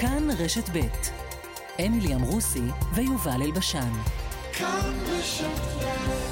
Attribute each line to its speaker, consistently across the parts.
Speaker 1: כאן רשת ב' אמילי אמרוסי ויובל אלבשן. כאן רשת ב'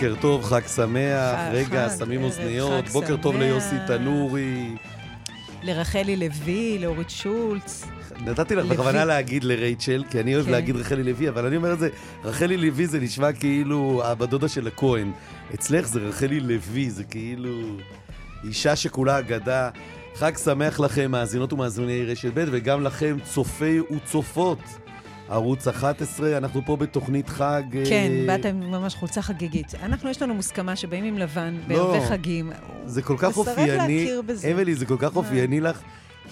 Speaker 2: בוקר טוב, חג שמח. רגע, שמים אוזניות. בוקר טוב ליוסי תנורי.
Speaker 3: לרחלי לוי, לאורית שולץ.
Speaker 2: נתתי לך בכוונה להגיד לרייצ'ל, כי אני אוהב כן. להגיד רחלי לוי, אבל אני אומר את זה, רחלי לוי זה נשמע כאילו הבת של הכהן. אצלך זה רחלי לוי, זה כאילו אישה שכולה אגדה. חג שמח לכם, מאזינות ומאזיני רשת ב', וגם לכם, צופי וצופות. ערוץ 11, אנחנו פה בתוכנית חג...
Speaker 3: כן, אה... באתם ממש חולצה חגיגית. אנחנו, יש לנו מוסכמה שבאים עם לבן לא, חגים.
Speaker 2: זה כל כך אופייני, אמילי, זה כל כך אופייני לך.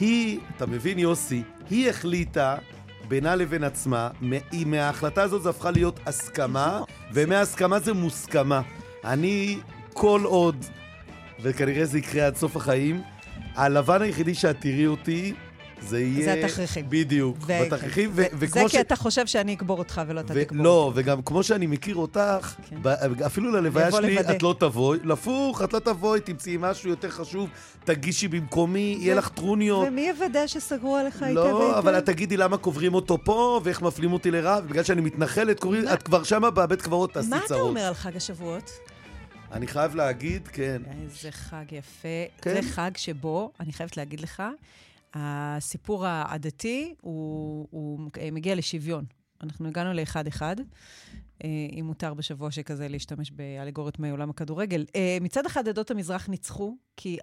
Speaker 2: היא, אתה מבין, יוסי, היא החליטה בינה לבין עצמה, מההחלטה הזאת זה הפכה להיות הסכמה, ומההסכמה זה מוסכמה. אני, כל עוד, וכנראה זה יקרה עד סוף החיים, הלבן היחידי שאת תראי אותי זה יהיה...
Speaker 3: זה התכריכים.
Speaker 2: בדיוק, ו... בתכריכים.
Speaker 3: ו... ו... וכמו זה ש... כי אתה חושב שאני אקבור אותך ולא אתה ו... תקבור
Speaker 2: לא, אותי. וגם כמו שאני מכיר אותך, כן. ב... אפילו ללוויה שלי לבדי. את לא תבואי. לפוך, את לא תבואי, תמצאי משהו יותר חשוב, תגישי במקומי, ו... יהיה לך טרוניות.
Speaker 3: ומי יוודא שסגרו עליך היטב
Speaker 2: היטב? לא, אבל את תגידי למה קוברים אותו פה, ואיך מפלים אותי לרע, ובגלל שאני מתנחלת, קוראים, מה... את כבר שמה בבית קברות, תעשי צרות.
Speaker 3: מה אתה אומר על חג השבועות?
Speaker 2: אני חייב להגיד, כן.
Speaker 3: איזה חג יפה. כן? זה חג שבו, אני חייבת להגיד לך, הסיפור העדתי הוא, הוא מגיע לשוויון. אנחנו הגענו לאחד-אחד, אה, אם מותר בשבוע שכזה להשתמש באלגוריות מעולם הכדורגל. אה, מצד אחד, עדות המזרח ניצחו, כי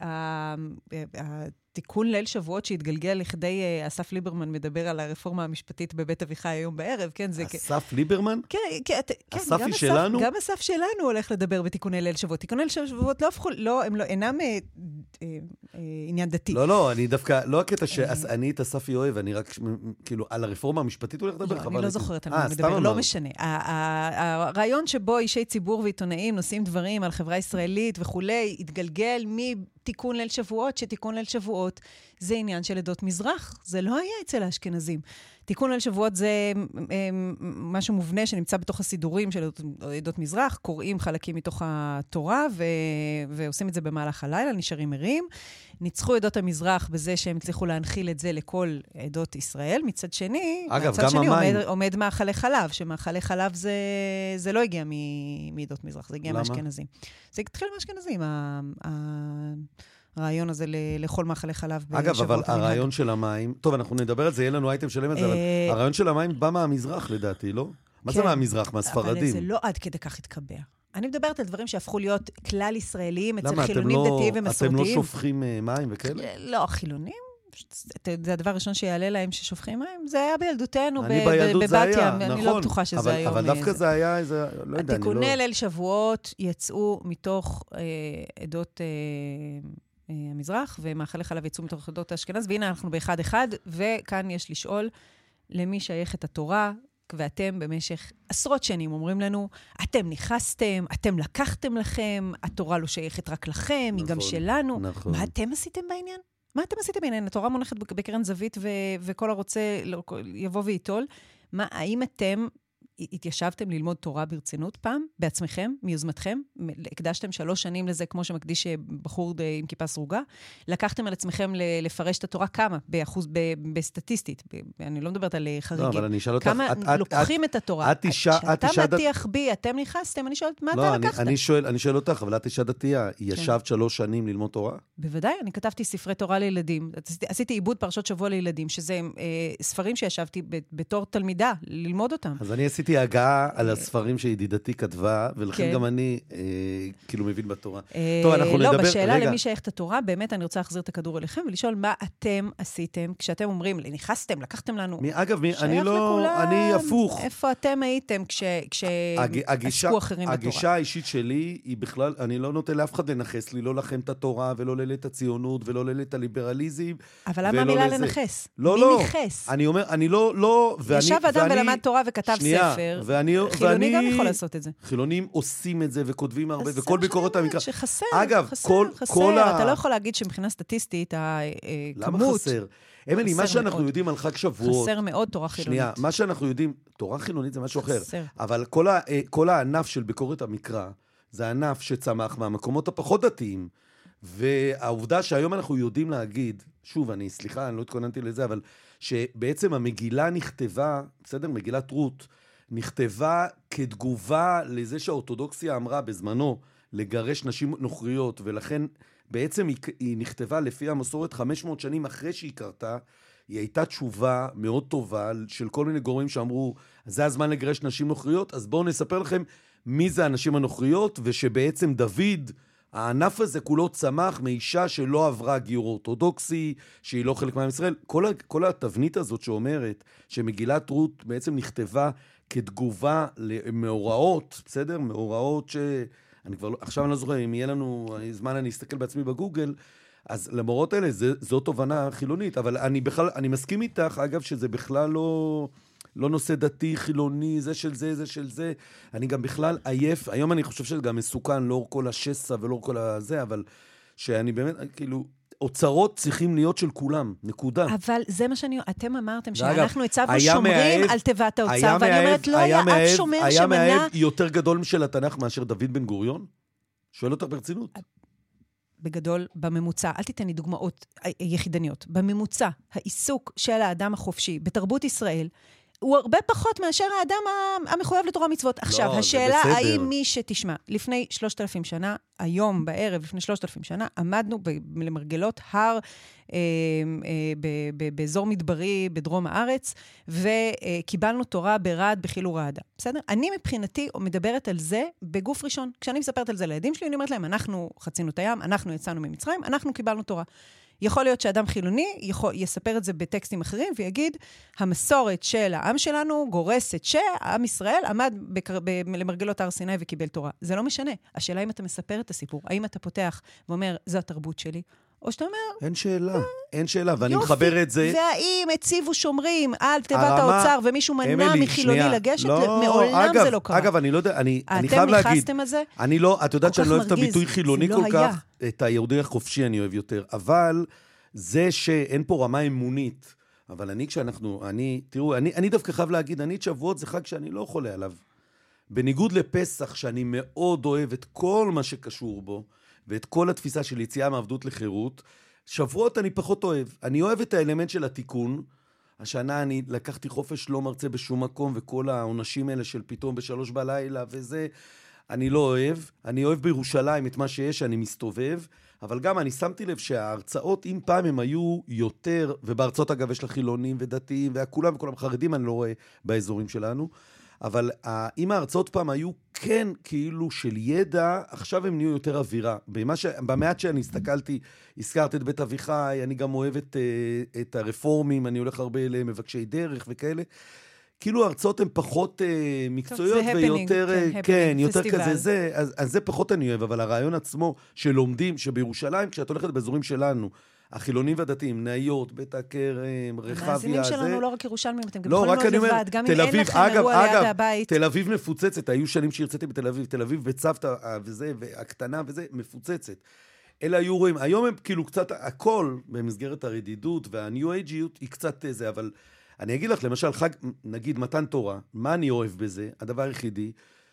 Speaker 3: תיקון ליל שבועות שהתגלגל לכדי uh, אסף ליברמן מדבר על הרפורמה המשפטית בבית אביחי היום בערב, כן? זה
Speaker 2: אסף כ... ליברמן?
Speaker 3: כן, כן, כן
Speaker 2: אסף היא שלנו?
Speaker 3: גם אסף שלנו הולך לדבר בתיקוני ליל שבועות. תיקוני ליל שבועות לא הפכו, לא, הם לא, אינם אה, אה, אה, עניין דתי.
Speaker 2: לא, לא, אני דווקא, לא הקטע שאני את אספי אוהב, אני רק, כאילו, על הרפורמה המשפטתית הוא הולך לדבר,
Speaker 3: לא, אני לא זוכרת על מה הוא מדבר, לא משנה. הרעיון שבו אישי ציבור ועיתונאים נושאים דברים על חברה ישראלית וכולי, התגלגל מתיקון ליל שבועות, שתיקון ליל שבועות זה עניין של עדות מזרח, זה לא היה אצל האשכנזים. תיקון ליל שבועות זה משהו מובנה שנמצא בתוך הסידורים של עדות מזרח, קוראים חלקים מתוך התורה ו, ועושים את זה במהלך הלילה, נשארים ערים. ניצחו עדות המזרח בזה שהם הצליחו להנחיל את זה לכל עדות ישראל. מצד שני,
Speaker 2: אגב,
Speaker 3: מצד שני
Speaker 2: המים...
Speaker 3: עומד, עומד מאכלי חלב, שמאכלי חלב זה, זה לא הגיע מעדות מזרח, זה הגיע מאשכנזים. זה התחיל מאשכנזים. הרעיון הזה לאכול מאכלי חלב
Speaker 2: בשבועות אגב, אבל הרעיון של המים, טוב, אנחנו נדבר על זה, יהיה לנו אייטם שלם על זה, אבל אה, הרעיון של המים בא מהמזרח לדעתי, לא? מה זה כן. מהמזרח? מהספרדים? אבל
Speaker 3: זה לא עד כדי כך התקבע. אני מדברת על דברים שהפכו להיות כלל ישראליים אצל חילונים לא, דתיים ומסורתיים.
Speaker 2: אתם לא שופכים uh, מים וכאלה?
Speaker 3: לא, חילונים. זה הדבר הראשון שיעלה להם ששופכים מים? זה היה בילדותנו
Speaker 2: בבת ים.
Speaker 3: אני לא נכון, בטוחה שזה
Speaker 2: אבל,
Speaker 3: היום.
Speaker 2: אבל דווקא זה היה איזה, לא יודע, אני לא...
Speaker 3: התיקוני ליל שבועות יצאו מתוך אה, עדות... אה, אה, המזרח, ומאכלי חלב יצאו מתוך עדות האשכנז, והנה אנחנו באחד-אחד, וכאן יש לשאול למי שייכת התורה, ואתם במשך עשרות שנים אומרים לנו, אתם נכנסתם, אתם לקחתם לכם, התורה לא שייכת רק לכם, נכון, היא גם נכון, שלנו. נכון. מה אתם עשיתם בעניין? מה אתם עשיתם בעניין? התורה מונחת בקרן זווית, ו- וכל הרוצה יבוא וייטול. מה, האם אתם התיישבתם ללמוד תורה ברצינות פעם, בעצמכם, מיוזמתכם? הקדשתם שלוש שנים לזה, כמו שמקדיש אה, בחור עם כיפה סרוגה? לקחתם על עצמכם לפרש את התורה כמה? באחוז, בסטטיסטית. אני לא מדברת על אה, חריגים.
Speaker 2: לא, אבל אני אשאל אותך...
Speaker 3: כמה את, לוקחים את, את התורה?
Speaker 2: את אישה...
Speaker 3: את אישה... כשאתה מטיח בי, אתם נכנסתם, אני שואלת, מה לא, אתה
Speaker 2: אני,
Speaker 3: לקחת?
Speaker 2: אני שואל, אני שואל אותך, אבל את אישה דתייה, כן. ישבת שלוש שנים ללמוד תורה?
Speaker 3: בוודאי, אני כתבתי ספרי תורה לילדים. עשיתי עיבוד פרשות שבוע לילדים, שזה אה, ספרים שישבתי בתור תלמידה ללמוד אותם.
Speaker 2: אז אני עשיתי עשיתי הגעה על הספרים שידידתי כתבה, ולכן כן. גם אני אה, כאילו מבין בתורה.
Speaker 3: אה, טוב, אנחנו לא, נדבר... לא, בשאלה רגע. למי שייכת התורה, באמת אני רוצה להחזיר את הכדור אליכם ולשאול מה אתם עשיתם כשאתם אומרים, נכנסתם, לקחתם לנו.
Speaker 2: מי, אגב, מי, אני לא... לכולם, אני הפוך.
Speaker 3: איפה אתם הייתם כשעסקו אחרים בתורה?
Speaker 2: הגישה האישית שלי היא בכלל, אני לא נותן לאף אחד לנכס לי, לא לכם את התורה, ולא ללית הציונות, ולא ללית הליברליזם.
Speaker 3: אבל למה המילה לנכס?
Speaker 2: לא, לא. מי ניכס? אני אומר, אני לא... לא
Speaker 3: ישב אדם ולמד תורה וכתב ספר. ואני, חילוני ואני, גם יכול לעשות את זה.
Speaker 2: חילונים עושים את זה וכותבים הרבה, וכל ביקורת
Speaker 3: המקרא... שחסר, אגב, חסר, כל, חסר. כל ה... אתה לא יכול להגיד שמבחינה סטטיסטית, הכמות... למה
Speaker 2: חסר? אמילי, מה שאנחנו מאוד. יודעים על חג שבועות...
Speaker 3: חסר מאוד תורה חילונית.
Speaker 2: שנייה, מה שאנחנו יודעים, תורה חילונית זה משהו חסר. אחר. אבל כל, ה, אה, כל הענף של ביקורת המקרא, זה ענף שצמח מהמקומות הפחות דתיים. והעובדה שהיום אנחנו יודעים להגיד, שוב, אני, סליחה, אני לא התכוננתי לזה, אבל שבעצם המגילה נכתבה, בסדר? מגילת רות, נכתבה כתגובה לזה שהאורתודוקסיה אמרה בזמנו לגרש נשים נוכריות, ולכן בעצם היא, היא נכתבה לפי המסורת 500 שנים אחרי שהיא קרתה. היא הייתה תשובה מאוד טובה של כל מיני גורמים שאמרו, זה הזמן לגרש נשים נוכריות, אז בואו נספר לכם מי זה הנשים הנוכריות, ושבעצם דוד... הענף הזה כולו צמח מאישה שלא עברה גיור אורתודוקסי, שהיא לא חלק מעם ישראל. כל, כל התבנית הזאת שאומרת שמגילת רות בעצם נכתבה כתגובה למאורעות, בסדר? מאורעות ש... אני כבר לא... עכשיו אני לא זוכר, אם יהיה לנו זמן אני אסתכל בעצמי בגוגל, אז למאורעות האלה זה, זו תובנה חילונית. אבל אני בכלל, אני מסכים איתך, אגב, שזה בכלל לא... לא נושא דתי, חילוני, זה של זה, זה של זה. אני גם בכלל עייף, היום אני חושב שזה גם מסוכן, לא כל השסע ולא כל הזה, אבל שאני באמת, כאילו... אוצרות צריכים להיות של כולם, נקודה.
Speaker 3: אבל זה מה שאני... אתם אמרתם שאנחנו הצבנו שומרים מאהב, על תיבת האוצר, ואני אומרת, לא היה, היה אף שומר
Speaker 2: היה שמנה... היה מאהב יותר גדול של התנ"ך מאשר דוד בן גוריון? שואל אותך ברצינות.
Speaker 3: בגדול, בממוצע, אל תיתן לי דוגמאות אה, יחידניות, בממוצע, העיסוק של האדם החופשי בתרבות ישראל הוא הרבה פחות מאשר האדם המחויב לתורה מצוות. לא, עכשיו, השאלה, האם מי שתשמע, לפני שלושת אלפים שנה, היום בערב, לפני שלושת אלפים שנה, עמדנו למרגלות הר אה, אה, באזור מדברי בדרום הארץ, וקיבלנו תורה ברעד בחיל ורעדה. בסדר? אני מבחינתי מדברת על זה בגוף ראשון. כשאני מספרת על זה לילדים שלי, אני אומרת להם, אנחנו חצינו את הים, אנחנו יצאנו ממצרים, אנחנו קיבלנו תורה. יכול להיות שאדם חילוני יכול, יספר את זה בטקסטים אחרים ויגיד, המסורת של העם שלנו גורסת שעם ישראל עמד בקר... ב... למרגלות הר סיני וקיבל תורה. זה לא משנה. השאלה אם אתה מספר את הסיפור, האם אתה פותח ואומר, זו התרבות שלי, או שאתה אומר...
Speaker 2: אין שאלה, אין שאלה, ואני יופי. מחבר את זה...
Speaker 3: והאם הציבו שומרים על תיבת הרמה... האוצר ומישהו מנע אמילי, מחילוני שנייה. לגשת? לא, מעולם אגב, זה לא קרה.
Speaker 2: אגב, אני לא יודע, אני, אני חייב להגיד... אתם נכנסתם על זה? אני לא, את יודעת שאני לא אוהב את הביטוי חילוני לא כל היה. כך, את היהודי החופשי אני אוהב יותר, אבל זה שאין פה רמה אמונית, אבל אני כשאנחנו, אני, תראו, אני, אני דווקא חייב להגיד, אני את שבועות זה חג שאני לא חולה עליו. בניגוד לפסח, שאני מאוד אוהב את כל מה שקשור בו, ואת כל התפיסה של יציאה מעבדות לחירות. שבועות אני פחות אוהב. אני אוהב את האלמנט של התיקון. השנה אני לקחתי חופש לא מרצה בשום מקום, וכל העונשים האלה של פתאום בשלוש בלילה וזה, אני לא אוהב. אני אוהב בירושלים את מה שיש, אני מסתובב. אבל גם אני שמתי לב שההרצאות, אם פעם הם היו יותר, ובהרצאות אגב יש לחילונים ודתיים, וכולם וכולם חרדים אני לא רואה באזורים שלנו, אבל אם ההרצאות פעם היו כן כאילו של ידע, עכשיו הם נהיו יותר אווירה. ש... במעט שאני הסתכלתי, הזכרת את בית אביחי, אני גם אוהב את, אה, את הרפורמים, אני הולך הרבה למבקשי דרך וכאלה. כאילו ההרצאות הן פחות uh, מקצועיות טוב, ויותר, כן, uh, כן יותר כזה זה, אז, אז זה פחות אני אוהב, אבל הרעיון עצמו שלומדים, שבירושלים, כשאת הולכת באזורים שלנו, החילונים והדתיים, נאיות, בית הכרם, רחביה, זה...
Speaker 3: המאזינים שלנו לא רק ירושלמים, אתם גם לא, יכולים להיות לבד, גם אם אין לכם
Speaker 2: אגב,
Speaker 3: אירוע
Speaker 2: אגב,
Speaker 3: ליד הבית.
Speaker 2: תל אביב מפוצצת, היו שנים שהרציתי בתל אביב, תל אביב וצוותא אה, וזה, והקטנה וזה, מפוצצת. אלה היו רואים, היום הם כאילו קצת, הכל במסגרת הרדידות והניו אייג'יות היא קצת זה, אבל אני אגיד לך, למשל, חג, נגיד מתן תורה, מה אני אוהב בזה? הדבר היחידי,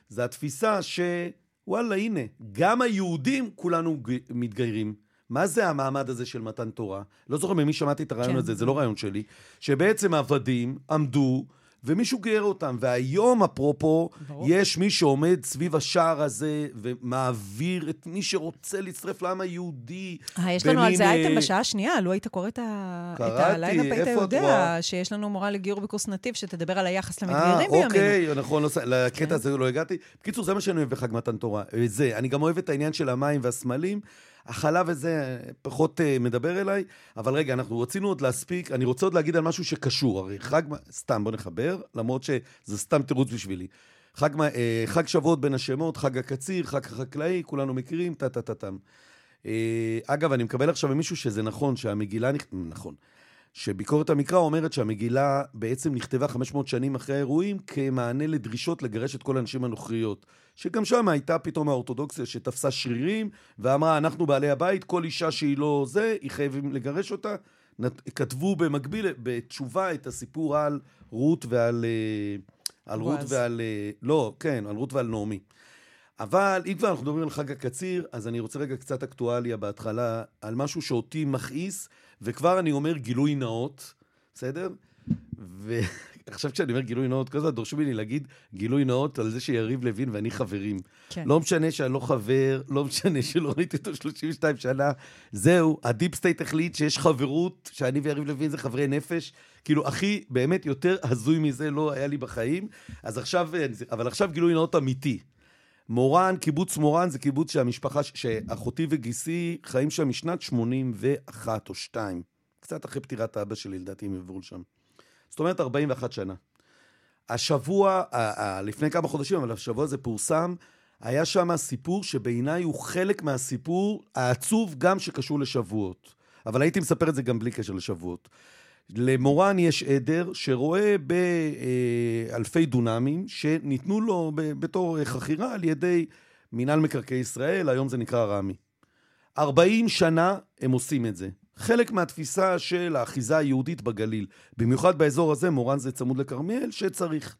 Speaker 2: זה התפיסה שוואלה, הנה, גם היהודים כולנו מתגיירים. מה זה המעמד הזה של מתן תורה? לא זוכר ממי שמעתי את הרעיון כן. הזה, זה לא רעיון שלי. שבעצם עבדים עמדו ומישהו גייר אותם. והיום, אפרופו, ברור. יש מי שעומד סביב השער הזה ומעביר את מי שרוצה להצטרף לעם היהודי.
Speaker 3: אה, יש לנו על זה אייטם בשעה השנייה, לו היית קורא את, הליינאפ, היית יודע שיש לנו מורה לגיור בקורס נתיב שתדבר על היחס למתגיירים בימינו.
Speaker 2: אה, אוקיי, נכון, לא, לקטע כן. הזה לא הגעתי. בקיצור, זה מה שאני אוהב בחג מתן תורה. זה, אני גם אוהב את העניין של המים והסמלים. החלב הזה פחות uh, מדבר אליי, אבל רגע, אנחנו רצינו עוד להספיק, אני רוצה עוד להגיד על משהו שקשור, הרי חג, סתם, בוא נחבר, למרות שזה סתם תירוץ בשבילי. חג, uh, חג שבועות בין השמות, חג הקציר, חג החקלאי, כולנו מכירים, טה-טה-טה-טם. Uh, אגב, אני מקבל עכשיו ממישהו שזה נכון, שהמגילה, נכ... נכון, שביקורת המקרא אומרת שהמגילה בעצם נכתבה 500 שנים אחרי האירועים כמענה לדרישות לגרש את כל הנשים הנוכריות. שגם שם הייתה פתאום האורתודוקסיה שתפסה שרירים ואמרה, אנחנו בעלי הבית, כל אישה שהיא לא זה, היא חייבים לגרש אותה. כתבו במקביל, בתשובה, את הסיפור על רות ועל... אה, על רות ועל... אה, לא, כן, על רות ועל נעמי. אבל אם כבר אנחנו מדברים על חג הקציר, אז אני רוצה רגע קצת אקטואליה בהתחלה, על משהו שאותי מכעיס, וכבר אני אומר גילוי נאות, בסדר? ועכשיו כשאני אומר גילוי נאות כזה, דורשים ממני להגיד גילוי נאות על זה שיריב לוין ואני חברים. כן. לא משנה שאני לא חבר, לא משנה שלא ראיתי אותו 32 שנה, זהו, ה deep state החליט שיש חברות, שאני ויריב לוין זה חברי נפש. כאילו, הכי, באמת יותר הזוי מזה לא היה לי בחיים. אז עכשיו, אבל עכשיו גילוי נאות אמיתי. מורן, קיבוץ מורן זה קיבוץ שהמשפחה, שאחותי וגיסי חיים שם משנת 81 או 2. קצת אחרי פטירת האבא שלי, לדעתי, הם עברו לשם. זאת אומרת, 41 שנה. השבוע, לפני כמה חודשים, אבל השבוע הזה פורסם, היה שם סיפור שבעיניי הוא חלק מהסיפור העצוב גם שקשור לשבועות. אבל הייתי מספר את זה גם בלי קשר לשבועות. למורן יש עדר שרואה באלפי דונמים שניתנו לו בתור חכירה על ידי מינהל מקרקעי ישראל, היום זה נקרא רמ"י. 40 שנה הם עושים את זה. חלק מהתפיסה של האחיזה היהודית בגליל, במיוחד באזור הזה, מורן זה צמוד לכרמיאל, שצריך.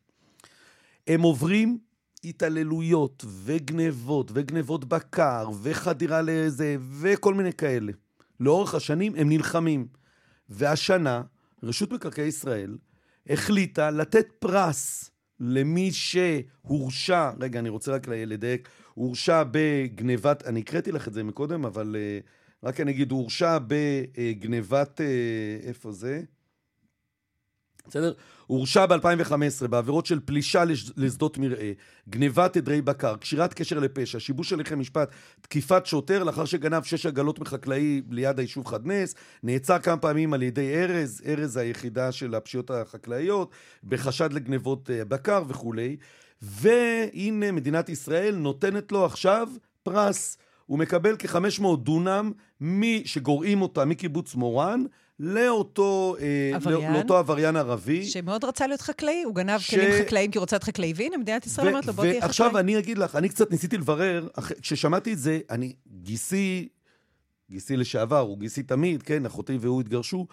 Speaker 2: הם עוברים התעללויות וגנבות וגנבות בקר וחדירה לזה וכל מיני כאלה. לאורך השנים הם נלחמים. והשנה רשות מקרקעי ישראל החליטה לתת פרס למי שהורשע, רגע, אני רוצה רק לדייק, הורשע בגנבת, אני הקראתי לך את זה מקודם, אבל uh, רק אני אגיד, הורשע בגנבת, uh, איפה זה? בסדר? הורשע ב-2015 בעבירות של פלישה לשדות מרעה, גנבת עדרי בקר, קשירת קשר לפשע, שיבוש הליכי משפט, תקיפת שוטר לאחר שגנב שש עגלות מחקלאי ליד היישוב חדנס, נעצר כמה פעמים על ידי ארז, ארז היחידה של הפשיעות החקלאיות, בחשד לגנבות אה, בקר וכולי. והנה מדינת ישראל נותנת לו עכשיו פרס. הוא מקבל כ-500 דונם מי שגורעים אותה מקיבוץ מורן לאותו אה, עבריין, לאותו עבריין ערבי.
Speaker 3: שמאוד רצה להיות חקלאי, הוא גנב ש... כלים חקלאיים כי הוא רוצה להיות חקלאי, והנה מדינת ישראל אומרת לו, בוא תהיה חקלאי.
Speaker 2: ועכשיו אני אגיד לך, אני קצת ניסיתי לברר, כששמעתי את זה, אני, גיסי, גיסי לשעבר, הוא גיסי תמיד, כן, אחותי והוא התגרשו,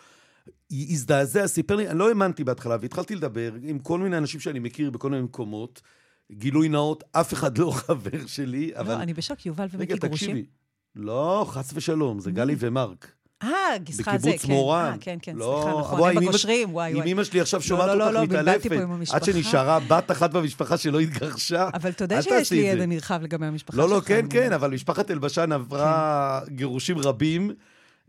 Speaker 2: הזדעזע, סיפר לי, אני לא האמנתי בהתחלה, והתחלתי לדבר עם כל מיני אנשים שאני מכיר בכל מיני מקומות. גילוי נאות, אף אחד לא חבר שלי,
Speaker 3: לא, אבל... לא, אני בשוק, יובל ומיקי גרושים. רגע, תקשיבי.
Speaker 2: לא, חס ושלום, זה גלי ומרק.
Speaker 3: אה, גיסך זה, כן. בקיבוץ
Speaker 2: מורן. אה,
Speaker 3: כן, כן, לא, סליחה, נכון, הם בגושרים, וואי,
Speaker 2: וואי. אם אמא שלי עכשיו שומעת לא, לא, אותך לא, מתעלפת, עד שנשארה בת אחת במשפחה שלא התגרשה,
Speaker 3: אבל אתה יודע שיש לי ידע נרחב לגבי המשפחה
Speaker 2: שלך. לא, לא, כן, כן, אבל משפחת אלבשן עברה כן. גירושים רבים.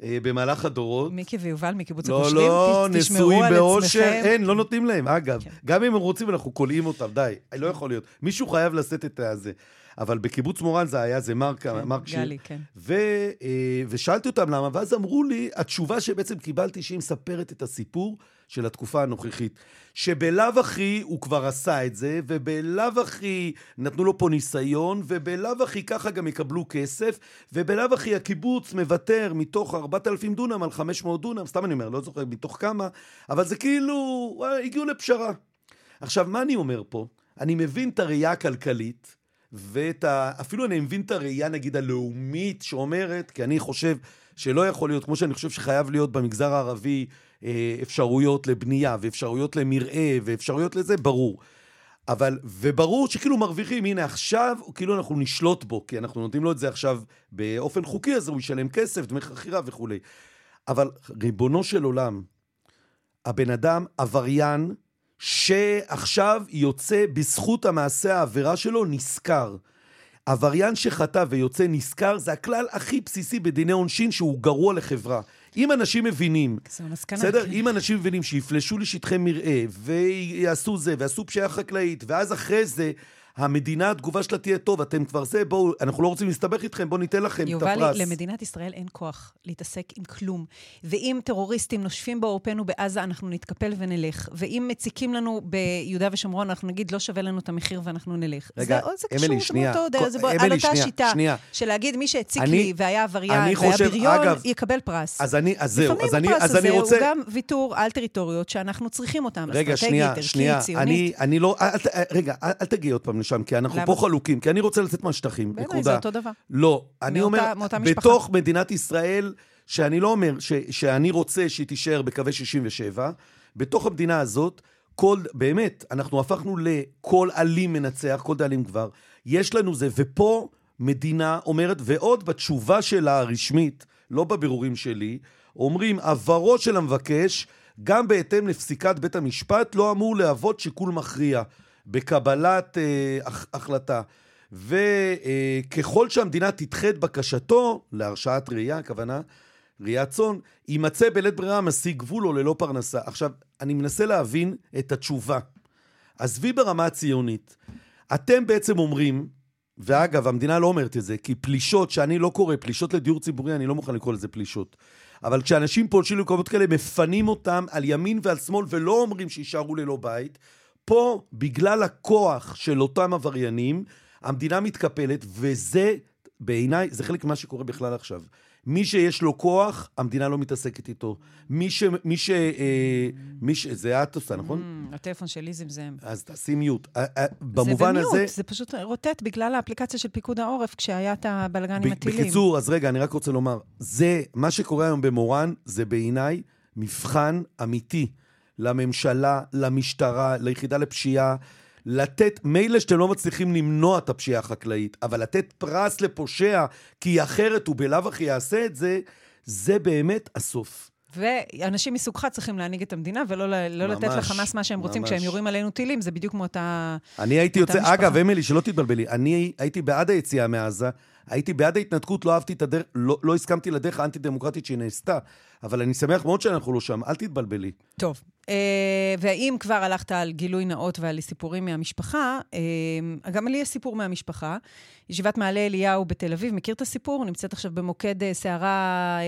Speaker 2: אה, במהלך הדורות.
Speaker 3: מיקי ויובל מקיבוץ
Speaker 2: הגושרים, לא, לא, נשואים באושר, אין, לא נותנים להם. אגב, כן. גם אם הם רוצים, אנחנו כולאים אותם, די, לא יכול להיות. מישהו חייב לשאת את הזה. אבל בקיבוץ מורן זה היה, זה מרק, כן, מרק שיר. גלי, כן. ו, אה, ושאלתי אותם למה, ואז אמרו לי, התשובה שבעצם קיבלתי, שהיא מספרת את הסיפור של התקופה הנוכחית. שבלאו הכי הוא כבר עשה את זה, ובלאו הכי נתנו לו פה ניסיון, ובלאו הכי ככה גם יקבלו כסף, ובלאו הכי הקיבוץ מוותר מתוך 4,000 דונם על 500 דונם, סתם אני אומר, לא זוכר מתוך כמה, אבל זה כאילו, הגיעו לפשרה. עכשיו, מה אני אומר פה? אני מבין את הראייה הכלכלית, ואת ה... אפילו אני מבין את הראייה, נגיד, הלאומית שאומרת, כי אני חושב שלא יכול להיות, כמו שאני חושב שחייב להיות במגזר הערבי אה, אפשרויות לבנייה, ואפשרויות למרעה, ואפשרויות לזה, ברור. אבל, וברור שכאילו מרוויחים, הנה עכשיו, כאילו אנחנו נשלוט בו, כי אנחנו נותנים לו את זה עכשיו באופן חוקי, אז הוא ישלם כסף, דמי חכירה וכולי. אבל ריבונו של עולם, הבן אדם עבריין, שעכשיו יוצא בזכות המעשה העבירה שלו נשכר. עבריין שחטא ויוצא נשכר זה הכלל הכי בסיסי בדיני עונשין שהוא גרוע לחברה. אם אנשים מבינים, בסדר? אם אנשים מבינים שיפלשו לשטחי מרעה ויעשו זה, ויעשו פשיעה חקלאית, ואז אחרי זה המדינה, התגובה שלה תהיה טוב, אתם כבר זה, בואו, אנחנו לא רוצים להסתבך איתכם, בואו ניתן לכם את הפרס.
Speaker 3: יובלי, למדינת ישראל אין כוח להתעסק עם כלום. ואם טרוריסטים נושפים בעורפנו בעזה, אנחנו נתקפל ונלך. ואם מציקים לנו ביהודה ושומרון, אנחנו נגיד, לא שווה לנו את המחיר ואנחנו נלך.
Speaker 2: רגע,
Speaker 3: זה,
Speaker 2: זה אמילי, שנייה.
Speaker 3: אותו, זה בוא, על אותה שנייה, שיטה, שנייה. של להגיד, מי שהציק אני, לי והיה עבריין והיה בריון, אגב, יקבל פרס.
Speaker 2: אז אני, אז זהו, אז אני, אז אני רוצה...
Speaker 3: לפעמים הפרס הזה הוא גם ויתור על טריטוריות שאנחנו צריכים אותן. רגע, שנייה, שנייה. אני, אני לא, אל,
Speaker 2: רגע, אל, אל תגיעי עוד פעם לשם, כי אנחנו פה חלוקים, כי אני רוצה לצאת מהשטחים, נקודה.
Speaker 3: בעיניי זה אותו דבר.
Speaker 2: לא, אני אומר, בתוך מדינת ישראל, שאני לא אומר ש, שאני רוצה שהיא תישאר בקווי 67, בתוך המדינה הזאת, כל, באמת, אנחנו הפכנו לכל אלים מנצח, כל דאלים כבר. יש לנו זה, ופה מדינה אומרת, ועוד בתשובה שלה הרשמית, לא בבירורים שלי, אומרים, עברו של המבקש, גם בהתאם לפסיקת בית המשפט, לא אמור להוות שיקול מכריע. בקבלת אה, החלטה. וככל אה, שהמדינה תדחה את בקשתו להרשעת ראייה, הכוונה, ראיית צאן, יימצא בלית ברירה משיג גבול או ללא פרנסה. עכשיו, אני מנסה להבין את התשובה. עזבי ברמה הציונית. אתם בעצם אומרים, ואגב, המדינה לא אומרת את זה, כי פלישות, שאני לא קורא, פלישות לדיור ציבורי, אני לא מוכן לקרוא לזה פלישות. אבל כשאנשים פולשים למקומות כאלה, מפנים אותם על ימין ועל שמאל, ולא אומרים שיישארו ללא בית, פה, בגלל הכוח של אותם עבריינים, המדינה מתקפלת, וזה, בעיניי, זה חלק ממה שקורה בכלל עכשיו. מי שיש לו כוח, המדינה לא מתעסקת איתו. מי ש... מי ש... אה, מי ש... זה את עושה, נכון?
Speaker 3: Mm, הטלפון שלי זמזם.
Speaker 2: אז תעשי מיוט. אה, אה, במובן הזה... זה
Speaker 3: במיוט, זה פשוט רוטט בגלל האפליקציה של פיקוד העורף, כשהיה את הבלגן עם הטילים.
Speaker 2: בקיצור, אז רגע, אני רק רוצה לומר, זה, מה שקורה היום במורן, זה בעיניי מבחן אמיתי. לממשלה, למשטרה, ליחידה לפשיעה, לתת, מילא שאתם לא מצליחים למנוע את הפשיעה החקלאית, אבל לתת פרס לפושע, כי אחרת הוא בלאו הכי יעשה את זה, זה באמת הסוף.
Speaker 3: ואנשים מסוגך צריכים להנהיג את המדינה, ולא לא ממש, לתת לחמאס מה שהם רוצים ממש. כשהם יורים עלינו טילים, זה בדיוק מאותה
Speaker 2: אני הייתי יוצא, משפחה. אגב, אמילי, שלא תתבלבלי, אני הייתי בעד היציאה מעזה, הייתי בעד ההתנתקות, לא אהבתי את הדרך, לא, לא הסכמתי לדרך האנטי-דמוקרטית שהיא נעשתה, אבל אני שמח מאוד שאנחנו לא שם, אל תתבלבלי.
Speaker 3: טוב, אה, ואם כבר הלכת על גילוי נאות ועל סיפורים מהמשפחה, אה, גם לי יש סיפור מהמשפחה. ישיבת מעלה אליהו בתל אביב, מכיר את הסיפור? נמצאת עכשיו במוקד אה, סערה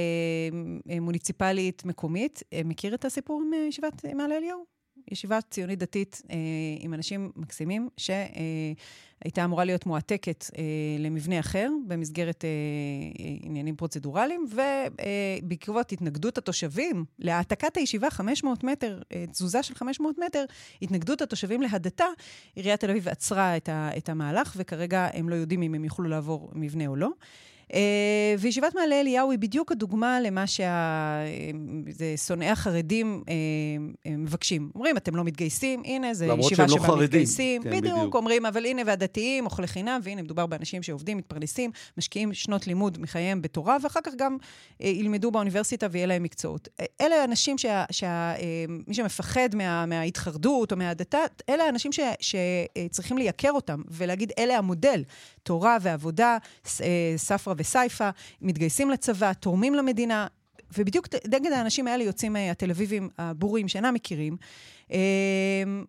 Speaker 3: מוניציפלית מקומית. מכיר את הסיפור מישיבת מעלה אליהו? ישיבה ציונית דתית אה, עם אנשים מקסימים, שהייתה אמורה להיות מועתקת אה, למבנה אחר במסגרת אה, עניינים פרוצדורליים, ובעקבות התנגדות התושבים להעתקת הישיבה 500 מטר, אה, תזוזה של 500 מטר, התנגדות התושבים להדתה, עיריית תל אביב עצרה את, ה, את המהלך, וכרגע הם לא יודעים אם הם יוכלו לעבור מבנה או לא. אה, וישיבת מעלה אליהו היא בדיוק הדוגמה למה שהשונאי החרדים אה, מבקשים. אומרים, אתם לא מתגייסים, הנה, זו ישיבה
Speaker 2: שבה
Speaker 3: לא מתגייסים. כן, בדיוק, בדיוק, אומרים, אבל הנה, והדתיים, אוכלי חינם, והנה, מדובר באנשים שעובדים, מתפרנסים, משקיעים שנות לימוד מחייהם בתורה, ואחר כך גם אה, ילמדו באוניברסיטה ויהיה להם מקצועות. אלה האנשים שמי שמפחד מה, מההתחרדות או מהדתה, אלה האנשים ש, שצריכים לייקר אותם ולהגיד, אלה המודל. תורה ועבודה, ספרא וסייפא, מתגייסים לצבא, תורמים למדינה, ובדיוק נגד האנשים האלה יוצאים אה, התל אביבים הבורים שאינם מכירים. אה,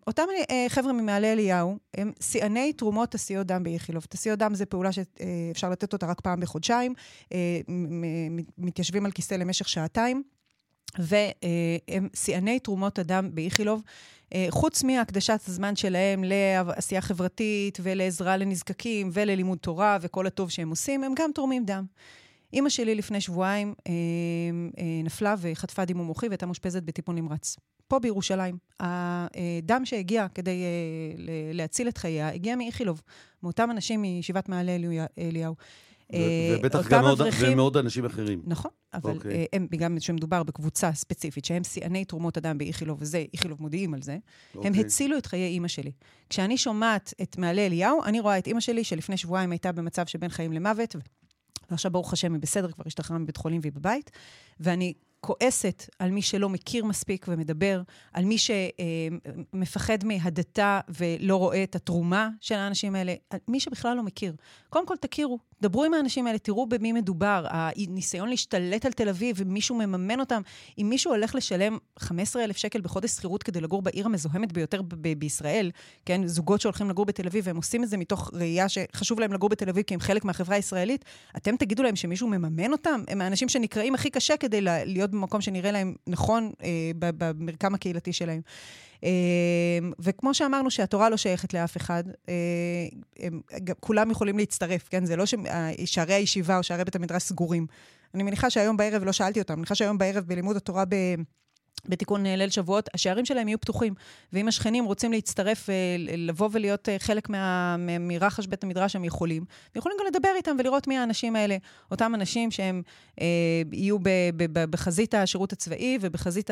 Speaker 3: אותם אה, חבר'ה ממעלה אליהו הם שיאני תרומות תסיות דם באיכילוב. תסיות דם זה פעולה שאפשר לתת אותה רק פעם בחודשיים, מתיישבים על כיסא למשך שעתיים. והם שיאני תרומות הדם באיכילוב. חוץ מהקדשת הזמן שלהם לעשייה חברתית ולעזרה לנזקקים וללימוד תורה וכל הטוב שהם עושים, הם גם תורמים דם. אימא שלי לפני שבועיים אה, אה, נפלה וחטפה דימום מוחי והייתה מאושפזת בטיפול נמרץ. פה בירושלים. הדם שהגיע כדי אה, להציל את חייה הגיע מאיכילוב, מאותם אנשים מישיבת מעלה אליהו.
Speaker 2: אה, ובטח גם מאוד, אברכים, ומאוד אנשים אחרים.
Speaker 3: נכון, אבל okay. אוקיי. אה, הם, בגלל שמדובר בקבוצה ספציפית, שהם שיאני תרומות אדם באיכילוב, וזה, איכילוב מודיעים על זה, okay. הם אוקיי. הצילו את חיי אימא שלי. כשאני שומעת את מעלה אליהו, אני רואה את אימא שלי, שלפני שבועיים הייתה במצב שבין חיים למוות, ועכשיו ברוך השם היא בסדר, כבר השתחררה מבית חולים והיא בבית, ואני כועסת על מי שלא מכיר מספיק ומדבר, על מי שמפחד מהדתה ולא רואה את התרומה של האנשים האלה, מי שבכלל לא מכיר. קודם כל תכירו, דברו עם האנשים האלה, תראו במי מדובר. הניסיון להשתלט על תל אביב, אם מישהו מממן אותם, אם מישהו הולך לשלם 15,000 שקל בחודש שכירות כדי לגור בעיר המזוהמת ביותר ב- בישראל, כן, זוגות שהולכים לגור בתל אביב, והם עושים את זה מתוך ראייה שחשוב להם לגור בתל אביב כי הם חלק מהחברה הישראלית, אתם תגידו להם שמישהו מממן אותם? הם האנשים שנקראים הכי קשה כדי להיות במקום שנראה להם נכון אה, במרקם הקהילתי שלהם. אה, וכמו שאמרנו שהתורה לא שייכת לאף אחד, אה, הם, כולם יכולים להצטרף, כן? זה לא ששערי הישיבה או שערי בית המדרש סגורים. אני מניחה שהיום בערב, לא שאלתי אותם, אני מניחה שהיום בערב בלימוד התורה ב... בתיקון אה, ליל שבועות, השערים שלהם יהיו פתוחים. ואם השכנים רוצים להצטרף, אה, לבוא ולהיות אה, חלק מה, מרחש בית המדרש, הם יכולים. ויכולים גם לדבר איתם ולראות מי האנשים האלה. אותם אנשים שהם אה, יהיו ב, ב, ב, בחזית השירות הצבאי ובחזית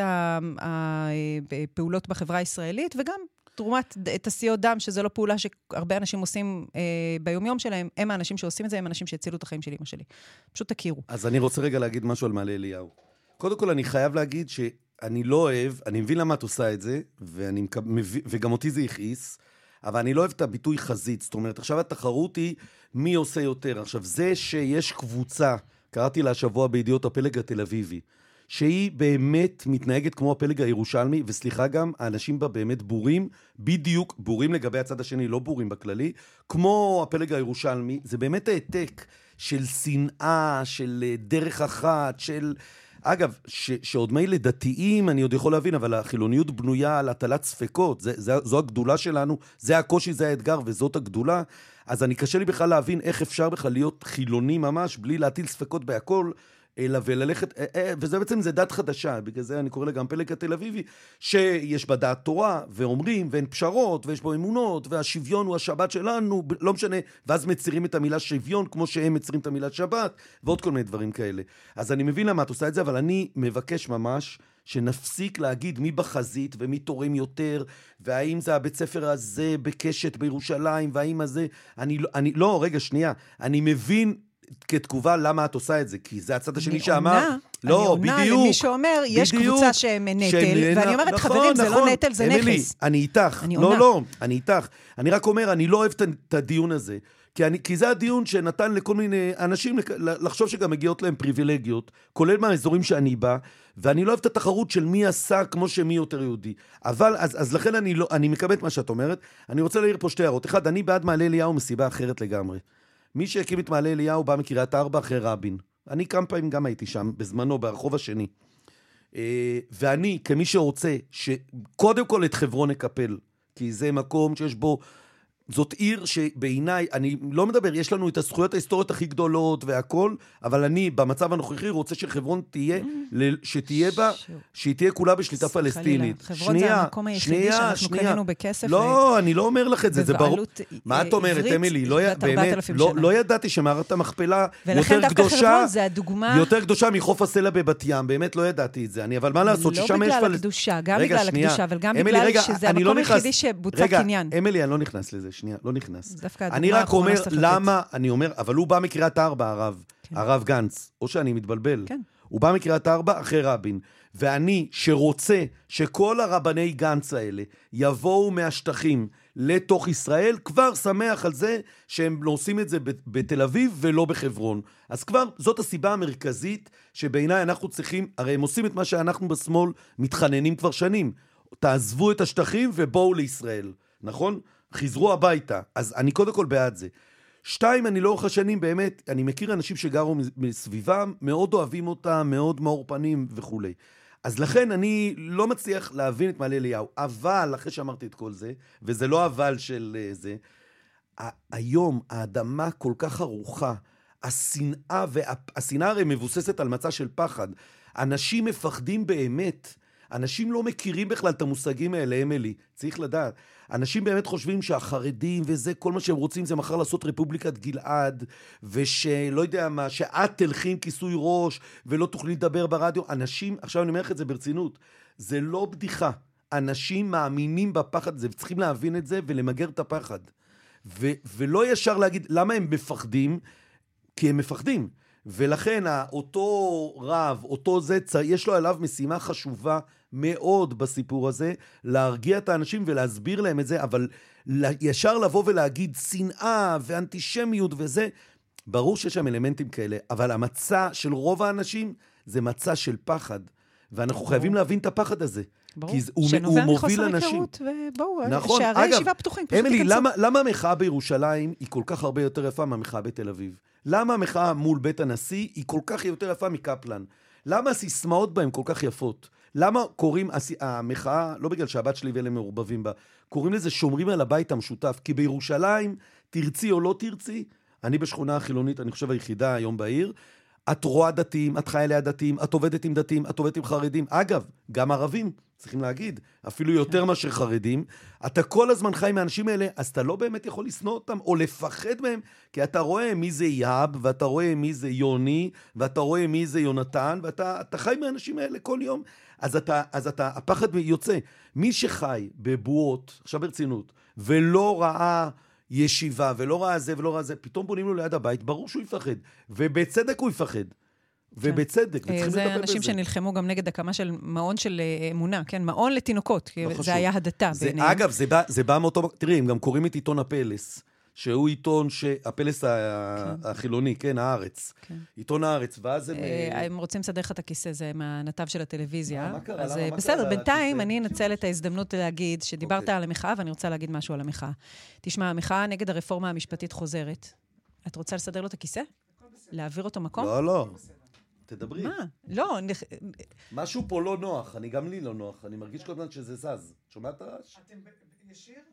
Speaker 3: הפעולות בחברה הישראלית, וגם תרומת תעשיות דם, שזו לא פעולה שהרבה אנשים עושים אה, ביומיום שלהם, הם האנשים שעושים את זה, הם האנשים שהצילו את החיים של אמא שלי. פשוט תכירו.
Speaker 2: אז אני רוצה רגע להגיד משהו על מעלה אליהו. קודם כל, אני חייב להגיד ש... אני לא אוהב, אני מבין למה את עושה את זה, ואני מקב... וגם אותי זה הכעיס, אבל אני לא אוהב את הביטוי חזית. זאת אומרת, עכשיו התחרות היא מי עושה יותר. עכשיו, זה שיש קבוצה, קראתי לה השבוע בידיעות הפלג התל אביבי, שהיא באמת מתנהגת כמו הפלג הירושלמי, וסליחה גם, האנשים בה באמת בורים, בדיוק, בורים לגבי הצד השני, לא בורים בכללי, כמו הפלג הירושלמי, זה באמת העתק של שנאה, של אה, דרך אחת, של... אגב, ש, שעוד מילא דתיים אני עוד יכול להבין, אבל החילוניות בנויה על הטלת ספקות. זה, זה, זו הגדולה שלנו, זה הקושי, זה האתגר, וזאת הגדולה. אז אני קשה לי בכלל להבין איך אפשר בכלל להיות חילוני ממש, בלי להטיל ספקות בהכל, אלא וללכת, אה, אה, וזה בעצם, זה דת חדשה, בגלל זה אני קורא לה גם פלג התל אביבי, שיש בה דעת תורה, ואומרים, ואין פשרות, ויש בו אמונות, והשוויון הוא השבת שלנו, לא משנה, ואז מצירים את המילה שוויון, כמו שהם מצירים את המילה שבת, ועוד כל מיני דברים כאלה. אז אני מבין למה את עושה את זה, אבל אני מבקש ממש, שנפסיק להגיד מי בחזית ומי תורם יותר, והאם זה הבית ספר הזה בקשת בירושלים, והאם הזה... אני, לא, אני לא, רגע, שנייה. אני מבין כתגובה למה את עושה את זה, כי זה הצד השני שאמר...
Speaker 3: לא, בדיוק. אני עונה למי שאומר, יש קבוצה שהם נטל, ואני אומרת, נכון, חברים, זה לא נכון. נטל, זה
Speaker 2: אמילי,
Speaker 3: נכס.
Speaker 2: אני איתך. אני לא, עונה. לא, אני איתך. אני רק אומר, אני לא אוהב את הדיון הזה. כי, אני, כי זה הדיון שנתן לכל מיני אנשים לחשוב שגם מגיעות להם פריבילגיות, כולל מהאזורים שאני בא, ואני לא אוהב את התחרות של מי עשה כמו שמי יותר יהודי. אבל, אז, אז לכן אני, לא, אני מקבל את מה שאת אומרת. אני רוצה להעיר פה שתי הערות. אחד, אני בעד מעלה אליהו מסיבה אחרת לגמרי. מי שהקים את מעלה אליהו בא מקריית ארבע אחרי רבין. אני כמה פעמים גם הייתי שם, בזמנו, ברחוב השני. אה, ואני, כמי שרוצה שקודם כל את חברון נקפל, כי זה מקום שיש בו זאת עיר שבעיניי, אני לא מדבר, יש לנו את הזכויות ההיסטוריות הכי גדולות והכול, אבל אני, במצב הנוכחי, רוצה שחברון תהיה, mm. שתהיה בה, שהיא תהיה כולה בשליטה פלסטינית.
Speaker 3: חברון זה המקום היחידי שאנחנו קנינו בכסף.
Speaker 2: לא, אני לא אומר לך את זה, זה ברור. מה את אומרת, אמילי? לא, באמת, לא, לא ידעתי שמערת המכפלה יותר קדושה, יותר קדושה מחוף הסלע בבת ים, באמת לא ידעתי את זה. אני, אבל מה לעשות,
Speaker 3: ששם יש... לא בגלל הקדושה, גם בגלל הקדושה, אבל גם בגלל שזה המקום לא היחידי שבוצע קניין.
Speaker 2: רגע, אמילי, אני לא נכנס לזה. שנייה, לא נכנס. דווקא הדוגמה אני רק אומר, למה, אני אומר, אבל הוא בא מקריית ארבע, הרב, כן. הרב גנץ, או שאני מתבלבל. כן. הוא בא מקריית ארבע אחרי רבין. ואני, שרוצה שכל הרבני גנץ האלה יבואו מהשטחים לתוך ישראל, כבר שמח על זה שהם עושים את זה בתל אביב ולא בחברון. אז כבר זאת הסיבה המרכזית שבעיניי אנחנו צריכים, הרי הם עושים את מה שאנחנו בשמאל מתחננים כבר שנים. תעזבו את השטחים ובואו לישראל, נכון? חזרו הביתה. אז אני קודם כל בעד זה. שתיים, אני לאורך השנים באמת, אני מכיר אנשים שגרו מסביבם, מאוד אוהבים אותם, מאוד מאור פנים וכולי. אז לכן אני לא מצליח להבין את מעלה אליהו. אבל, אחרי שאמרתי את כל זה, וזה לא אבל של uh, זה, היום האדמה כל כך ארוכה, השנאה, והשנאה הרי מבוססת על מצע של פחד. אנשים מפחדים באמת. אנשים לא מכירים בכלל את המושגים האלה, אמילי, צריך לדעת. אנשים באמת חושבים שהחרדים וזה, כל מה שהם רוצים זה מחר לעשות רפובליקת גלעד, ושלא יודע מה, שאת תלכי עם כיסוי ראש ולא תוכלי לדבר ברדיו. אנשים, עכשיו אני אומר לך את זה ברצינות, זה לא בדיחה. אנשים מאמינים בפחד הזה, וצריכים להבין את זה ולמגר את הפחד. ו- ולא ישר להגיד, למה הם מפחדים? כי הם מפחדים. ולכן אותו רב, אותו זה, יש לו עליו משימה חשובה מאוד בסיפור הזה, להרגיע את האנשים ולהסביר להם את זה, אבל ישר לבוא ולהגיד שנאה ואנטישמיות וזה, ברור שיש שם אלמנטים כאלה, אבל המצע של רוב האנשים זה מצע של פחד. ואנחנו ברור. חייבים להבין את הפחד הזה.
Speaker 3: ברור, כי הוא, הוא מוביל אנשים. שנובע מחוסר היכרות, ובואו, נכון, שערי אגב, ישיבה פתוחים, פשוט
Speaker 2: אמילי, למה, למה המחאה בירושלים היא כל כך הרבה יותר יפה מהמחאה בתל אביב? למה המחאה מול בית הנשיא היא כל כך יותר יפה מקפלן? למה הסיסמאות בהן כל כך יפות? למה קוראים, המחאה, לא בגלל שהבת שלי ואלה מעורבבים בה, קוראים לזה שומרים על הבית המשותף. כי בירושלים, תרצי או לא תרצי, אני בשכונה החילונית, אני חושב היחידה היום בעיר, את רואה דתיים, את חיה ליד דתיים, את עובדת עם דתיים, את עובדת עם חרדים. אגב, גם ערבים, צריכים להגיד, אפילו יותר כן. מאשר חרדים. אתה כל הזמן חי עם האנשים האלה, אז אתה לא באמת יכול לשנוא אותם או לפחד מהם, כי אתה רואה מי זה יאב, ואתה רואה מי זה יוני, ואתה רואה מי זה יונתן, ואתה חי עם האנשים האלה כל יום. אז אתה, אז אתה, הפחד יוצא. מי שחי בבועות, עכשיו ברצינות, ולא ראה... ישיבה, ולא ראה זה ולא ראה זה, פתאום בונים לו ליד הבית, ברור שהוא יפחד. ובצדק הוא יפחד. ובצדק,
Speaker 3: וצריכים לטפל בזה. זה אנשים שנלחמו גם נגד הקמה של מעון של אה, אמונה, כן? מעון לתינוקות, כי לא זה היה הדתה
Speaker 2: בעיניהם. אגב, זה בא, זה בא מאותו... תראי, הם גם קוראים את עיתון הפלס. שהוא עיתון, ש... הפלס כן. החילוני, כן, הארץ. כן. עיתון הארץ, ואז הם...
Speaker 3: אה, הם רוצים לסדר לך את הכיסא, זה מהנתב של הטלוויזיה. מה קרה? אז למה, בסדר, בינתיים אני אנצל את ההזדמנות להגיד שדיברת אוקיי. על המחאה, ואני רוצה להגיד משהו על המחאה. תשמע, המחאה נגד הרפורמה המשפטית חוזרת. את רוצה לסדר לו את הכיסא? להעביר אותו מקום?
Speaker 2: לא, לא. תדברי.
Speaker 3: מה? לא,
Speaker 2: משהו פה לא נוח, אני גם לי לא נוח, אני מרגיש כל הזמן שזה זז. שומעת את הרעש?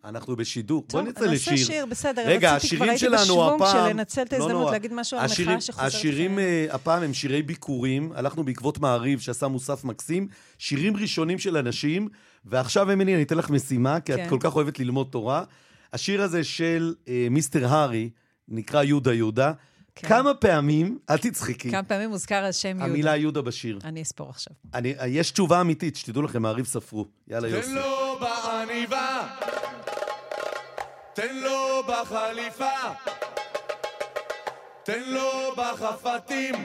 Speaker 2: אנחנו בשידור. בוא נצא לשיר.
Speaker 3: טוב, נעשה שיר, בסדר. רגע, השירים שלנו הפעם... של לנצל את לא ההזדמנות להגיד משהו על המחאה שחוזרת.
Speaker 2: השירים אה, הפעם הם שירי ביקורים. הלכנו בעקבות מעריב שעשה מוסף מקסים. שירים ראשונים של אנשים. ועכשיו, אמילי, אני אתן לך משימה, כי את כן. כל כך אוהבת ללמוד תורה. השיר הזה של אה, מיסטר הארי, נקרא יהודה יהודה. כן. כמה פעמים, אל תצחקי.
Speaker 3: כמה פעמים מוזכר השם יהודה.
Speaker 2: המילה יהודה בשיר.
Speaker 3: אני אספור עכשיו.
Speaker 2: אני, יש תשובה אמיתית, שתדעו לכם, מעריב ספרו. יאללה, יוסי. ולא בעניבה תן לו בחליפה, תן לו בחפתים,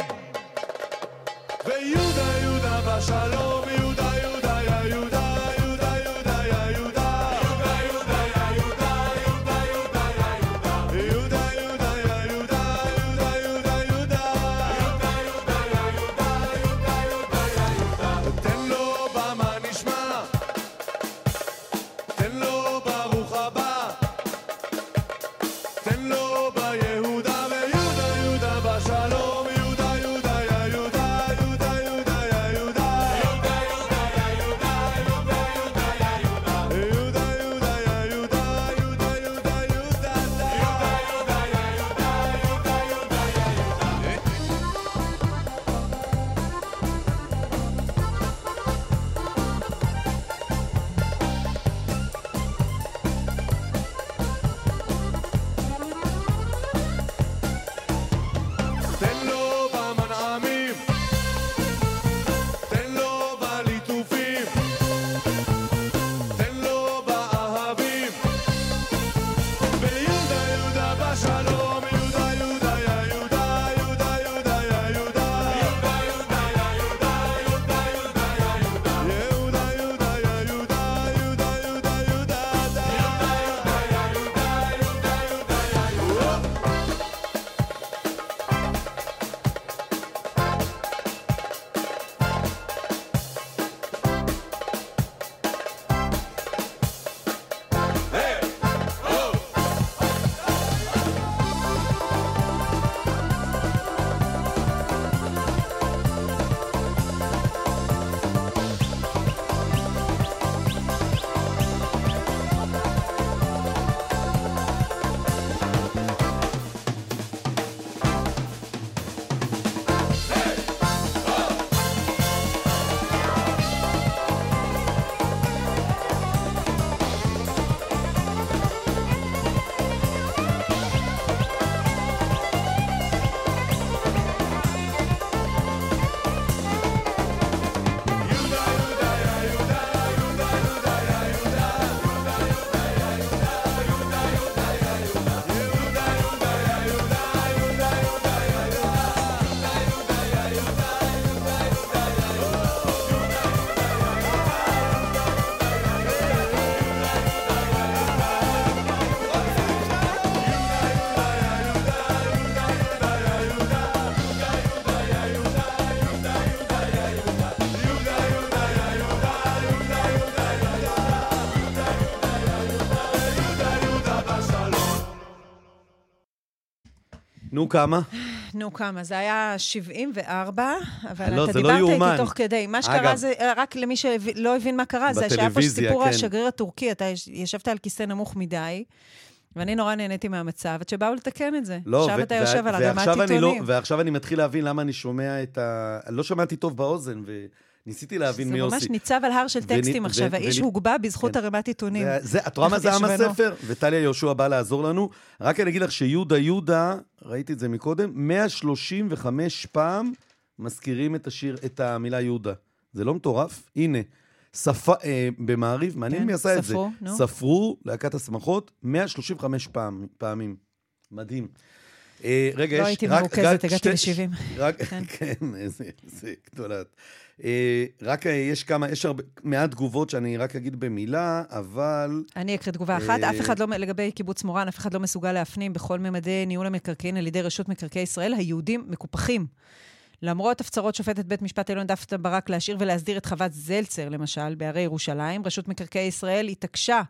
Speaker 2: ויהודה יהודה בשלום יהודה נו, כמה?
Speaker 3: נו, כמה? זה היה 74, אבל לא, אתה דיברת לא איתי תוך כדי. מה שקרה אגב, זה, רק למי שלא הבין מה קרה, זה שהיה פה סיפור כן. השגריר הטורקי, אתה ישבת על כיסא נמוך מדי. ואני נורא נהניתי מהמצב, עד שבאו לתקן את זה.
Speaker 2: לא,
Speaker 3: עכשיו אתה יושב על אדמת עיתונים.
Speaker 2: לא, ועכשיו אני מתחיל להבין למה אני שומע את ה... לא שמעתי טוב באוזן, ו... ניסיתי להבין מי
Speaker 3: עושה. זה ממש ניצב על הר של טקסטים עכשיו, האיש הוגבה בזכות כן. ערימת עיתונים.
Speaker 2: את רואה מה זה עם הספר? וטליה יהושע באה לעזור לנו. רק אני אגיד לך שיהודה יהודה, ראיתי את זה מקודם, 135 פעם מזכירים את השיר, את המילה יהודה. זה לא מטורף? הנה. שפה, אה, במעריב, מעניין כן, מי עשה את זה. נו. ספרו להקת השמחות 135 פעם, פעמים. מדהים.
Speaker 3: אה, רגע, לא יש... לא הייתי מרוכזת, הגעתי ל-70.
Speaker 2: רק, כן, כן איזה גדולת. אה, רק אה, יש כמה, יש הרבה, מעט תגובות שאני רק אגיד במילה, אבל...
Speaker 3: אני אקריא תגובה אחת. אף אחד לא, לגבי קיבוץ מורן, אף אחד לא מסוגל להפנים בכל ממדי ניהול המקרקעין על ידי רשות מקרקעי ישראל, היהודים מקופחים. למרות הפצרות שופטת בית משפט עליון דפנה ברק להשאיר ולהסדיר את חוות זלצר, למשל, בהרי ירושלים, רשות מקרקעי ישראל התעקשה,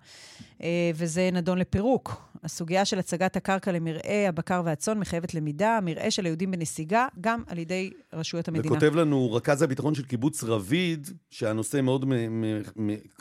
Speaker 3: אה, וזה נדון לפירוק. הסוגיה של הצגת הקרקע למרעה הבקר והצאן מחייבת למידה, מרעה של היהודים בנסיגה, גם על ידי רשויות המדינה.
Speaker 2: וכותב לנו רכז הביטחון של קיבוץ רביד, שהנושא מאוד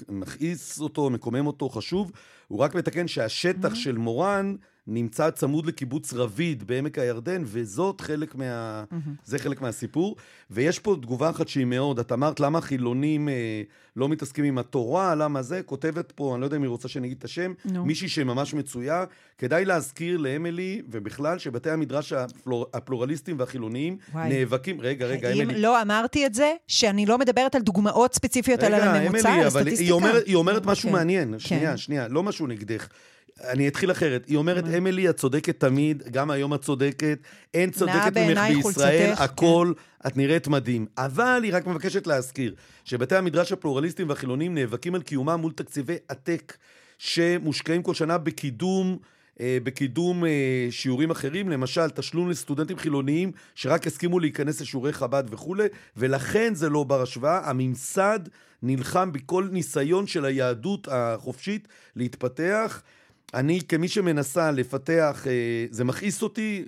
Speaker 2: מכעיס אותו, מקומם אותו, חשוב. הוא רק מתקן שהשטח mm-hmm. של מורן נמצא צמוד לקיבוץ רביד בעמק הירדן, וזאת חלק מה... Mm-hmm. זה חלק מהסיפור. ויש פה תגובה אחת שהיא מאוד, את אמרת למה חילונים אה, לא מתעסקים עם התורה, למה זה? כותבת פה, אני לא יודע אם היא רוצה שאני אגיד את השם, no. מישהי שממש מצויה. כדאי להזכיר לאמילי, ובכלל, שבתי המדרש הפלור, הפלורליסטים והחילוניים וואי. נאבקים... רגע, רגע,
Speaker 3: אמילי. אם לא אמרתי את זה, שאני לא מדברת על דוגמאות ספציפיות, אלא על הממוצע, על הסטטיסטיקה. היא אומרת,
Speaker 2: היא אומרת משהו כן. מעניין. שנייה, כן. שנייה, לא משהו נגדך. אני אתחיל אחרת. היא אומרת, אמילי, את צודקת תמיד, גם היום את צודקת, אין צודקת ממך בישראל. הכל, כן. את נראית מדהים. אבל היא רק מבקשת להזכיר שבתי המדרש הפלורליסטים והחילונים נאבקים על קיומם מול תקציבי עתק שמושקעים כל שנה בקידום... אה, בקידום אה, שיעורים אחרים, למשל תשלום לסטודנטים חילוניים שרק הסכימו להיכנס לשיעורי חב"ד וכולי, ולכן זה לא בר השוואה. הממסד נלחם בכל ניסיון של היהדות החופשית להתפתח. אני, כמי שמנסה לפתח, אה, זה מכעיס אותי,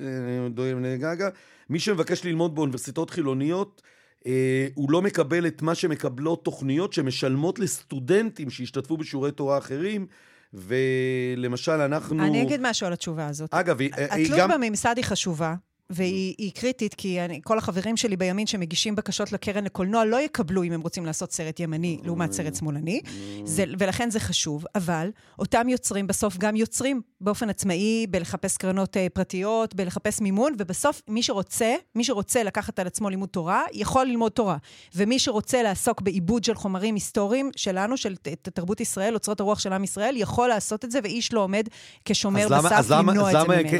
Speaker 2: אה, גגה, מי שמבקש ללמוד באוניברסיטאות חילוניות, אה, הוא לא מקבל את מה שמקבלות תוכניות שמשלמות לסטודנטים שהשתתפו בשיעורי תורה אחרים. ולמשל, אנחנו...
Speaker 3: אני אגיד משהו על התשובה הזאת.
Speaker 2: אגב, היא
Speaker 3: גם... התלות בממסד היא חשובה. והיא קריטית, כי אני, כל החברים שלי בימין שמגישים בקשות לקרן לקולנוע לא יקבלו אם הם רוצים לעשות סרט ימני לעומת סרט שמאלני, זה, ולכן זה חשוב. אבל אותם יוצרים בסוף גם יוצרים באופן עצמאי, בלחפש קרנות uh, פרטיות, בלחפש מימון, ובסוף מי שרוצה, מי שרוצה לקחת על עצמו לימוד תורה, יכול ללמוד תורה. ומי שרוצה לעסוק בעיבוד של חומרים היסטוריים שלנו, של תרבות ישראל, אוצרות הרוח של עם ישראל, יכול לעשות את זה, ואיש לא עומד כשומר בסף למנוע את זה ממנו.
Speaker 2: אז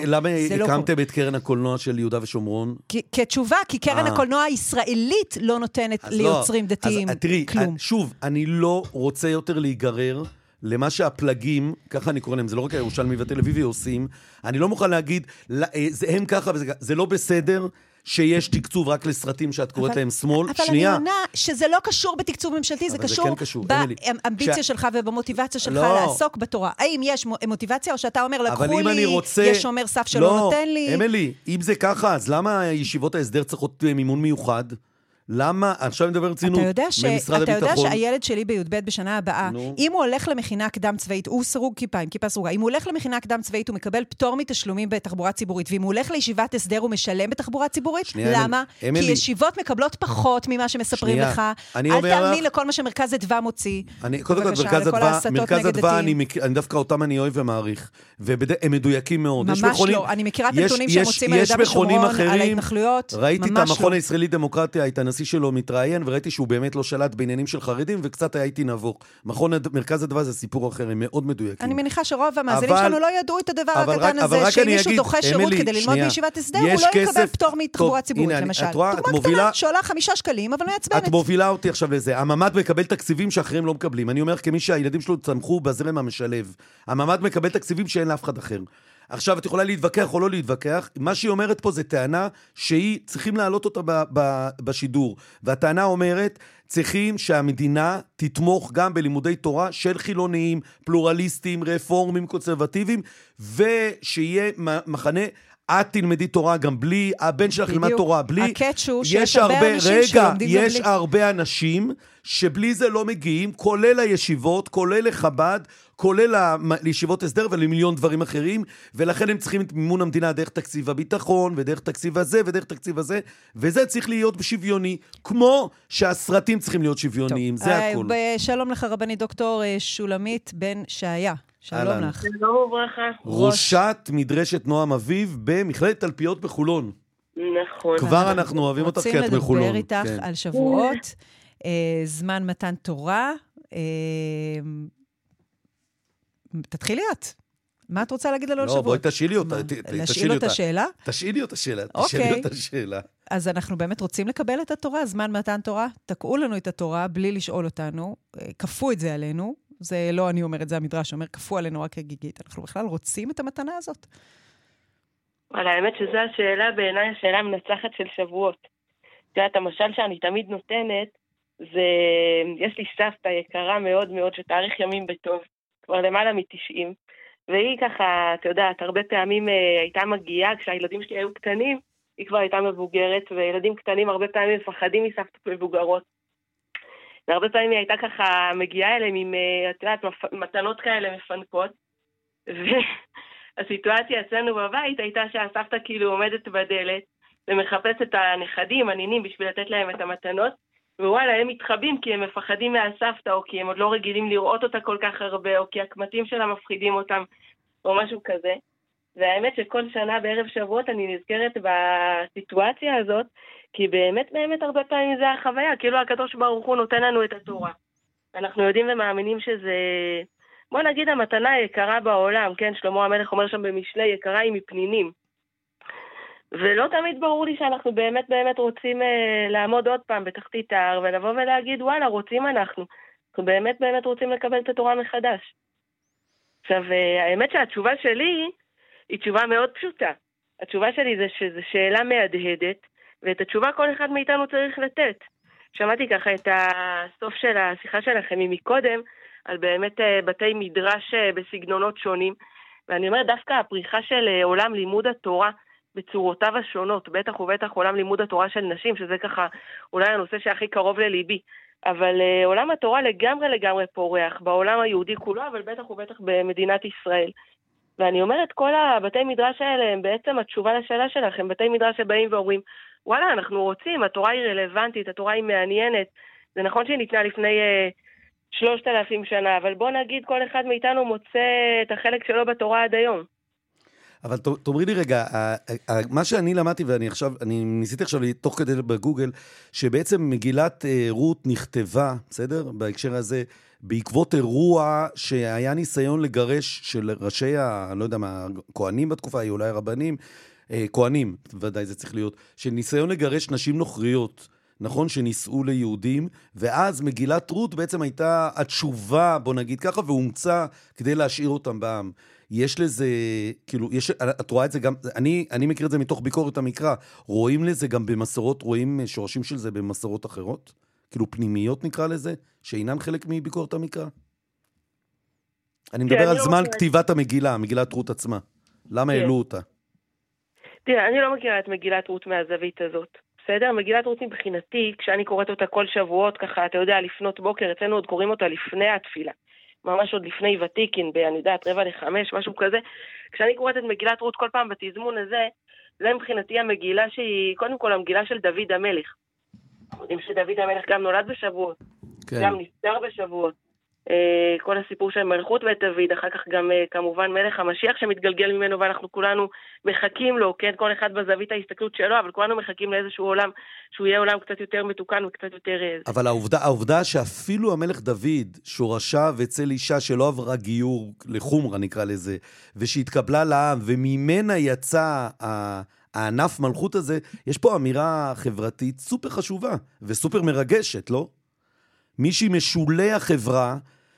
Speaker 2: למה לא הקמתם את קרן הקולנוע של יהודה ושומרון?
Speaker 3: כתשובה, כי קרן אה. הקולנוע הישראלית לא נותנת לא. ליוצרים דתיים אז, תראי, כלום.
Speaker 2: שוב, אני לא רוצה יותר להיגרר. למה שהפלגים, ככה אני קורא להם, זה לא רק הירושלמי והתל אביבי עושים, אני לא מוכן להגיד, אה, זה הם ככה וזה ככה, זה לא בסדר. שיש תקצוב רק לסרטים שאת קוראת אבל, להם שמאל.
Speaker 3: אבל שנייה. אבל אני עונה שזה לא קשור בתקצוב ממשלתי, זה קשור, כן קשור באמביציה ש... שלך ובמוטיבציה שלך לא. לעסוק בתורה. האם יש מוטיבציה, או שאתה אומר, לקחו לי, רוצה... יש שומר סף שלא לא, נותן לי?
Speaker 2: אמילי, אם זה ככה, אז למה ישיבות ההסדר צריכות אה, מימון מיוחד? למה, עכשיו אני מדבר רצינות, ממשרד הביטחון.
Speaker 3: אתה יודע שהילד שלי בי"ב בשנה הבאה, נו. אם הוא הולך למכינה קדם צבאית, הוא סרוג כיפה, עם כיפה סרוגה, אם הוא הולך למכינה קדם צבאית, הוא מקבל פטור מתשלומים בתחבורה ציבורית, ואם הוא הולך לישיבת הסדר, הוא משלם בתחבורה ציבורית? שנייה, למה? אמילי. כי ישיבות מקבלות פחות ממה שמספרים שנייה, לך. אל תאמין לכל מה שמרכז אדווה מוציא.
Speaker 2: אני, קודם כל, מרכז אדווה, מרכז אדווה, אני, אני דווקא אותם אני אוהב ומעריך, והם מדויקים מאוד. ממש מכונים,
Speaker 3: לא, אני מכירה את הנתונים שהם מוצאים על יהודה ושומרון, על ההתנחלויות,
Speaker 2: ראיתי את המכון לא. הישראלי דמוקרטיה, את הנשיא שלו מתראיין, וראיתי שהוא באמת לא שלט בעניינים של חרדים, וקצת הייתי נבוך. מכון מרכז אדווה זה סיפור אחר, הם מאוד מדויקים.
Speaker 3: אני מניחה שרוב המאזינים שלנו לא ידעו את הדבר הקטן הזה, שאם מישהו דוחה שירות כדי ללמוד בישיבת הסדר, הוא לא יקבל פטור מתחבורה ציבורית, למשל.
Speaker 2: את רואה, את מובילה...
Speaker 3: שעולה חמישה שקלים, אבל מעצבנת.
Speaker 2: את מובילה אותי עכשיו לזה. הממ"ד מקבל תקציבים שאחרים לא מקבלים. אני אומר כמי שהילדים שלו צמחו בזרם המשלב. הממ"ד מקבל תקציבים שאין לאף אחד אחר. עכשיו, את יכולה להתווכח או לא להתווכח, מה שהיא אומרת פה זה טענה שהיא, צריכים להעלות אותה ב, ב, בשידור. והטענה אומרת, צריכים שהמדינה תתמוך גם בלימודי תורה של חילוניים, פלורליסטים, רפורמים, קונסרבטיביים, ושיהיה מחנה את תלמדי תורה גם בלי, הבן שלך ילמד תורה בלי.
Speaker 3: הקאץ' הוא שיש הרבה, אנשים רגע, שלומדים
Speaker 2: גם בלי. רגע, יש הרבה אנשים שבלי זה לא מגיעים, כולל הישיבות, כולל לחב"ד, כולל לישיבות הסדר ולמיליון דברים אחרים, ולכן הם צריכים את מימון המדינה דרך תקציב הביטחון, ודרך תקציב הזה, ודרך תקציב הזה, וזה צריך להיות שוויוני, כמו שהסרטים צריכים להיות שוויוניים, זה אה, הכול.
Speaker 3: שלום לך, רבנית דוקטור אה, שולמית בן שעיה. שלום לך.
Speaker 4: שלום וברכה.
Speaker 2: ראשת מדרשת נועם אביב במכללת תלפיות בחולון.
Speaker 4: נכון.
Speaker 2: כבר אנחנו אוהבים אותך כי את מחולון.
Speaker 3: רוצים לדבר איתך כן. על שבועות, אה, זמן מתן תורה. תתחילי את. מה את רוצה להגיד לנו על שבועות?
Speaker 2: לא, בואי תשאילי אותה.
Speaker 3: להשאיל אותה שאלה?
Speaker 2: תשאילי אותה שאלה. תשאילי
Speaker 3: אוקיי.
Speaker 2: אותה שאלה.
Speaker 3: אז אנחנו באמת רוצים לקבל את התורה, זמן מתן תורה. תקעו לנו את התורה בלי לשאול אותנו. אה, כפו את זה עלינו. זה לא אני אומרת, זה המדרש אומר, כפו עלינו רק הגיגית. אנחנו בכלל רוצים את המתנה הזאת?
Speaker 4: אבל האמת שזו השאלה, בעיניי השאלה המנצחת של שבועות. את יודעת, המשל שאני תמיד נותנת, זה, יש לי סבתא יקרה מאוד מאוד, שתאריך ימים בטוב, כבר למעלה מ-90, והיא ככה, את יודעת, הרבה פעמים אה, הייתה מגיעה, כשהילדים שלי היו קטנים, היא כבר הייתה מבוגרת, וילדים קטנים הרבה פעמים מפחדים מסבתות מבוגרות. והרבה פעמים היא הייתה ככה מגיעה אליהם עם, אה, את יודעת, מתנות כאלה מפנקות. והסיטואציה אצלנו בבית הייתה שהסבתא כאילו עומדת בדלת ומחפשת את הנכדים, הנינים, בשביל לתת להם את המתנות, ווואלה, הם מתחבאים כי הם מפחדים מהסבתא, או כי הם עוד לא רגילים לראות אותה כל כך הרבה, או כי הקמטים שלה מפחידים אותם, או משהו כזה. והאמת שכל שנה בערב שבועות אני נזכרת בסיטואציה הזאת, כי באמת באמת הרבה פעמים זה החוויה, כאילו הקדוש ברוך הוא נותן לנו את התורה. אנחנו יודעים ומאמינים שזה, בוא נגיד המתנה היקרה בעולם, כן? שלמה המלך אומר שם במשלי, יקרה היא מפנינים. ולא תמיד ברור לי שאנחנו באמת באמת רוצים אה, לעמוד עוד פעם בתחתית ההר ולבוא ולהגיד, וואלה, רוצים אנחנו. אנחנו באמת באמת רוצים לקבל את התורה מחדש. עכשיו, אה, האמת שהתשובה שלי היא תשובה מאוד פשוטה. התשובה שלי זה שזו שאלה מהדהדת, ואת התשובה כל אחד מאיתנו צריך לתת. שמעתי ככה את הסוף של השיחה שלכם מקודם, על באמת אה, בתי מדרש אה, בסגנונות שונים, ואני אומרת, דווקא הפריחה של אה, עולם לימוד התורה בצורותיו השונות, בטח ובטח עולם לימוד התורה של נשים, שזה ככה אולי הנושא שהכי קרוב לליבי, אבל עולם התורה לגמרי לגמרי פורח, בעולם היהודי כולו, אבל בטח ובטח במדינת ישראל. ואני אומרת, כל הבתי מדרש האלה הם בעצם התשובה לשאלה שלכם, בתי מדרש שבאים ואומרים, וואלה, אנחנו רוצים, התורה היא רלוונטית, התורה היא מעניינת. זה נכון שהיא ניתנה לפני אה, שלושת אלפים שנה, אבל בוא נגיד כל אחד מאיתנו מוצא את החלק שלו בתורה עד היום.
Speaker 2: אבל תאמרי לי רגע, מה שאני למדתי, ואני עכשיו, אני ניסיתי עכשיו תוך כדי בגוגל, שבעצם מגילת אה, רות נכתבה, בסדר? בהקשר הזה, בעקבות אירוע שהיה ניסיון לגרש של ראשי ה... לא יודע מה, הכוהנים בתקופה ההיא, אולי הרבנים, אה, כהנים, ודאי זה צריך להיות, של ניסיון לגרש נשים נוכריות. נכון, שנישאו ליהודים, ואז מגילת רות בעצם הייתה התשובה, בוא נגיד ככה, ואומצה כדי להשאיר אותם בעם. יש לזה, כאילו, יש, את רואה את זה גם, אני, אני מכיר את זה מתוך ביקורת המקרא, רואים לזה גם במסורות, רואים שורשים של זה במסורות אחרות? כאילו פנימיות נקרא לזה, שאינן חלק מביקורת המקרא? אני מדבר על זמן כתיבת המגילה, מגילת רות עצמה. למה כן. העלו אותה?
Speaker 4: תראה, אני לא מכירה את מגילת רות מהזווית הזאת. בסדר? מגילת רות מבחינתי, כשאני קוראת אותה כל שבועות, ככה, אתה יודע, לפנות בוקר, אצלנו עוד קוראים אותה לפני התפילה. ממש עוד לפני ותיקין, אני יודעת, רבע לחמש, משהו כזה. כשאני קוראת את מגילת רות כל פעם בתזמון הזה, זה מבחינתי המגילה שהיא, קודם כל המגילה של דוד המלך. יודעים שדוד המלך גם נולד בשבועות, כן. גם נפטר בשבועות. אה, כל הסיפור של מלכות בית דוד, אחר כך גם אה, כמובן מלך המשיח שמתגלגל ממנו ואנחנו כולנו מחכים לו, כן, כל אחד בזווית ההסתכלות שלו, אבל כולנו מחכים לאיזשהו עולם שהוא יהיה עולם קצת יותר מתוקן וקצת יותר... אה,
Speaker 2: אבל העובדה, העובדה שאפילו המלך דוד, שורשיו אצל אישה שלא עברה גיור לחומרה נקרא לזה, ושהתקבלה לעם, וממנה יצא הענף מלכות הזה, יש פה אמירה חברתית סופר חשובה וסופר מרגשת, לא? מישהי משולי החברה,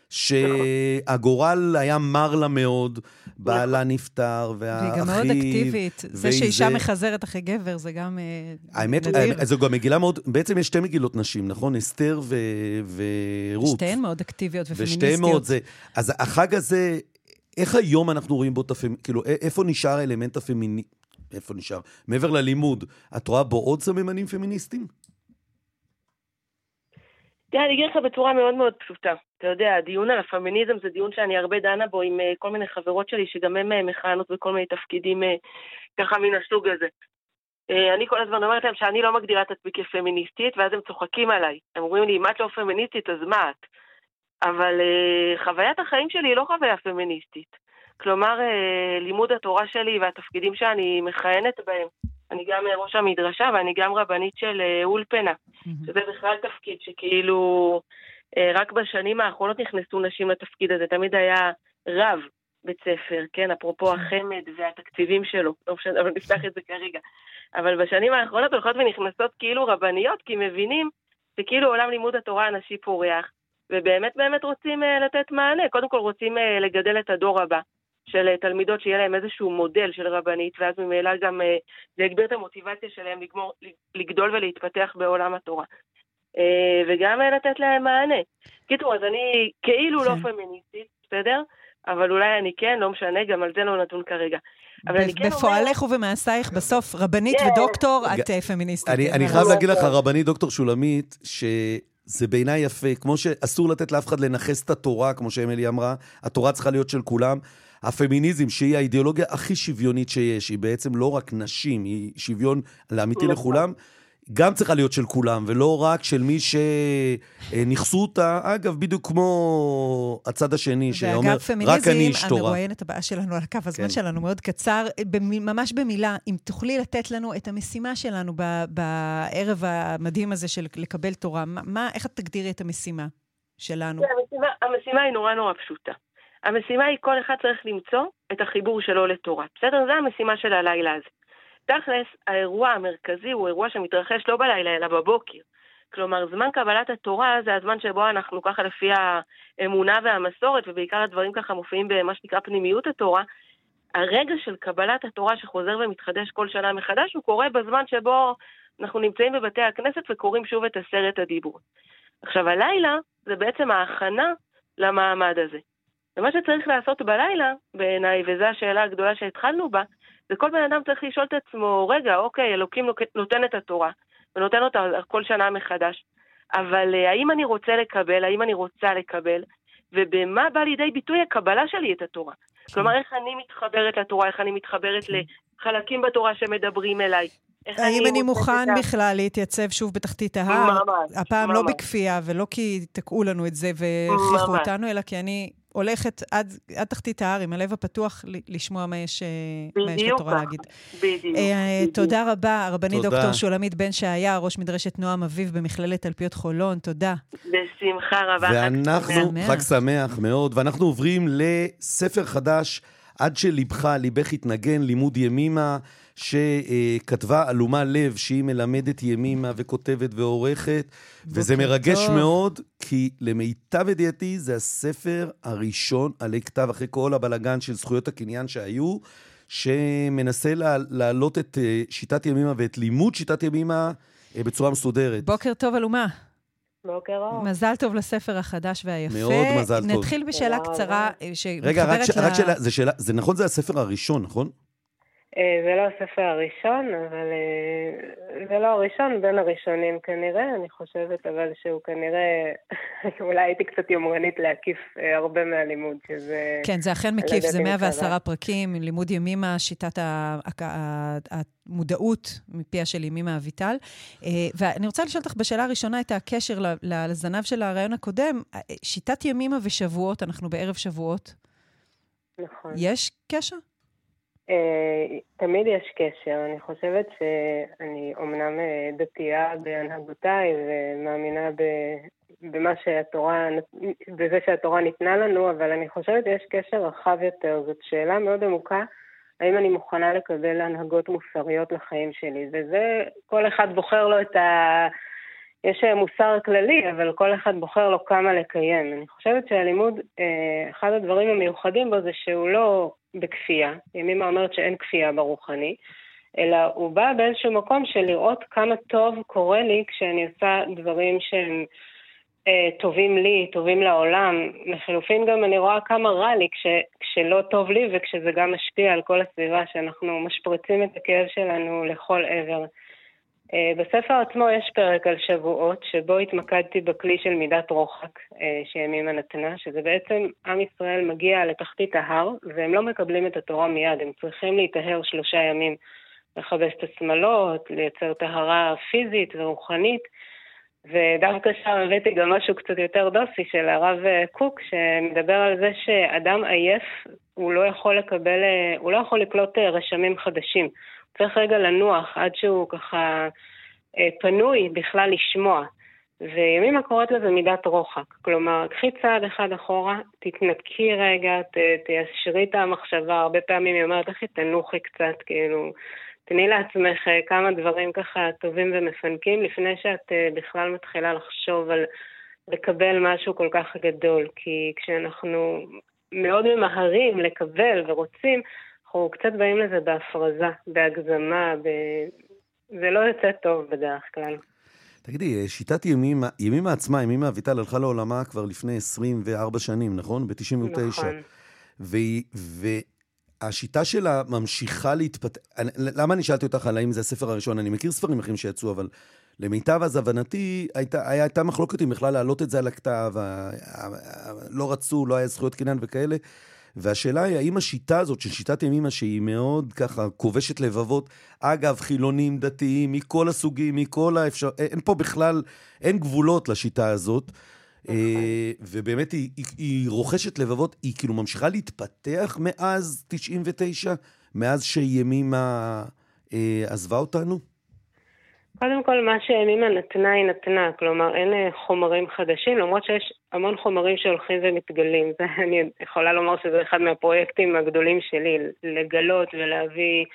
Speaker 2: שהגורל היה מר לה מאוד, בעלה נפטר, והאחיו...
Speaker 3: והיא גם מאוד אקטיבית. זה שאישה מחזרת אחרי גבר, זה גם
Speaker 2: אה, האמת, זו גם מגילה מאוד... בעצם יש שתי מגילות נשים, נכון? אסתר ורות.
Speaker 3: שתיהן מאוד אקטיביות ופמיניסטיות.
Speaker 2: ושתיהן מאוד זה. אז החג הזה, איך היום אנחנו רואים בו את הפמיניסטיות? כאילו, איפה נשאר האלמנט הפמיני... איפה נשאר? מעבר ללימוד, את רואה בו עוד סממנים פמיניסטיים?
Speaker 4: תראה, אני אגיד לך בצורה מאוד מאוד פשוטה. אתה יודע, הדיון על הפמיניזם זה דיון שאני הרבה דנה בו עם uh, כל מיני חברות שלי, שגם הן uh, מכהנות בכל מיני תפקידים uh, ככה מן הסוג הזה. אני כל הזמן אומרת להם שאני לא מגדירה את עצמי כפמיניסטית, ואז הם צוחקים עליי. הם אומרים לי, אם את לא פמיניסטית, אז מה את? אבל חוויית החיים שלי היא לא חוויה פמיניסטית. כלומר, לימוד התורה שלי והתפקידים שאני מכהנת בהם, אני גם ראש המדרשה ואני גם רבנית של אולפנה, mm-hmm. שזה בכלל תפקיד שכאילו רק בשנים האחרונות נכנסו נשים לתפקיד הזה, תמיד היה רב בית ספר, כן, אפרופו החמד והתקציבים שלו, לא משנה, אבל נפתח את זה כרגע. אבל בשנים האחרונות הולכות ונכנסות כאילו רבניות, כי מבינים שכאילו עולם לימוד התורה הנשי פורח, ובאמת באמת רוצים uh, לתת מענה. קודם כל רוצים uh, לגדל את הדור הבא של תלמידות שיהיה להם איזשהו מודל של רבנית, ואז ממילא גם זה יגביר את המוטיבציה שלהם לגמור, לגדול ולהתפתח בעולם התורה. Uh, וגם uh, לתת להם מענה. קיצור, אז אני כאילו לא כן. פמיניסטית, בסדר? אבל אולי אני כן, לא משנה, גם על זה לא נתון כרגע.
Speaker 3: כן בפועלך ובמעשייך, בסוף רבנית ודוקטור, את פמיניסטית.
Speaker 2: אני חייב להגיד לך, רבנית דוקטור שולמית, ש... זה בעיניי יפה, כמו שאסור לתת לאף אחד לנכס את התורה, כמו שאמילי אמרה, התורה צריכה להיות של כולם. הפמיניזם, שהיא האידיאולוגיה הכי שוויונית שיש, היא בעצם לא רק נשים, היא שוויון לאמיתי נכון. לכולם. גם צריכה להיות של כולם, ולא רק של מי שנכסו אותה, אגב, בדיוק כמו הצד השני, שאומר, רק אני איש תורה. ואגב, פמיניזם,
Speaker 3: המרואיינת הבאה שלנו על הקו, הזמן כן. שלנו מאוד קצר. ממש במילה, אם תוכלי לתת לנו את המשימה שלנו בערב המדהים הזה של לקבל תורה, מה, איך את תגדירי את המשימה שלנו?
Speaker 4: כן, המשימה, המשימה היא נורא נורא פשוטה. המשימה היא כל אחד צריך למצוא את החיבור שלו לתורה. בסדר? זו המשימה של הלילה הזה. תכלס, האירוע המרכזי הוא אירוע שמתרחש לא בלילה, אלא בבוקר. כלומר, זמן קבלת התורה זה הזמן שבו אנחנו ככה לפי האמונה והמסורת, ובעיקר הדברים ככה מופיעים במה שנקרא פנימיות התורה, הרגע של קבלת התורה שחוזר ומתחדש כל שנה מחדש, הוא קורה בזמן שבו אנחנו נמצאים בבתי הכנסת וקוראים שוב את עשרת הדיבור. עכשיו, הלילה זה בעצם ההכנה למעמד הזה. ומה שצריך לעשות בלילה, בעיניי, וזו השאלה הגדולה שהתחלנו בה, וכל בן אדם צריך לשאול את עצמו, רגע, אוקיי, אלוקים נותן את התורה, ונותן אותה כל שנה מחדש, אבל אה, האם אני רוצה לקבל, האם אני רוצה לקבל, ובמה בא לידי ביטוי הקבלה שלי את התורה? כן. כלומר, איך אני מתחברת לתורה, איך אני מתחברת כן. לחלקים בתורה שמדברים אליי.
Speaker 3: האם אני מוכן בכלל להתייצב שוב בתחתית ההר? ממש. הפעם לא בכפייה, ולא כי תקעו לנו את זה והכריחו אותנו, אלא כי אני הולכת עד, עד תחתית ההר עם הלב הפתוח לשמוע מה יש, מה יש בתורה להגיד.
Speaker 4: בדיוק, אה,
Speaker 3: בדיוק. תודה רבה, הרבנית דוקטור שולמית בן שעיה, ראש מדרשת נועם אביב במכללת תלפיות חולון, תודה.
Speaker 4: בשמחה רבה.
Speaker 2: ואנחנו, חג שמח מאוד, ואנחנו עוברים לספר חדש, עד שלבך, ליבך יתנגן, לימוד ימימה. שכתבה אלומה לב, שהיא מלמדת ימימה וכותבת ועורכת, וזה מרגש טוב. מאוד, כי למיטב ידיעתי זה הספר הראשון עלי כתב, אחרי כל הבלגן של זכויות הקניין שהיו, שמנסה להעלות את אה, שיטת ימימה ואת לימוד שיטת ימימה אה, בצורה מסודרת.
Speaker 3: בוקר טוב, אלומה.
Speaker 4: בוקר אור.
Speaker 3: מזל טוב לספר החדש והיפה.
Speaker 2: מאוד מזל
Speaker 3: טוב. נתחיל בשאלה קצרה
Speaker 2: אה, רגע, רק, ש, ל... רק שאלה, זה שאלה, זה נכון זה הספר הראשון, נכון?
Speaker 4: אה, זה לא הספר הראשון, אבל אה, זה לא הראשון, בין הראשונים כנראה, אני חושבת אבל שהוא כנראה, אולי הייתי קצת יומרנית להקיף אה, הרבה מהלימוד, שזה...
Speaker 3: כן, זה אכן מקיף, זה 110 פרקים, לימוד ימימה, שיטת המודעות מפיה של ימימה אביטל. ואני רוצה לשאול אותך בשאלה הראשונה את הקשר לזנב של הרעיון הקודם. שיטת ימימה ושבועות, אנחנו בערב שבועות.
Speaker 4: נכון.
Speaker 3: יש קשר?
Speaker 4: אה, תמיד יש קשר. אני חושבת שאני אומנם אה, דתייה בהנהגותיי ומאמינה במה שהתורה, בזה שהתורה ניתנה לנו, אבל אני חושבת שיש קשר רחב יותר. זאת שאלה מאוד עמוקה, האם אני מוכנה לקבל הנהגות מוסריות לחיים שלי. וזה, כל אחד בוחר לו את ה... יש מוסר כללי, אבל כל אחד בוחר לו כמה לקיים. אני חושבת שהלימוד, אה, אחד הדברים המיוחדים בו זה שהוא לא בכפייה, ימימה אומרת שאין כפייה ברוחני, אלא הוא בא באיזשהו מקום של לראות כמה טוב קורה לי כשאני עושה דברים שהם
Speaker 5: אה, טובים לי, טובים לעולם. לחלופין גם אני רואה כמה רע לי כש, כשלא טוב לי וכשזה גם משפיע על כל הסביבה, שאנחנו משפריצים את הכאב שלנו לכל עבר. אה, בספר עצמו יש פרק על שבועות, שבו התמקדתי בכלי של מידת רוחק אה, שימימה נתנה, שזה בעצם עם ישראל מגיע לתחתית ההר, והם לא מקבלים את התורה מיד, הם צריכים להיטהר שלושה ימים, לכבס את השמלות, לייצר טהרה פיזית ורוחנית. ודווקא שם הבאתי גם משהו קצת יותר דוסי של הרב אה, קוק, שמדבר על זה שאדם עייף, הוא לא יכול לקבל, הוא לא יכול לקלוט רשמים חדשים. צריך רגע לנוח עד שהוא ככה אה, פנוי בכלל לשמוע. וימימה קוראת לזה מידת רוחק. כלומר, קחי צעד אחד אחורה, תתנקי רגע, תיישרי את המחשבה. הרבה פעמים היא אומרת, לכי תנוחי קצת, כאילו, תני לעצמך אה, כמה דברים ככה טובים ומפנקים, לפני שאת אה, בכלל מתחילה לחשוב על לקבל משהו כל כך גדול. כי כשאנחנו מאוד ממהרים לקבל ורוצים, אנחנו קצת באים לזה בהפרזה, בהגזמה, ב... זה לא יוצא טוב בדרך כלל.
Speaker 2: תגידי, שיטת ימימה, ימימה עצמה, ימימה אביטל הלכה לעולמה כבר לפני 24 שנים, נכון? ב-99. נכון. והשיטה שלה ממשיכה להתפתח... למה אני שאלתי אותך על האם זה הספר הראשון? אני מכיר ספרים אחרים שיצאו, אבל למיטב אז הבנתי, הייתה, הייתה מחלוקת אם בכלל להעלות את זה על הכתב, לא רצו, לא היה זכויות קניין וכאלה. והשאלה היא, האם השיטה הזאת של שיטת ימימה, שהיא מאוד ככה כובשת לבבות, אגב, חילונים, דתיים, מכל הסוגים, מכל האפשר... אין פה בכלל, אין גבולות לשיטה הזאת. נכון. אה, ובאמת היא, היא, היא רוכשת לבבות, היא כאילו ממשיכה להתפתח מאז 99, מאז שימימה אה, עזבה אותנו?
Speaker 5: קודם כל, מה שימימה נתנה היא נתנה, כלומר אין אה, חומרים חדשים, למרות שיש המון חומרים שהולכים ומתגלים. אני יכולה לומר שזה אחד מהפרויקטים הגדולים שלי, לגלות ולהביא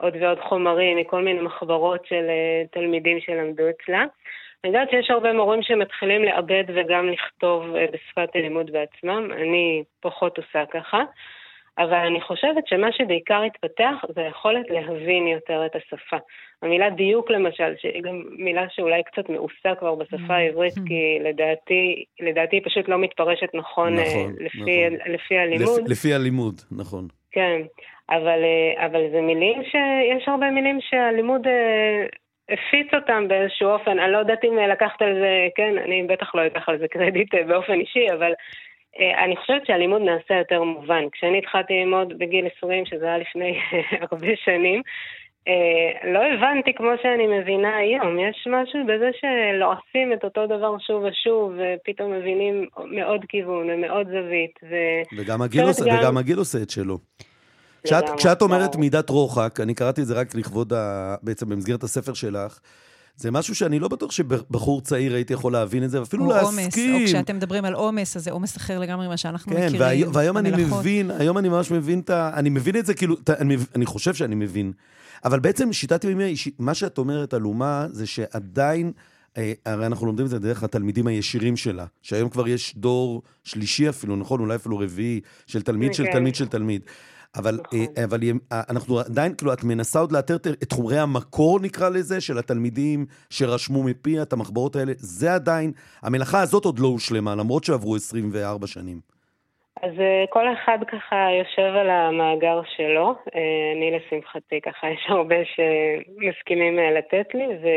Speaker 5: עוד ועוד חומרים מכל מיני מחברות של אה, תלמידים שלמדו אצלה. אני יודעת שיש הרבה מורים שמתחילים לעבד וגם לכתוב אה, בשפת הלימוד בעצמם, אני פחות עושה ככה. אבל אני חושבת שמה שבעיקר התפתח זה היכולת להבין יותר את השפה. המילה דיוק למשל, שהיא גם מילה שאולי קצת מאוסה כבר בשפה mm-hmm. העברית, כי לדעתי, לדעתי היא פשוט לא מתפרשת נכון, אה, נכון לפי, נכון. לפי הלימוד.
Speaker 2: לפ, לפי הלימוד, נכון.
Speaker 5: כן, אבל, אה, אבל זה מילים שיש הרבה מילים שהלימוד אה, הפיץ אותם באיזשהו אופן. אני לא יודעת אם לקחת על זה, כן, אני בטח לא אקח על זה קרדיט באופן אישי, אבל אני חושבת שהלימוד נעשה יותר מובן. כשאני התחלתי ללמוד בגיל 20, שזה היה לפני הרבה שנים, אה, לא הבנתי כמו שאני מבינה היום. יש משהו בזה שלועסים את אותו דבר שוב ושוב, ופתאום מבינים מעוד כיוון ומעוד זווית. ו...
Speaker 2: וגם, הגיל עושה, גם... וגם הגיל עושה את שלו. כשאת, כשאת אומרת מידת רוחק, אני קראתי את זה רק לכבוד, ה... בעצם במסגרת הספר שלך, זה משהו שאני לא בטוח שבחור צעיר הייתי יכול להבין את זה, ואפילו להסכים.
Speaker 3: או כשאתם מדברים על עומס, אז זה עומס אחר לגמרי ממה שאנחנו כן, מכירים.
Speaker 2: כן, והיום אני מבין, היום אני ממש מבין את ה... אני מבין את זה כאילו, אני, אני חושב שאני מבין. אבל בעצם שיטת ימימי, מה שאת אומרת על אומה, זה שעדיין... אה, הרי אנחנו לומדים את זה דרך התלמידים הישירים שלה, שהיום כבר יש דור שלישי אפילו, נכון? אולי אפילו רביעי, של תלמיד של כן. תלמיד של תלמיד. אבל, נכון. אה, אבל אה, אנחנו עדיין, כאילו, את מנסה עוד לאתר את חומרי המקור, נקרא לזה, של התלמידים שרשמו מפי את המחברות האלה. זה עדיין, המלאכה הזאת עוד לא הושלמה, למרות שעברו 24 שנים.
Speaker 5: אז אה, כל אחד ככה יושב על המאגר שלו. אני לשמחתי, ככה יש הרבה שמסכימים לתת לי, ו...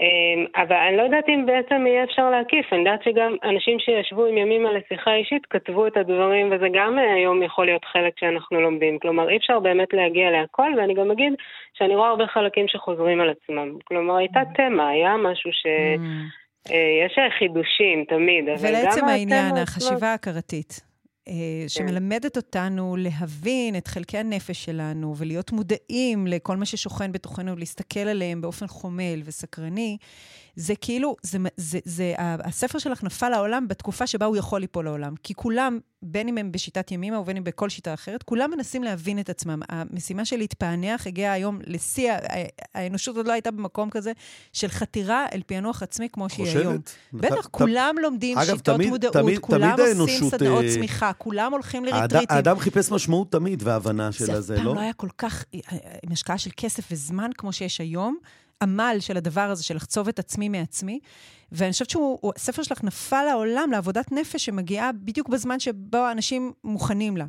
Speaker 5: אמ, אבל אני לא יודעת אם בעצם יהיה אפשר להקיף, אני יודעת שגם אנשים שישבו עם ימימה לשיחה אישית כתבו את הדברים, וזה גם אה, היום יכול להיות חלק שאנחנו לומדים. כלומר, אי אפשר באמת להגיע להכל, ואני גם אגיד שאני רואה הרבה חלקים שחוזרים על עצמם. כלומר, הייתה mm. תמה, היה משהו ש... Mm. אה, יש חידושים תמיד,
Speaker 3: אבל גם... ולעצם העניין, החשיבה ההכרתית. אה, כן. שמלמדת אותנו להבין את חלקי הנפש שלנו ולהיות מודעים לכל מה ששוכן בתוכנו, להסתכל עליהם באופן חומל וסקרני, זה כאילו, זה, זה, זה, הספר שלך נפל לעולם בתקופה שבה הוא יכול ליפול לעולם. כי כולם, בין אם הם בשיטת ימימה ובין אם בכל שיטה אחרת, כולם מנסים להבין את עצמם. המשימה של להתפענח הגיעה היום לשיא, האנושות עוד לא הייתה במקום כזה של חתירה אל פענוח עצמי כמו שהיא חושבת? היום. בטח, כולם לומדים אגב, שיטות תמיד, מודעות, תמיד, כולם תמיד עושים סדנאות אה, צמיחה, כולם הולכים לריטריטים.
Speaker 2: האדם חיפש משמעות תמיד והבנה של הזה, לא? זה
Speaker 3: אף פעם לא היה כל כך, עם השקעה של כסף וזמן כמו שיש היום. העמל של הדבר הזה, של לחצוב את עצמי מעצמי. ואני חושבת שהספר שלך נפל לעולם, לעבודת נפש שמגיעה בדיוק בזמן שבו האנשים מוכנים לה.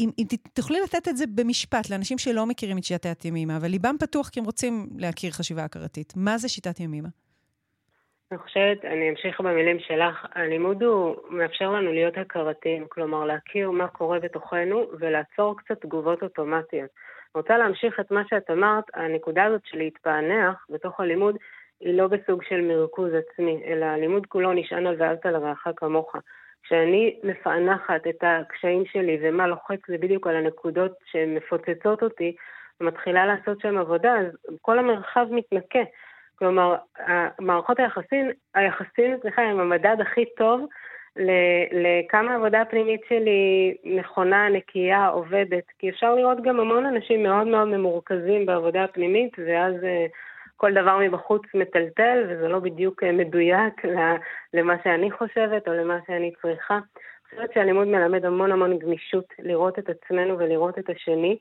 Speaker 3: אם, אם תוכלי לתת את זה במשפט לאנשים שלא מכירים את שיטת ימימה, אבל ליבם פתוח כי הם רוצים להכיר חשיבה הכרתית, מה זה שיטת ימימה?
Speaker 5: אני חושבת, אני אמשיך במילים שלך, הלימוד הוא מאפשר לנו להיות הכרתיים, כלומר להכיר מה קורה בתוכנו ולעצור קצת תגובות אוטומטיות. רוצה להמשיך את מה שאת אמרת, הנקודה הזאת של להתפענח בתוך הלימוד היא לא בסוג של מרכוז עצמי, אלא הלימוד כולו נשען על ואהבת לרעך כמוך. כשאני מפענחת את הקשיים שלי ומה לוחץ זה בדיוק על הנקודות שמפוצצות אותי, ומתחילה לעשות שם עבודה, אז כל המרחב מתנקה. כלומר, מערכות היחסים, היחסים, סליחה, הם המדד הכי טוב לכמה העבודה הפנימית שלי נכונה, נקייה, עובדת. כי אפשר לראות גם המון אנשים מאוד מאוד ממורכזים בעבודה הפנימית, ואז אה, כל דבר מבחוץ מטלטל, וזה לא בדיוק אה, מדויק למה שאני חושבת או למה שאני צריכה. אני חושבת שהלימוד מלמד המון המון גמישות, לראות את עצמנו ולראות את השני.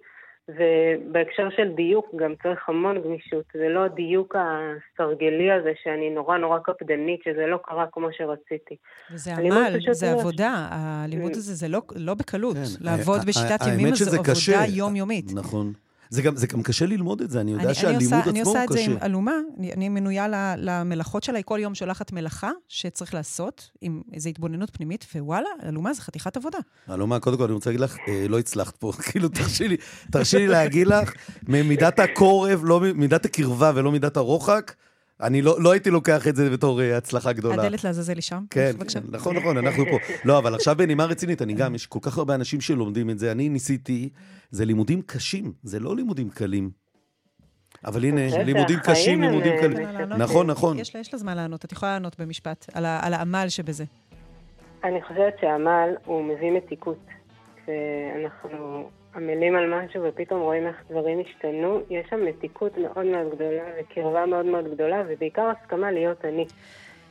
Speaker 5: ובהקשר של דיוק גם צריך המון גמישות, זה לא הדיוק הסרגלי הזה שאני נורא נורא קפדנית, שזה לא קרה כמו שרציתי.
Speaker 3: וזה עמל, זה עבודה, הלימוד הזה זה לא, לא בקלות. כן, לעבוד בשיטת ימים זו עבודה יומיומית.
Speaker 2: נכון. זה גם, זה גם קשה ללמוד את זה, אני יודע אני, שהלימוד אני עושה, עצמו הוא קשה.
Speaker 3: אני עושה את זה עם אלומה, אני, אני מנויה למלאכות שלה, היא כל יום שולחת מלאכה שצריך לעשות, עם איזו התבוננות פנימית, ווואלה, אלומה זה חתיכת עבודה.
Speaker 2: אלומה, קודם כל אני רוצה להגיד לך, אה, לא הצלחת פה, כאילו, תרשי לי, תרשי לי להגיד לך, ממידת הקורב, לא מידת הקרבה ולא מידת הרוחק, אני לא, לא הייתי לוקח את זה בתור uh, הצלחה גדולה.
Speaker 3: הדלת לעזאזל היא שם?
Speaker 2: כן, בבקשה. נכון, נכון, אנחנו פה. לא, אבל עכשיו בנימה רצינית, אני גם, יש כל כך הרבה אנשים שלומדים את זה. אני ניסיתי, זה לימודים קשים, זה לא לימודים קלים. אבל הנה, לימודים קשים, לימודים קלים. נכון, נכון.
Speaker 3: יש לה זמן לענות, את יכולה לענות במשפט על העמל שבזה.
Speaker 5: אני חושבת שהעמל הוא מביא מתיקות. ואנחנו עמלים על משהו ופתאום רואים איך דברים השתנו, יש שם מתיקות מאוד מאוד גדולה וקרבה מאוד מאוד גדולה, ובעיקר הסכמה להיות אני.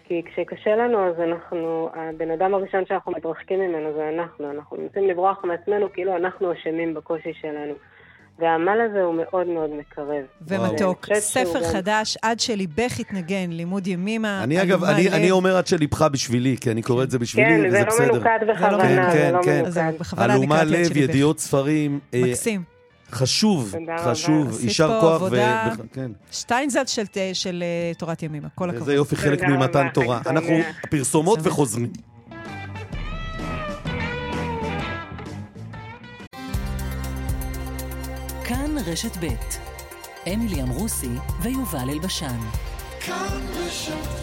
Speaker 5: כי כשקשה לנו, אז אנחנו, הבן אדם הראשון שאנחנו מתרחקים ממנו זה אנחנו. אנחנו מנסים לברוח מעצמנו כאילו אנחנו אשמים בקושי שלנו. והעמל הזה הוא מאוד מאוד מקרב.
Speaker 3: ומתוק. ספר חדש, עד שליבך יתנגן, לימוד ימימה.
Speaker 2: אני אגב, אני, אני אומר עד שליבך בשבילי, כי אני קורא את זה בשבילי, כן, וזה בסדר.
Speaker 5: כן, זה לא מנוקד בכוונה, כן,
Speaker 2: כן,
Speaker 5: זה לא
Speaker 2: כן. מנוקד. אלומה לב, ידיעות ספרים.
Speaker 3: אה, מקסים.
Speaker 2: חשוב, חשוב, יישר כוח. ו...
Speaker 3: כן. שטיינזלד של, של אה, תורת ימימה, כל הכבוד.
Speaker 2: זה יופי, חלק ממתן תורה. אנחנו פרסומות וחוזרים.
Speaker 1: רשת ב' אמילי אמרוסי ויובל אלבשן. כאן רשת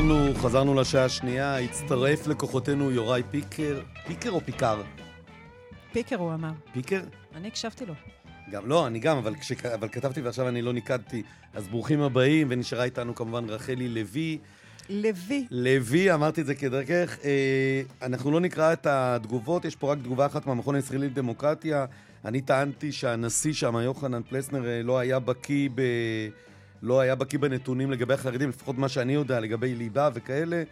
Speaker 2: חזרנו, חזרנו לשעה השנייה, הצטרף לכוחותינו יוראי פיקר. פיקר או פיקר?
Speaker 3: פיקר הוא אמר.
Speaker 2: פיקר?
Speaker 3: אני הקשבתי לו.
Speaker 2: גם, לא, אני גם, אבל, כש, אבל כתבתי ועכשיו אני לא ניקדתי. אז ברוכים הבאים, ונשארה איתנו כמובן רחלי לוי.
Speaker 3: לוי.
Speaker 2: לוי, אמרתי את זה כדרכך. אה, אנחנו לא נקרא את התגובות, יש פה רק תגובה אחת מהמכון הישראלי לדמוקרטיה. אני טענתי שהנשיא שם, יוחנן פלסנר, אה, לא היה בקיא ב... לא היה בקיא בנתונים לגבי החרדים, לפחות מה שאני יודע, לגבי ליבה וכאלה.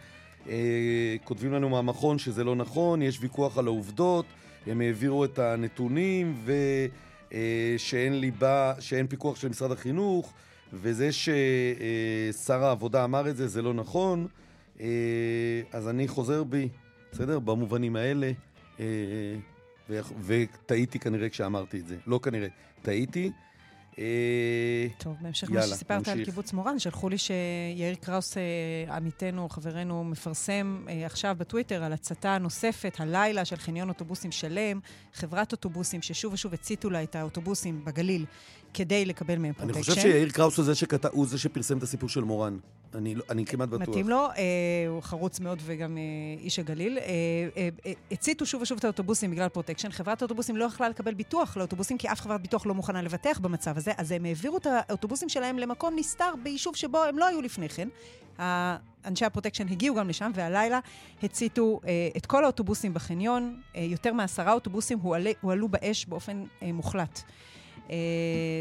Speaker 2: אה, כותבים לנו מהמכון שזה לא נכון, יש ויכוח על העובדות, הם העבירו את הנתונים, ושאין אה, ליבה, שאין פיקוח של משרד החינוך, וזה ששר העבודה אמר את זה, זה לא נכון. אה, אז אני חוזר בי, בסדר? במובנים האלה. אה, וטעיתי כנראה כשאמרתי את זה. לא כנראה, טעיתי.
Speaker 3: אה, טוב, בהמשך למה שסיפרת על קיבוץ מורן, שלחו לי שיאיר קראוס, אה, עמיתנו, חברנו, מפרסם אה, עכשיו בטוויטר על הצתה נוספת, הלילה, של חניון אוטובוסים שלם, חברת אוטובוסים ששוב ושוב הציתו לה את האוטובוסים בגליל, כדי לקבל מהם פרוטקשן.
Speaker 2: אני חושב שיאיר קראוס. הוא זה שפרסם את הסיפור של מורן. אני, לא, אני כמעט בטוח.
Speaker 3: מתאים לו, אה, הוא חרוץ מאוד וגם אה, איש הגליל. אה, אה, אה, הציתו שוב ושוב את האוטובוסים בגלל פרוטקשן. חברת האוטובוסים לא יכלה לקבל ביטוח לאוטובוסים, כי אף חברת ביטוח לא מוכנה לבטח במצב הזה, אז הם העבירו את האוטובוסים שלהם למקום נסתר ביישוב שבו הם לא היו לפני כן. אנשי הפרוטקשן הגיעו גם לשם, והלילה הציתו אה, את כל האוטובוסים בחניון. אה, יותר מעשרה אוטובוסים הועלו, הועלו באש באופן אה, מוחלט. אה,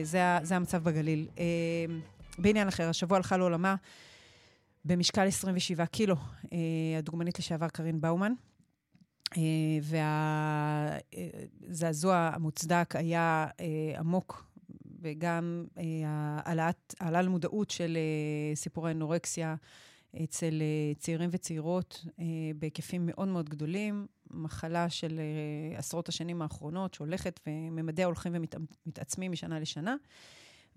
Speaker 3: זה, זה המצב בגליל. אה, בעניין אחר, השבוע הלכה לעולמה במשקל 27 קילו, אה, הדוגמנית לשעבר קארין באומן. והזעזוע המוצדק היה עמוק, וגם העלאה למודעות של סיפורי אנורקסיה אצל צעירים וצעירות בהיקפים מאוד מאוד גדולים. מחלה של עשרות השנים האחרונות, שהולכת וממדיה הולכים ומתעצמים משנה לשנה.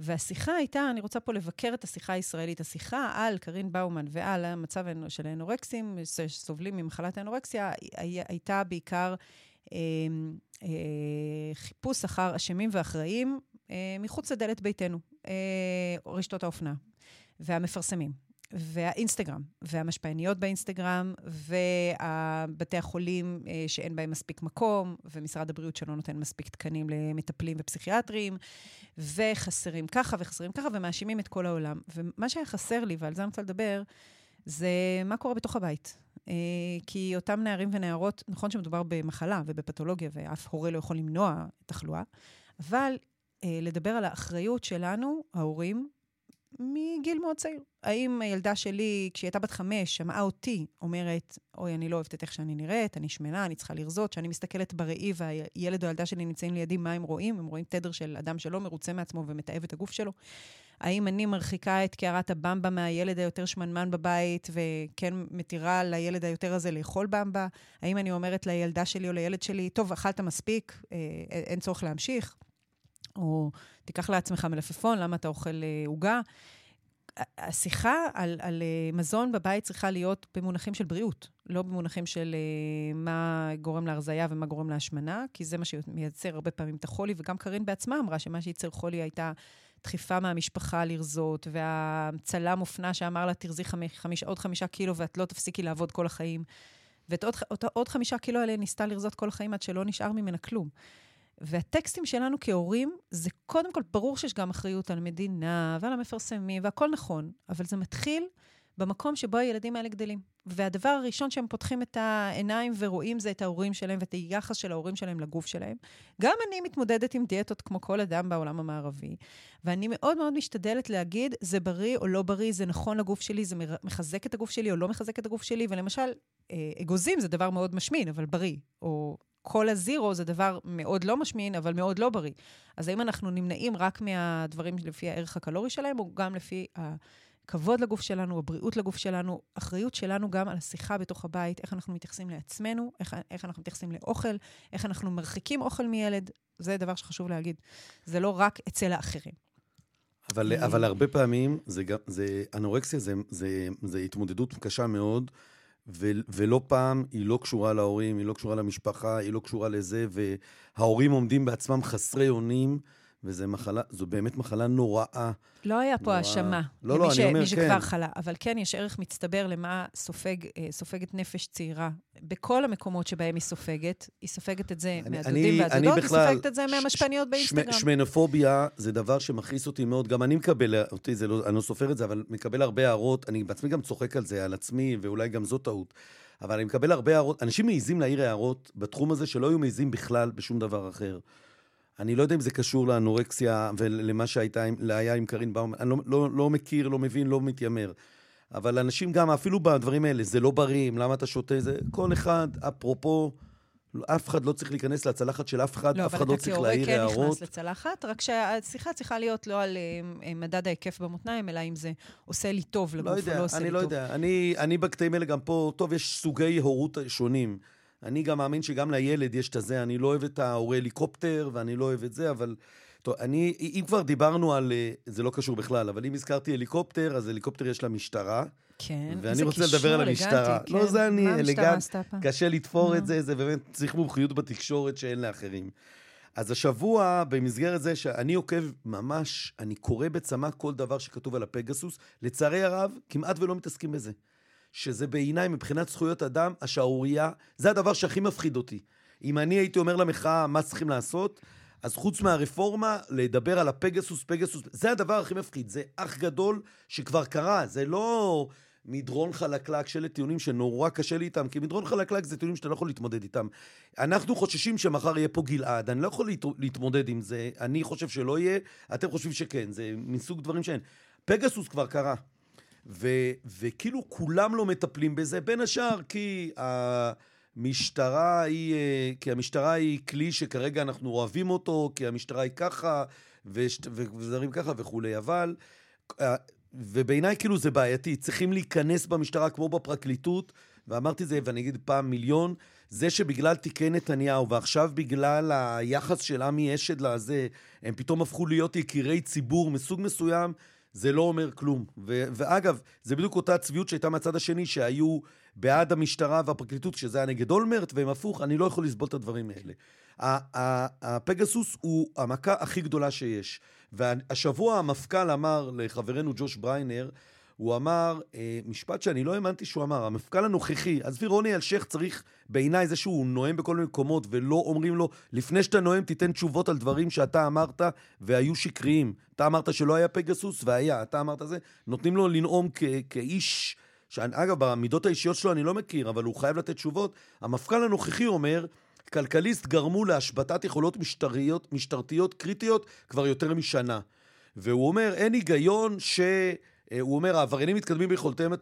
Speaker 3: והשיחה הייתה, אני רוצה פה לבקר את השיחה הישראלית. השיחה על קרין באומן ועל המצב של האנורקסים, שסובלים ממחלת האנורקסיה, הייתה בעיקר אה, אה, חיפוש אחר אשמים ואחראים אה, מחוץ לדלת ביתנו, אה, רשתות האופנה והמפרסמים. והאינסטגרם, והמשפיעניות באינסטגרם, ובתי החולים אה, שאין בהם מספיק מקום, ומשרד הבריאות שלא נותן מספיק תקנים למטפלים ופסיכיאטרים, וחסרים ככה וחסרים ככה, ומאשימים את כל העולם. ומה שהיה חסר לי, ועל זה אני רוצה לדבר, זה מה קורה בתוך הבית. אה, כי אותם נערים ונערות, נכון שמדובר במחלה ובפתולוגיה, ואף הורה לא יכול למנוע תחלואה, אבל אה, לדבר על האחריות שלנו, ההורים, מגיל מאוד צעיר. האם הילדה שלי, כשהיא הייתה בת חמש, שמעה אותי אומרת, אוי, אני לא אוהבת את איך שאני נראית, אני שמנה, אני צריכה לרזות, שאני מסתכלת בראי והילד או הילדה שלי נמצאים לידי, מה הם רואים? הם רואים תדר של אדם שלא מרוצה מעצמו ומתעב את הגוף שלו. האם אני מרחיקה את קערת הבמבה מהילד היותר שמנמן בבית, וכן מתירה לילד היותר הזה לאכול במבה? האם אני אומרת לילדה שלי או לילד שלי, טוב, אכלת מספיק, אה, אין צורך להמשיך? או תיקח לעצמך מלפפון, למה אתה אוכל אה, עוגה? השיחה על, על אה, מזון בבית צריכה להיות במונחים של בריאות, לא במונחים של uh, מה גורם להרזייה ומה גורם להשמנה, כי זה מה שמייצר הרבה פעמים את החולי, וגם קארין בעצמה אמרה שמה שייצר חולי הייתה דחיפה מהמשפחה לרזות, והצלם אופנה שאמר לה, תרזי חמיש, עוד חמישה קילו ואת לא תפסיקי לעבוד כל החיים. ואת עוד, עוד, עוד חמישה קילו האלה ניסתה לרזות כל החיים עד שלא נשאר ממנה כלום. והטקסטים שלנו כהורים, זה קודם כל, ברור שיש גם אחריות על המדינה ועל המפרסמים, והכל נכון, אבל זה מתחיל במקום שבו הילדים האלה גדלים. והדבר הראשון שהם פותחים את העיניים ורואים זה את ההורים שלהם ואת היחס של ההורים שלהם לגוף שלהם. גם אני מתמודדת עם דיאטות כמו כל אדם בעולם המערבי, ואני מאוד מאוד משתדלת להגיד, זה בריא או לא בריא, זה נכון לגוף שלי, זה מחזק את הגוף שלי או לא מחזק את הגוף שלי, ולמשל, אה, אגוזים זה דבר מאוד משמין, אבל בריא, או כל הזירו זה דבר מאוד לא משמין, אבל מאוד לא בריא. אז האם אנחנו נמנעים רק מהדברים לפי הערך הקלורי שלהם, או גם לפי הכבוד לגוף שלנו, הבריאות לגוף שלנו, אחריות שלנו גם על השיחה בתוך הבית, איך אנחנו מתייחסים לעצמנו, איך, איך אנחנו מתייחסים לאוכל, איך אנחנו מרחיקים אוכל מילד, זה דבר שחשוב להגיד. זה לא רק אצל האחרים.
Speaker 2: אבל, אבל הרבה פעמים, זה, זה, אנורקסיה זה, זה, זה התמודדות קשה מאוד. ו- ולא פעם היא לא קשורה להורים, היא לא קשורה למשפחה, היא לא קשורה לזה, וההורים עומדים בעצמם חסרי אונים. וזו מחלה, זו באמת מחלה נוראה.
Speaker 3: לא היה פה האשמה. לא, לא, ש... אני אומר, מי שכבר כן. חלה. אבל כן, יש ערך מצטבר למה סופג, אה, סופגת נפש צעירה. בכל המקומות שבהם היא סופגת, היא סופגת את זה אני, מהדודים והדודות, היא סופגת את זה מהמשפעניות באינסטגרם.
Speaker 2: שמנופוביה זה דבר שמכעיס אותי מאוד. גם אני מקבל, אותי זה לא, אני לא סופר את זה, אבל מקבל הרבה הערות. אני בעצמי גם צוחק על זה, על עצמי, ואולי גם זו טעות. אבל אני מקבל הרבה הערות. אנשים מעיזים להעיר הערות בתחום הזה שלא היו מעיזים בכלל בשום דבר אחר. אני לא יודע אם זה קשור לאנורקסיה ולמה שהיה עם קרין באום, אני לא, לא, לא מכיר, לא מבין, לא מתיימר. אבל אנשים גם, אפילו בדברים האלה, זה לא בריא, למה אתה שותה זה? כל אחד, אפרופו, אף אחד לא צריך להיכנס לצלחת של אף אחד, לא, אף אחד לא צריך להעיר הערות. לא, אבל אתה כהורה כן נכנס
Speaker 3: לצלחת, רק שהשיחה צריכה להיות לא על uh, מדד ההיקף במותניים, אלא אם זה עושה לי טוב לגוף לא יודע, או לא עושה לי
Speaker 2: לא
Speaker 3: טוב.
Speaker 2: אני לא יודע, אני, אני בקטעים האלה גם פה, טוב, יש סוגי הורות שונים. אני גם מאמין שגם לילד יש את הזה, אני לא אוהב את ההורה הליקופטר, ואני לא אוהב את זה, אבל... טוב, אני, אם כבר דיברנו על... אה, זה לא קשור בכלל, אבל אם הזכרתי הליקופטר, אז הליקופטר יש לה משטרה.
Speaker 3: כן,
Speaker 2: ואני רוצה לדבר על המשטרה. כן. לא, זה אני, אלגנט. קשה לתפור את זה, זה באמת צריך מומחיות בתקשורת שאין לאחרים. אז השבוע, במסגרת זה שאני עוקב ממש, אני קורא בצמא כל דבר שכתוב על הפגסוס. לצערי הרב, כמעט ולא מתעסקים בזה. שזה בעיניי, מבחינת זכויות אדם, השערורייה, זה הדבר שהכי מפחיד אותי. אם אני הייתי אומר למחאה מה צריכים לעשות, אז חוץ מהרפורמה, לדבר על הפגסוס, פגסוס, זה הדבר הכי מפחיד. זה אח גדול שכבר קרה, זה לא מדרון חלקלק של טיעונים שנורא קשה לי איתם, כי מדרון חלקלק זה טיעונים שאתה לא יכול להתמודד איתם. אנחנו חוששים שמחר יהיה פה גלעד, אני לא יכול להת... להתמודד עם זה, אני חושב שלא יהיה, אתם חושבים שכן, זה מסוג דברים שאין. פגסוס כבר קרה. ו, וכאילו כולם לא מטפלים בזה, בין השאר כי המשטרה היא, אה, כי המשטרה היא כלי שכרגע אנחנו אוהבים אותו, כי המשטרה היא ככה, ודברים ככה וכולי, אבל... אה, ובעיניי כאילו זה בעייתי, צריכים להיכנס במשטרה כמו בפרקליטות, ואמרתי זה ואני אגיד פעם מיליון, זה שבגלל תיקי נתניהו ועכשיו בגלל היחס של עמי אשד לזה, הם פתאום הפכו להיות יקירי ציבור מסוג מסוים, זה לא אומר כלום. ו- ואגב, זה בדיוק אותה צביעות שהייתה מהצד השני, שהיו בעד המשטרה והפרקליטות, שזה היה נגד אולמרט, והם הפוך, אני לא יכול לסבול את הדברים האלה. הפגסוס הוא המכה הכי גדולה שיש. והשבוע המפכ"ל אמר לחברנו ג'וש בריינר, הוא אמר אה, משפט שאני לא האמנתי שהוא אמר, המפכ"ל הנוכחי, עזבי רוני אלשיך צריך בעיניי זה שהוא נואם בכל מיני מקומות ולא אומרים לו, לפני שאתה נואם תיתן תשובות על דברים שאתה אמרת והיו שקריים. אתה אמרת שלא היה פגסוס והיה, אתה אמרת זה, נותנים לו לנאום כ- כאיש, שאגב, במידות האישיות שלו אני לא מכיר, אבל הוא חייב לתת תשובות. המפכ"ל הנוכחי אומר, כלכליסט גרמו להשבתת יכולות משטריות, משטרתיות קריטיות כבר יותר משנה. והוא אומר, אין היגיון ש... אה, הוא אומר, העבריינים מתקדמים ביכולותיהם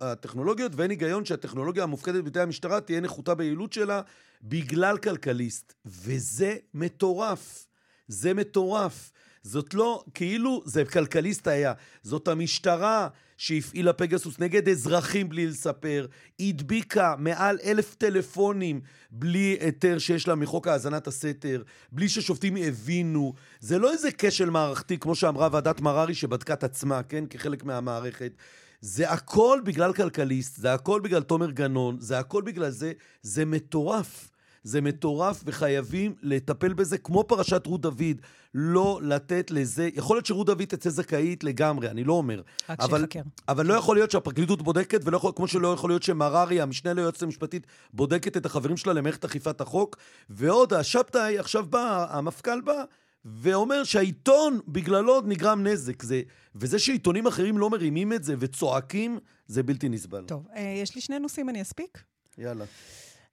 Speaker 2: הטכנולוגיות, ואין היגיון שהטכנולוגיה המופקדת בידי המשטרה תהיה נחותה ביעילות שלה בגלל כלכליסט. וזה מטורף. זה מטורף. זאת לא, כאילו, זה כלכליסט היה. זאת המשטרה שהפעילה פגסוס נגד אזרחים בלי לספר, הדביקה מעל אלף טלפונים בלי היתר שיש לה מחוק האזנת הסתר, בלי ששופטים הבינו. זה לא איזה כשל מערכתי, כמו שאמרה ועדת מררי שבדקה את עצמה, כן? כחלק מהמערכת. זה הכל בגלל כלכליסט, זה הכל בגלל תומר גנון, זה הכל בגלל זה, זה מטורף. זה מטורף וחייבים לטפל בזה כמו פרשת רות דוד. לא לתת לזה, יכול להיות שרות דוד תצא זכאית לגמרי, אני לא אומר.
Speaker 3: רק אבל, שיחקר.
Speaker 2: אבל לא יכול להיות שהפרקליטות בודקת, ולא יכול, כמו שלא יכול להיות שמררי, המשנה ליועצת המשפטית, בודקת את החברים שלה למערכת אכיפת החוק. ועוד, השבתאי עכשיו בא, המפכ"ל בא, ואומר שהעיתון, בגללו נגרם נזק. זה, וזה שעיתונים אחרים לא מרימים את זה וצועקים, זה בלתי נסבל.
Speaker 3: טוב, אה, יש לי שני נושאים, אני אספיק?
Speaker 2: יאללה.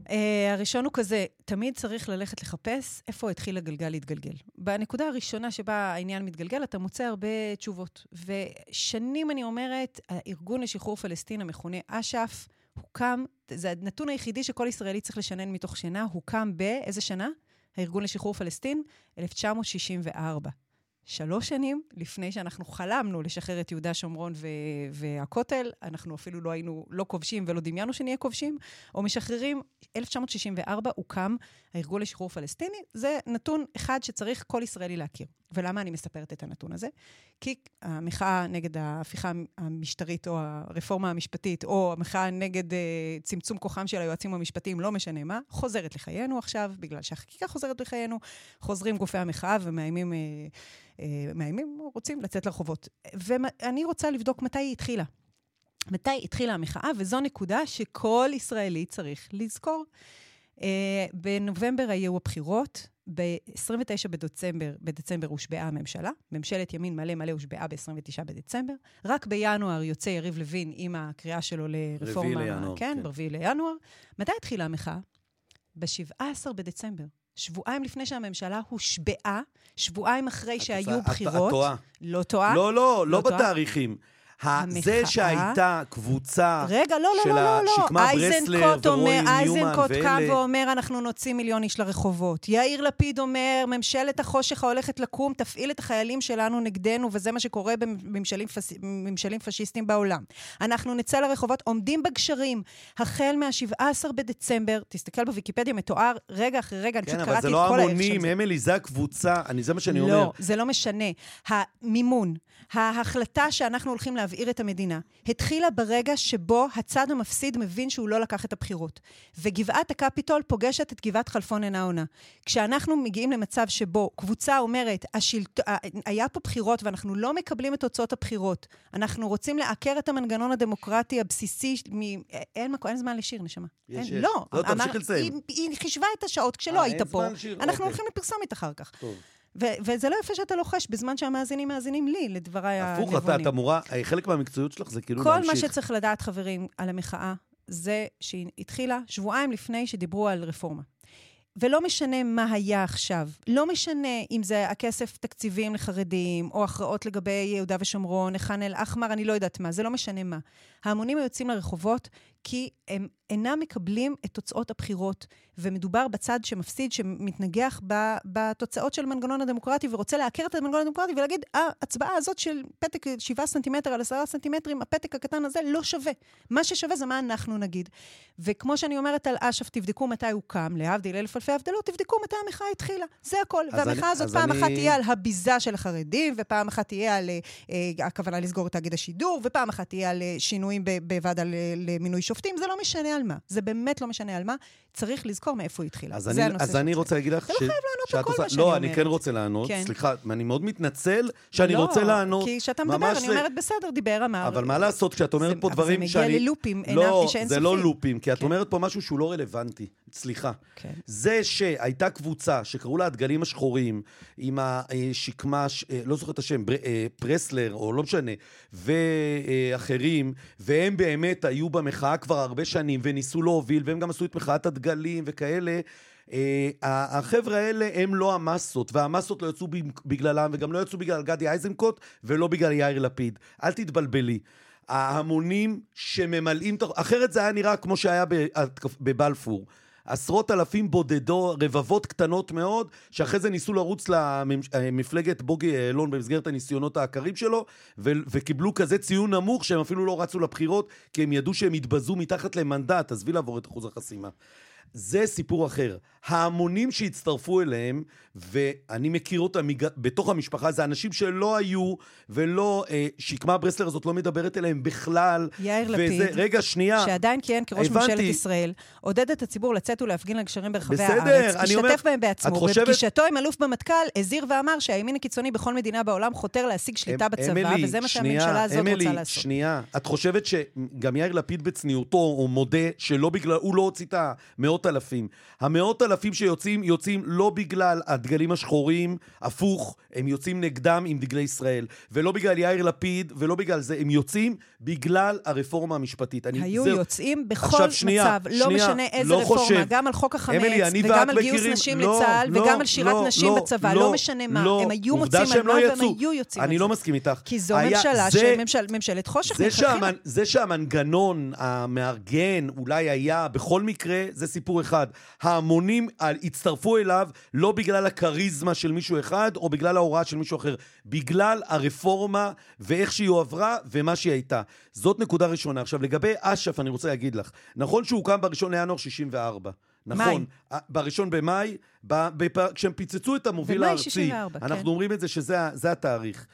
Speaker 3: Uh, הראשון הוא כזה, תמיד צריך ללכת לחפש איפה התחיל הגלגל להתגלגל. בנקודה הראשונה שבה העניין מתגלגל, אתה מוצא הרבה תשובות. ושנים אני אומרת, הארגון לשחרור פלסטין המכונה אש"ף, הוקם, זה הנתון היחידי שכל ישראלי צריך לשנן מתוך שינה, הוקם באיזה שנה? הארגון לשחרור פלסטין? 1964. שלוש שנים לפני שאנחנו חלמנו לשחרר את יהודה, שומרון ו- והכותל, אנחנו אפילו לא היינו לא כובשים ולא דמיינו שנהיה כובשים, או משחררים. 1964 הוקם הארגון לשחרור פלסטיני. זה נתון אחד שצריך כל ישראלי להכיר. ולמה אני מספרת את הנתון הזה? כי המחאה נגד ההפיכה המשטרית או הרפורמה המשפטית, או המחאה נגד uh, צמצום כוחם של היועצים המשפטיים, לא משנה מה, חוזרת לחיינו עכשיו, בגלל שהחקיקה חוזרת לחיינו, חוזרים גופי המחאה ומאיימים... Uh, אה, מאיימים, רוצים לצאת לרחובות. ואני רוצה לבדוק מתי היא התחילה. מתי התחילה המחאה, וזו נקודה שכל ישראלי צריך לזכור. Uh, בנובמבר היו הבחירות, ב-29 בדצמבר, בדצמבר הושבעה הממשלה, ממשלת ימין מלא מלא הושבעה ב-29 בדצמבר. רק בינואר יוצא יריב לוין עם הקריאה שלו לרפורמה...
Speaker 2: רביעי לינואר.
Speaker 3: כן, כן. ברביעי לינואר. מתי התחילה המחאה? ב-17 בדצמבר. שבועיים לפני שהממשלה הושבעה, שבועיים אחרי שהיו בחירות. את טועה. לא טועה?
Speaker 2: לא, לא, לא בתאריכים. המחאה... זה שהייתה קבוצה
Speaker 3: רגע, לא, לא,
Speaker 2: של
Speaker 3: לא, לא, לא.
Speaker 2: שקמה ברסלר ורועי ניומן ואלה...
Speaker 3: אייזנקוט קם ואומר, אנחנו נוציא מיליון איש לרחובות. יאיר לפיד אומר, ממשלת החושך ההולכת לקום, תפעיל את החיילים שלנו נגדנו, וזה מה שקורה בממשלים פס... פשיסטיים בעולם. אנחנו נצא לרחובות, עומדים בגשרים. החל מה-17 בדצמבר, תסתכל בוויקיפדיה, מתואר רגע אחרי רגע, אני
Speaker 2: כן,
Speaker 3: פשוט קראתי את כל
Speaker 2: האקשן. כן, אבל זה לא המונים, אמילי, זה הקבוצה, אני, זה מה שאני
Speaker 3: לא,
Speaker 2: אומר.
Speaker 3: לא, זה לא משנה. המימון, ההחלטה שאנחנו הולכים להבעיר את המדינה, התחילה ברגע שבו הצד המפסיד מבין שהוא לא לקח את הבחירות. וגבעת הקפיטול פוגשת את גבעת חלפון אינה עונה. כשאנחנו מגיעים למצב שבו קבוצה אומרת, השלט... היה פה בחירות ואנחנו לא מקבלים את תוצאות הבחירות, אנחנו רוצים לעקר את המנגנון הדמוקרטי הבסיסי, מ... אין, מקו... אין זמן לשיר, נשמה.
Speaker 2: יש,
Speaker 3: אין,
Speaker 2: יש.
Speaker 3: לא,
Speaker 2: לא, תמשיך לסיים.
Speaker 3: היא, היא חישבה את השעות כשלא
Speaker 2: אה,
Speaker 3: היית פה. אנחנו
Speaker 2: אוקיי.
Speaker 3: הולכים לפרסומת אחר כך.
Speaker 2: טוב.
Speaker 3: ו- וזה לא יפה שאתה לוחש בזמן שהמאזינים מאזינים לי, לדבריי הנבונים.
Speaker 2: הפוך, אתה, את אמורה, חלק מהמקצועיות שלך זה כאילו
Speaker 3: כל
Speaker 2: להמשיך.
Speaker 3: מה שצריך לדעת, חברים, על המחאה, זה שהיא התחילה שבועיים לפני שדיברו על רפורמה. ולא משנה מה היה עכשיו, לא משנה אם זה הכסף תקציבים לחרדים, או הכרעות לגבי יהודה ושומרון, ח'אן אל-אחמר, אני לא יודעת מה, זה לא משנה מה. ההמונים היוצאים לרחובות כי הם אינם מקבלים את תוצאות הבחירות, ומדובר בצד שמפסיד, שמתנגח בתוצאות של המנגנון הדמוקרטי, ורוצה לעקר את המנגנון הדמוקרטי ולהגיד, ההצבעה הזאת של פתק 7 סנטימטר על 10 סנטימטרים, הפתק הקטן הזה לא שווה. מה ששווה זה מה אנחנו נגיד. וכמו שאני אומרת על אש"ף, תבדקו מתי הוא קם, להבדיל אלף אלפי הבדלות, תבדקו מתי המחאה התחילה. זה הכל. והמחאה הזאת פעם אני... אחת תהיה על הביזה של החרדים, ופעם אחת תהיה על אה, הכוונה לסגור את תאגיד השידור, ופעם אחת תהיה על אה, שינויים בוועדה למינוי שופטים, זה לא משנה על מה. זה באמת לא משנה על מה. צריך לזכור מאיפה היא התחילה.
Speaker 2: אז זה אני, אז אני רוצה להגיד לך...
Speaker 3: אתה לא חייב לענות על כל מה שאני
Speaker 2: לא,
Speaker 3: אומרת.
Speaker 2: אני כן רוצה לענות. כן. סליחה, אני מאוד מתנצל שאני לא, רוצה לענות.
Speaker 3: כי כשאתה מדבר, אני אומרת, בסדר, דיבר, אמר.
Speaker 2: אבל מה לעשות, כשאת אומרת פה דברים
Speaker 3: שאני... אבל זה מגיע ללופים, לא, שאין
Speaker 2: זה לא לופים, כי את כן. אומרת פה משהו שהוא לא רלוונטי. סליחה.
Speaker 3: כן.
Speaker 2: זה שהייתה קבוצה שקראו לה הדגלים השחורים, עם השקמה, לא זוכר את השם, פרסלר, או לא משנה, ואחרים, והם באמת היו במחאה כבר הרבה שנים, וניסו להוביל, והם גם עשו את מחאת הדגלים וכאלה. Uh, החבר'ה האלה הם לא המסות, והמסות לא יצאו בגללם, וגם לא יצאו בגלל גדי איזנקוט, ולא בגלל יאיר לפיד. אל תתבלבלי. ההמונים שממלאים... אחרת זה היה נראה כמו שהיה בבלפור. עשרות אלפים בודדו, רבבות קטנות מאוד, שאחרי זה ניסו לרוץ למפלגת בוגי יעלון במסגרת הניסיונות העקרים שלו, ו- וקיבלו כזה ציון נמוך שהם אפילו לא רצו לבחירות, כי הם ידעו שהם יתבזו מתחת למנדט, עזבי לעבור את אחוז החסימה. זה סיפור אחר. ההמונים שהצטרפו אליהם, ואני מכיר אותם מג... בתוך המשפחה, זה אנשים שלא היו, ולא, אה, שקמה ברסלר הזאת לא מדברת אליהם בכלל.
Speaker 3: יאיר וזה, לפיד,
Speaker 2: רגע, שנייה.
Speaker 3: שעדיין כיהן כראש הבנתי. ממשלת ישראל, עודד את הציבור לצאת ולהפגין לגשרים ברחבי
Speaker 2: בסדר,
Speaker 3: הארץ,
Speaker 2: השתתף
Speaker 3: אומר, בהם בעצמו,
Speaker 2: חושבת...
Speaker 3: ובפגישתו עם אלוף במטכ"ל, הזהיר ואמר שהימין הקיצוני בכל מדינה בעולם חותר להשיג שליטה בצבא,
Speaker 2: אמילי,
Speaker 3: וזה מה
Speaker 2: שנייה,
Speaker 3: שהממשלה הזאת
Speaker 2: אמילי,
Speaker 3: רוצה לעשות.
Speaker 2: שנייה, את חושבת שגם יאיר לפיד בצניעותו, הוא מודה שלא בגלל, הוא לא הוציא את המאות אלפים. המאות אלפים שיוצאים, יוצאים לא בגלל הדגלים השחורים, הפוך, הם יוצאים נגדם עם דגלי ישראל. ולא בגלל יאיר לפיד, ולא בגלל זה, הם יוצאים בגלל הרפורמה המשפטית.
Speaker 3: אני, היו זה... יוצאים בכל עכשיו, שנייה, מצב, לא
Speaker 2: שנייה,
Speaker 3: משנה איזה
Speaker 2: לא
Speaker 3: רפורמה,
Speaker 2: חושב.
Speaker 3: גם על חוק החמץ,
Speaker 2: אמילי,
Speaker 3: וגם על גיוס
Speaker 2: מכירים,
Speaker 3: נשים
Speaker 2: לא,
Speaker 3: לצה"ל,
Speaker 2: לא,
Speaker 3: וגם על שירת
Speaker 2: לא,
Speaker 3: נשים
Speaker 2: לא,
Speaker 3: בצבא,
Speaker 2: לא,
Speaker 3: לא משנה מה.
Speaker 2: לא,
Speaker 3: הם היו מוצאים על מה,
Speaker 2: לא
Speaker 3: והם היו יוצאים
Speaker 2: אני לא מסכים איתך.
Speaker 3: כי זו
Speaker 2: היה,
Speaker 3: ממשלה,
Speaker 2: זה,
Speaker 3: ממשלת חושך
Speaker 2: זה,
Speaker 3: מלכתחילה.
Speaker 2: זה שהמנגנון המארגן אולי היה, בכל מקרה, זה סיפור אחד. ההמונים הצטרפו אליו לא בגלל הכריזמה של מישהו אחד, או בגלל ההוראה של מישהו אחר. בגלל הרפורמה ואיך שהיא הועברה ומה שהיא הייתה. זאת נקודה ראשונה. עכשיו, לגבי אש"ף, אני רוצה להגיד לך, נכון שהוא הוקם ב-1 לינואר 64. נכון, בראשון במאי, כשהם פיצצו את המוביל הארצי, 64, אנחנו כן. אומרים את זה שזה התאריך.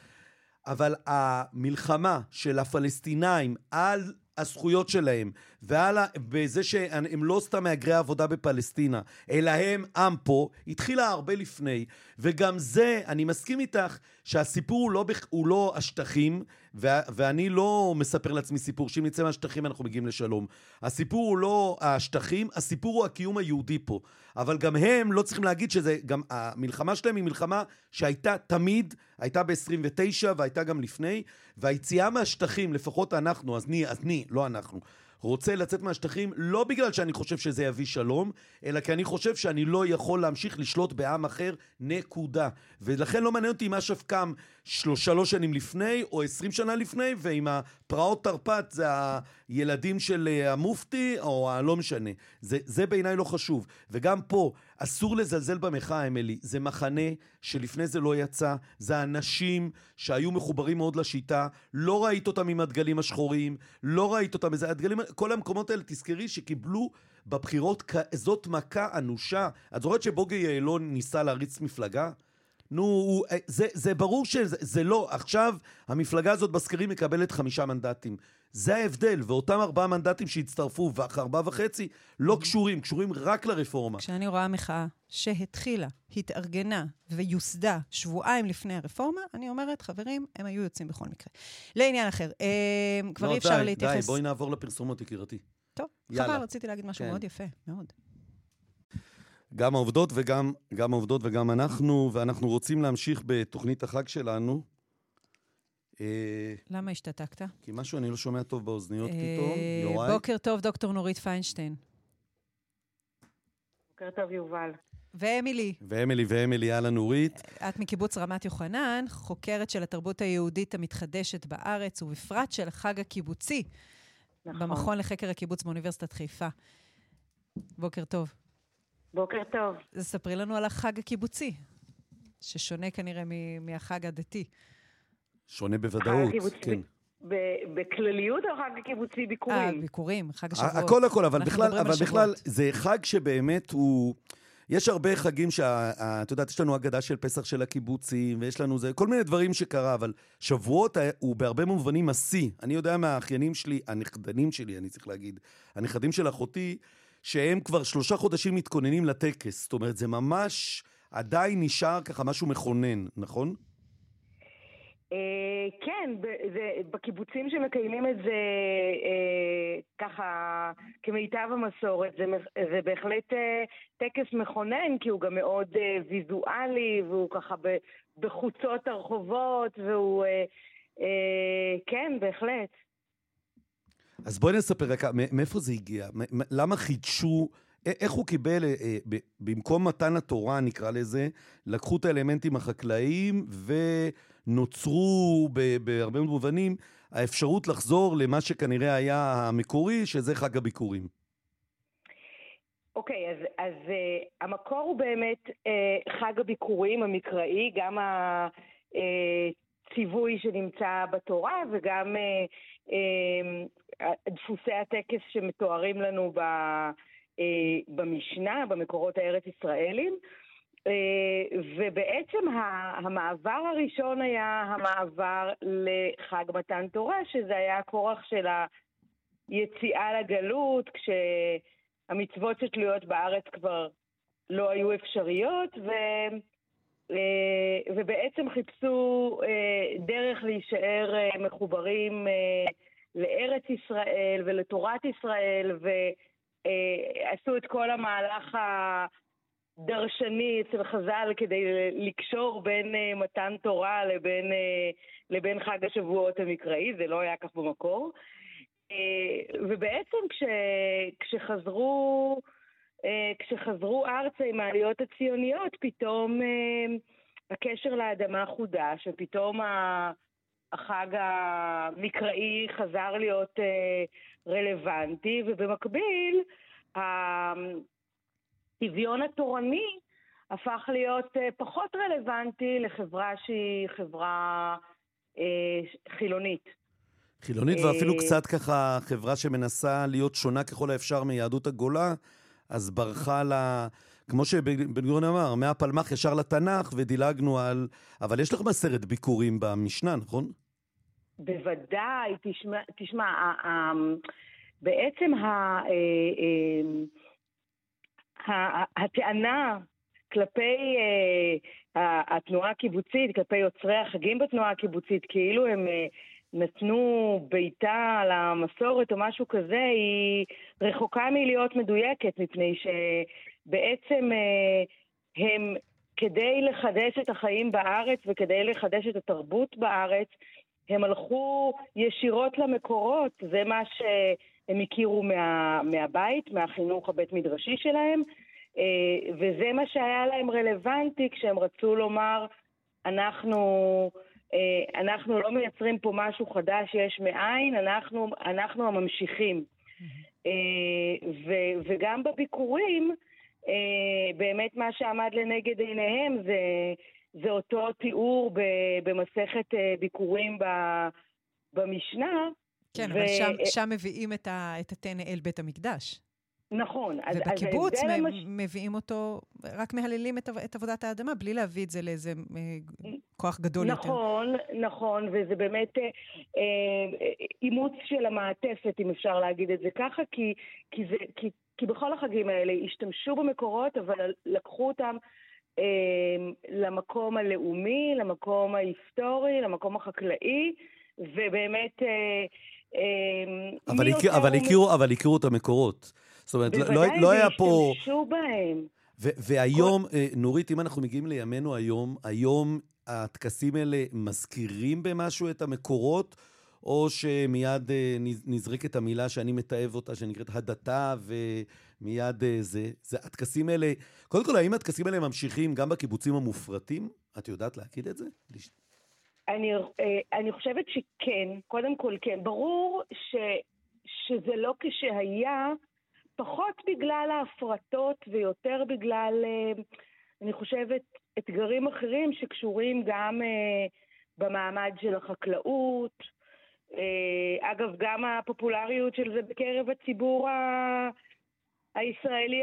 Speaker 2: אבל המלחמה של הפלסטינאים על הזכויות שלהם, ועל ה... בזה שהם לא סתם מהגרי עבודה בפלסטינה, אלא הם עם פה, התחילה הרבה לפני. וגם זה, אני מסכים איתך שהסיפור הוא לא. הוא לא השטחים, ו... ואני לא מספר לעצמי סיפור שאם נצא מהשטחים אנחנו מגיעים לשלום. הסיפור הוא לא השטחים, הסיפור הוא הקיום היהודי פה. אבל גם הם לא צריכים להגיד שזה, גם המלחמה שלהם היא מלחמה שהייתה תמיד, הייתה ב-29 והייתה גם לפני, והיציאה מהשטחים, לפחות אנחנו, אז אני, אז אני, לא אנחנו. רוצה לצאת מהשטחים לא בגלל שאני חושב שזה יביא שלום, אלא כי אני חושב שאני לא יכול להמשיך לשלוט בעם אחר, נקודה. ולכן לא מעניין אותי אם אש"ף קם שלוש שנים לפני או עשרים שנה לפני, ועם הפרעות תרפ"ט זה הילדים של אה, המופתי, או הלא משנה. זה, זה בעיניי לא חשוב. וגם פה, אסור לזלזל במחאה, אמילי. זה מחנה שלפני זה לא יצא, זה אנשים שהיו מחוברים מאוד לשיטה, לא ראית אותם עם הדגלים השחורים, לא ראית אותם, זה הדגלים, כל המקומות האלה, תזכרי שקיבלו בבחירות כזאת מכה אנושה. את זוכרת שבוגי יעלון ניסה להריץ מפלגה? נו, אה, זה, זה ברור שזה לא. עכשיו, המפלגה הזאת בסקרים מקבלת חמישה מנדטים. זה ההבדל, ואותם ארבעה מנדטים שהצטרפו, וארבעה וחצי, לא קשורים, קשורים רק לרפורמה.
Speaker 3: כשאני רואה מחאה שהתחילה, התארגנה ויוסדה שבועיים לפני הרפורמה, אני אומרת, חברים, הם היו יוצאים בכל מקרה. לעניין אחר, אה, כבר לא, אי אפשר די, להתייחס...
Speaker 2: די, בואי נעבור לפרסומות, יקירתי.
Speaker 3: טוב, יאללה. חבל, רציתי להגיד משהו כן. מאוד יפה, מאוד.
Speaker 2: גם העובדות וגם, גם העובדות וגם אנחנו, ואנחנו רוצים להמשיך בתוכנית החג שלנו.
Speaker 3: אה, למה השתתקת?
Speaker 2: כי משהו אני לא שומע טוב באוזניות אה, פתאום. יוראי?
Speaker 3: בוקר טוב, דוקטור נורית פיינשטיין.
Speaker 6: בוקר טוב, יובל.
Speaker 3: ואמילי.
Speaker 2: ואמילי ואמילי, אהלן נורית.
Speaker 3: את מקיבוץ רמת יוחנן, חוקרת של התרבות היהודית המתחדשת בארץ, ובפרט של החג הקיבוצי, נכון. במכון לחקר הקיבוץ באוניברסיטת חיפה. בוקר טוב.
Speaker 6: בוקר טוב.
Speaker 3: אז ספרי לנו על החג הקיבוצי, ששונה כנראה מהחג הדתי.
Speaker 2: שונה בוודאות, כן.
Speaker 6: בכלליות או חג הקיבוצי ביקורים? אה,
Speaker 3: ביקורים, חג השבועות.
Speaker 2: הכל הכל, אבל בכלל, אבל בכלל, זה חג שבאמת הוא... יש הרבה חגים שאת יודעת, יש לנו אגדה של פסח של הקיבוצים, ויש לנו זה, כל מיני דברים שקרה, אבל שבועות הוא בהרבה מובנים השיא. אני יודע מהאחיינים שלי, הנכדנים שלי, אני צריך להגיד, הנכדים של אחותי, שהם כבר שלושה חודשים מתכוננים לטקס. זאת אומרת, זה ממש עדיין נשאר ככה משהו מכונן, נכון?
Speaker 6: אה, כן, בקיבוצים שמקיימים את זה אה, ככה כמיטב המסורת, זה בהחלט אה, טקס מכונן, כי הוא גם מאוד ויזואלי, והוא ככה בחוצות הרחובות, והוא... כן, בהחלט.
Speaker 2: אז בואי נספר רק, מאיפה זה הגיע? למה חידשו, איך הוא קיבל, במקום מתן התורה נקרא לזה, לקחו את האלמנטים החקלאיים ונוצרו בהרבה מובנים האפשרות לחזור למה שכנראה היה המקורי, שזה חג הביקורים.
Speaker 6: אוקיי, okay, אז, אז uh, המקור הוא באמת uh, חג הביקורים המקראי, גם הציווי uh, שנמצא בתורה וגם uh, uh, דפוסי הטקס שמתוארים לנו אה, במשנה, במקורות הארץ-ישראלים. אה, ובעצם המעבר הראשון היה המעבר לחג מתן תורה, שזה היה הכורח של היציאה לגלות, כשהמצוות שתלויות בארץ כבר לא היו אפשריות, ו... אה, ובעצם חיפשו דרך להישאר מחוברים לארץ ישראל ולתורת ישראל, ועשו את כל המהלך הדרשני אצל חז"ל כדי לקשור בין אה, מתן תורה לבין, אה, לבין חג השבועות המקראי, זה לא היה כך במקור. אה, ובעצם כש, כשחזרו, כשחזרו ארצה עם העליות הציוניות, פתאום הקשר לאדמה חודש, ופתאום החג המקראי חזר להיות אה, רלוונטי, ובמקביל הצביון התורני הפך להיות אה, פחות רלוונטי לחברה שהיא חברה אה, חילונית.
Speaker 2: חילונית ואפילו קצת ככה חברה שמנסה להיות שונה ככל האפשר מיהדות הגולה, אז ברחה לה... כמו שבן גוריון אמר, מהפלמ"ח ישר לתנ"ך ודילגנו על... אבל יש לך בסרט ביקורים במשנה, נכון?
Speaker 6: בוודאי, תשמע, תשמע בעצם ה, אה, אה, הטענה כלפי אה, התנועה הקיבוצית, כלפי יוצרי החגים בתנועה הקיבוצית, כאילו הם נתנו בעיטה למסורת או משהו כזה, היא רחוקה מלהיות מדויקת, מפני שבעצם הם, כדי לחדש את החיים בארץ וכדי לחדש את התרבות בארץ, הם הלכו ישירות למקורות, זה מה שהם הכירו מה, מהבית, מהחינוך הבית מדרשי שלהם, אה, וזה מה שהיה להם רלוונטי כשהם רצו לומר, אנחנו, אה, אנחנו לא מייצרים פה משהו חדש יש מאין, אנחנו, אנחנו הממשיכים. אה, ו, וגם בביקורים, באמת מה שעמד לנגד עיניהם זה זה אותו תיאור במסכת ביקורים במשנה.
Speaker 3: כן, ו... אבל שם, שם מביאים את, ה, את התנא אל בית המקדש.
Speaker 6: נכון.
Speaker 3: ובקיבוץ אז מ- המש... מביאים אותו, רק מהללים את, את עבודת האדמה, בלי להביא את זה לאיזה אה, כוח גדול
Speaker 6: נכון, יותר. נכון, נכון, וזה באמת אה, אה, אימוץ של המעטפת, אם אפשר להגיד את זה ככה, כי, כי, זה, כי, כי בכל החגים האלה השתמשו במקורות, אבל לקחו אותם אה, למקום הלאומי, למקום ההיסטורי, למקום החקלאי, ובאמת... אה,
Speaker 2: אה, אבל, הכיר, אבל, הכירו, אבל הכירו את המקורות. זאת אומרת, לא, לא, לא היה פה...
Speaker 6: בוודאי, והשתמשו בהם.
Speaker 2: והיום, כל... נורית, אם אנחנו מגיעים לימינו היום, היום הטקסים האלה מזכירים במשהו את המקורות, או שמיד נזרקת המילה שאני מתעב אותה, שנקראת הדתה, ומיד זה. זה הטקסים האלה... קודם כל, האם הטקסים האלה ממשיכים גם בקיבוצים המופרטים? את יודעת להגיד את זה?
Speaker 6: אני, אני חושבת שכן, קודם כל כן. ברור ש, שזה לא כשהיה, פחות בגלל ההפרטות ויותר בגלל, אה, אני חושבת, אתגרים אחרים שקשורים גם אה, במעמד של החקלאות. אה, אגב, גם הפופולריות של זה בקרב הציבור ה... הישראלי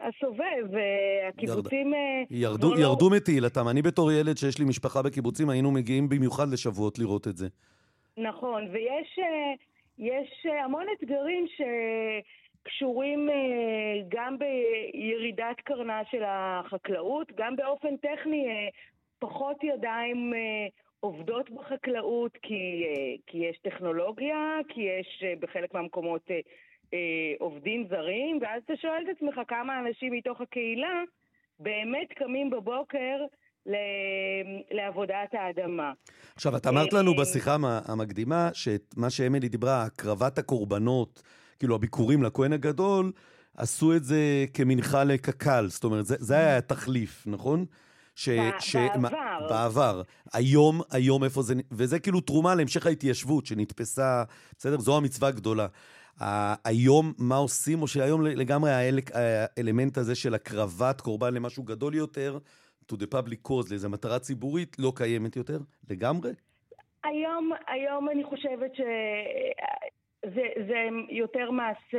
Speaker 6: הסובב, הקיבוצים...
Speaker 2: ירד, ירדו, לא... ירדו מתהילתם. אני בתור ילד שיש לי משפחה בקיבוצים, היינו מגיעים במיוחד לשבועות לראות את זה.
Speaker 6: נכון, ויש המון אתגרים ש... קשורים אה, גם בירידת קרנה של החקלאות, גם באופן טכני אה, פחות ידיים אה, עובדות בחקלאות כי, כי יש טכנולוגיה, כי יש בחלק מהמקומות עובדים זרים, ואז אתה שואל את עצמך כמה אנשים מתוך הקהילה באמת קמים בבוקר לעבודת האדמה.
Speaker 2: עכשיו, את אמרת לנו בשיחה המקדימה, שמה שאמילי דיברה, הקרבת הקורבנות, כאילו הביקורים לכהן הגדול, עשו את זה כמנחה לקק"ל, זאת אומרת, זה, זה היה התחליף, נכון?
Speaker 6: ש, ש, בעבר.
Speaker 2: בעבר. היום, היום איפה זה, וזה כאילו תרומה להמשך ההתיישבות שנתפסה, בסדר? זו המצווה הגדולה. היום, מה עושים, או שהיום לגמרי האלמנט הזה של הקרבת קורבן למשהו גדול יותר, to the public cause, לאיזו מטרה ציבורית, לא קיימת יותר? לגמרי?
Speaker 6: היום, היום אני חושבת ש... זה, זה יותר מעשה...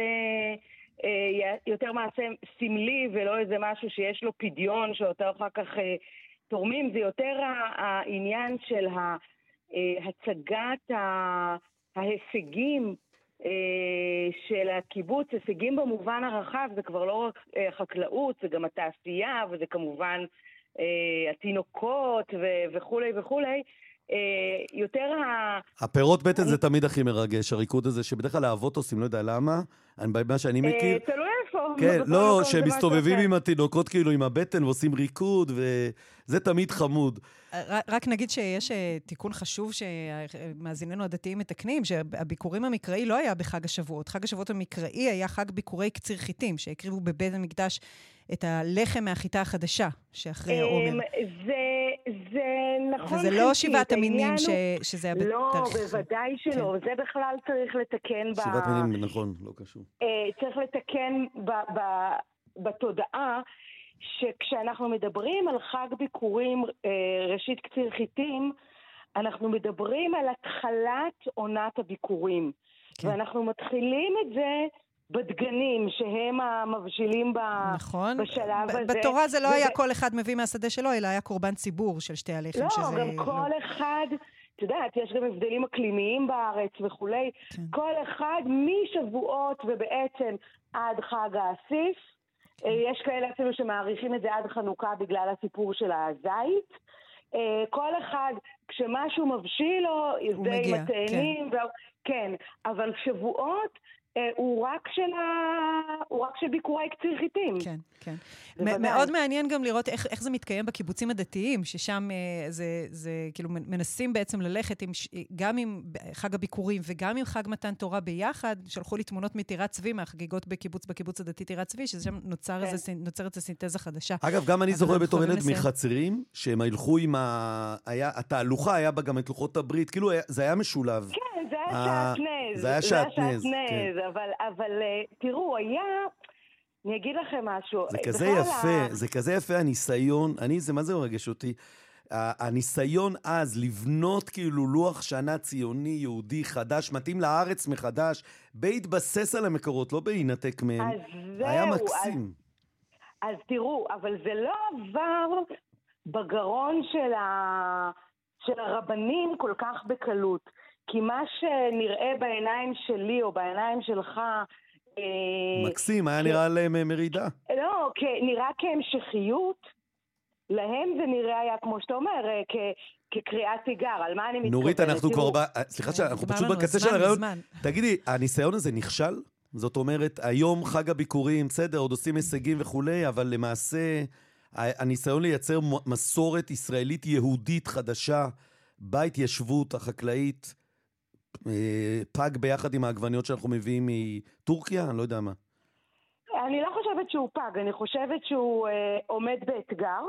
Speaker 6: אה, יותר מעשה סמלי ולא איזה משהו שיש לו פדיון שאותו אחר כך אה, תורמים, זה יותר העניין של אה, הצגת ההישגים של הקיבוץ, הישגים במובן הרחב, זה כבר לא רק חקלאות, זה גם התעשייה וזה כמובן התינוקות וכולי וכולי. אה, יותר ה...
Speaker 2: הפירות בטן זה תמיד הכי מרגש, הריקוד הזה, שבדרך כלל האבות עושים, לא יודע למה, מה שאני אה, מכיר.
Speaker 6: תלוי איפה.
Speaker 2: כן, לא, שהם מסתובבים עם התינוקות כאילו עם הבטן ועושים ריקוד, וזה תמיד חמוד.
Speaker 3: רק נגיד שיש אה, תיקון חשוב שמאזיננו הדתיים מתקנים, שהביקורים המקראי לא היה בחג השבועות. חג השבועות המקראי היה חג ביקורי קציר חיטים, שהקריבו בבית המקדש את הלחם מהחיטה החדשה, שאחרי העומר.
Speaker 6: זה, זה נכון
Speaker 3: וזה לא שבעת המינים ש, שזה היה
Speaker 6: לא, בתאריך. לא, בוודאי שלא. כן. זה בכלל צריך לתקן
Speaker 2: ב... שבעת מינים, נכון, לא קשור.
Speaker 6: אה, צריך לתקן ב, ב, בתודעה. שכשאנחנו מדברים על חג ביקורים, אה, ראשית קציר חיטים, אנחנו מדברים על התחלת עונת הביקורים. כן. ואנחנו מתחילים את זה בדגנים, שהם המבשילים ב...
Speaker 3: נכון.
Speaker 6: בשלב הזה.
Speaker 3: בתורה זה לא ו... היה כל אחד מביא מהשדה שלו, אלא היה קורבן ציבור של שתי הלחם,
Speaker 6: לא,
Speaker 3: שזה...
Speaker 6: גם כל לא... אחד... את יודעת, יש גם הבדלים אקלימיים בארץ וכולי. כן. כל אחד משבועות ובעצם עד חג האסיף, יש כאלה אפילו שמעריכים את זה עד חנוכה בגלל הסיפור של הזית. אה, כל אחד, כשמשהו מבשיל לו, זה עם התאנים. כן. ו... כן, אבל שבועות אה, הוא רק של, ה... הוא רק של ביקורי קציר חיטים.
Speaker 3: כן, כן. מאוד מעניין גם לראות איך, איך זה מתקיים בקיבוצים הדתיים, ששם אה, זה, זה כאילו מנסים בעצם ללכת עם, גם עם חג הביקורים וגם עם חג מתן תורה ביחד. שלחו לי תמונות מטירת צבי, מהחגיגות בקיבוץ, בקיבוץ הדתי טירת צבי, ששם נוצר כן. איזה, נוצרת איזה סינתזה חדשה.
Speaker 2: אגב, גם אני זוכר בתור ילד מחצרים, שהם הלכו עם ה... היה, התהלוכה היה בה גם את לוחות הברית, כאילו זה היה משולב.
Speaker 6: כן, זה היה שעטנז.
Speaker 2: זה היה שעטנז,
Speaker 6: כן. אבל, אבל אה, תראו, היה... אני אגיד לכם משהו.
Speaker 2: זה כזה יפה, ה... זה כזה יפה הניסיון, אני, זה מה זה מרגש אותי? הניסיון אז לבנות כאילו לוח שנה ציוני, יהודי, חדש, מתאים לארץ מחדש, בהתבסס על המקורות, לא בהינתק מהם, היה מקסים.
Speaker 6: אז, אז תראו, אבל זה לא עבר בגרון של, ה, של הרבנים כל כך בקלות. כי מה שנראה בעיניים שלי או בעיניים שלך...
Speaker 2: אה, מקסים, היה נראה להם אה, מרידה.
Speaker 6: לא, נראה כהמשכיות. להם זה נראה היה, כמו שאתה אומר, אה, כקריאת תיגר, על מה אני מתכוונת?
Speaker 2: נורית, אנחנו כבר... סליחה שאנחנו פשוט בקצה של הרעיון. תגידי, הניסיון הזה נכשל? זאת אומרת, היום חג הביקורים, בסדר, עוד עושים הישגים וכולי, אבל למעשה הניסיון לייצר מסורת ישראלית יהודית חדשה בהתיישבות החקלאית פג ביחד עם העגבניות שאנחנו מביאים מטורקיה? אני לא יודע מה.
Speaker 6: אני לא חושבת שהוא פג, אני חושבת שהוא אה, עומד באתגר.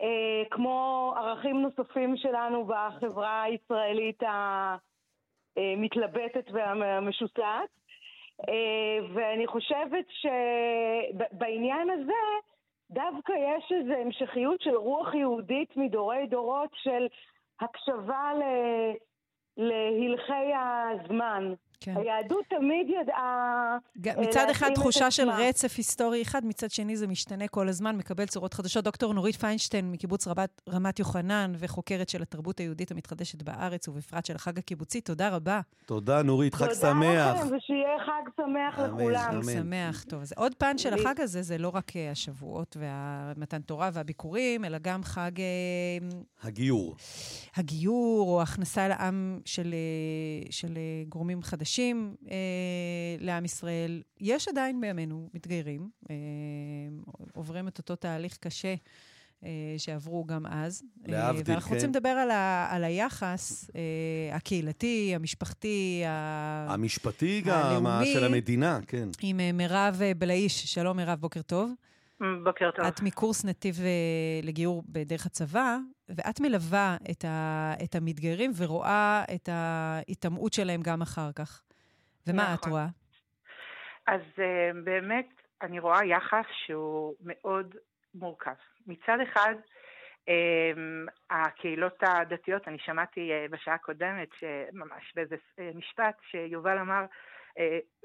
Speaker 6: אה, כמו ערכים נוספים שלנו בחברה הישראלית המתלבטת והמשוסעת. אה, ואני חושבת שבעניין הזה דווקא יש איזו המשכיות של רוח יהודית מדורי דורות של הקשבה ל... להלכי הזמן. כן. היהדות תמיד ידעה...
Speaker 3: אה, מצד אחד תחושה של רצף היסטורי אחד, מצד שני זה משתנה כל הזמן, מקבל צורות חדשות. דוקטור נורית פיינשטיין מקיבוץ רבת, רמת יוחנן וחוקרת של התרבות היהודית המתחדשת בארץ, ובפרט של החג הקיבוצי, תודה רודה.
Speaker 2: תודה, נורית, חג תודה שמח.
Speaker 6: תודה לכם, ושיהיה חג שמח אמן, לכולם.
Speaker 3: אמן. שמח, טוב. אז עוד פן של החג הזה, זה לא רק אה, השבועות ומתן תורה והביקורים, אלא גם חג... אה,
Speaker 2: הגיור.
Speaker 3: הגיור, או הכנסה לעם של, של גורמים חדשים. חדשים אה, לעם ישראל. יש עדיין בימינו מתגיירים, אה, עוברים את אותו תהליך קשה. אה, שעברו גם אז.
Speaker 2: אה, להבדיל,
Speaker 3: כן. ואנחנו רוצים לדבר על, ה, על היחס אה, הקהילתי, המשפחתי,
Speaker 2: המשפטי גם, הלאומי, של המדינה, כן.
Speaker 3: עם אה, מירב אה, בלאיש. שלום, מירב, בוקר טוב.
Speaker 7: בוקר טוב.
Speaker 3: את מקורס נתיב אה, לגיור בדרך הצבא, ואת מלווה את, ה, את המתגיירים ורואה את ההיטמעות שלהם גם אחר כך. ומה נכון. את רואה?
Speaker 7: אז uh, באמת, אני רואה יחס שהוא מאוד מורכב. מצד אחד, um, הקהילות הדתיות, אני שמעתי בשעה הקודמת, ממש באיזה משפט, שיובל אמר,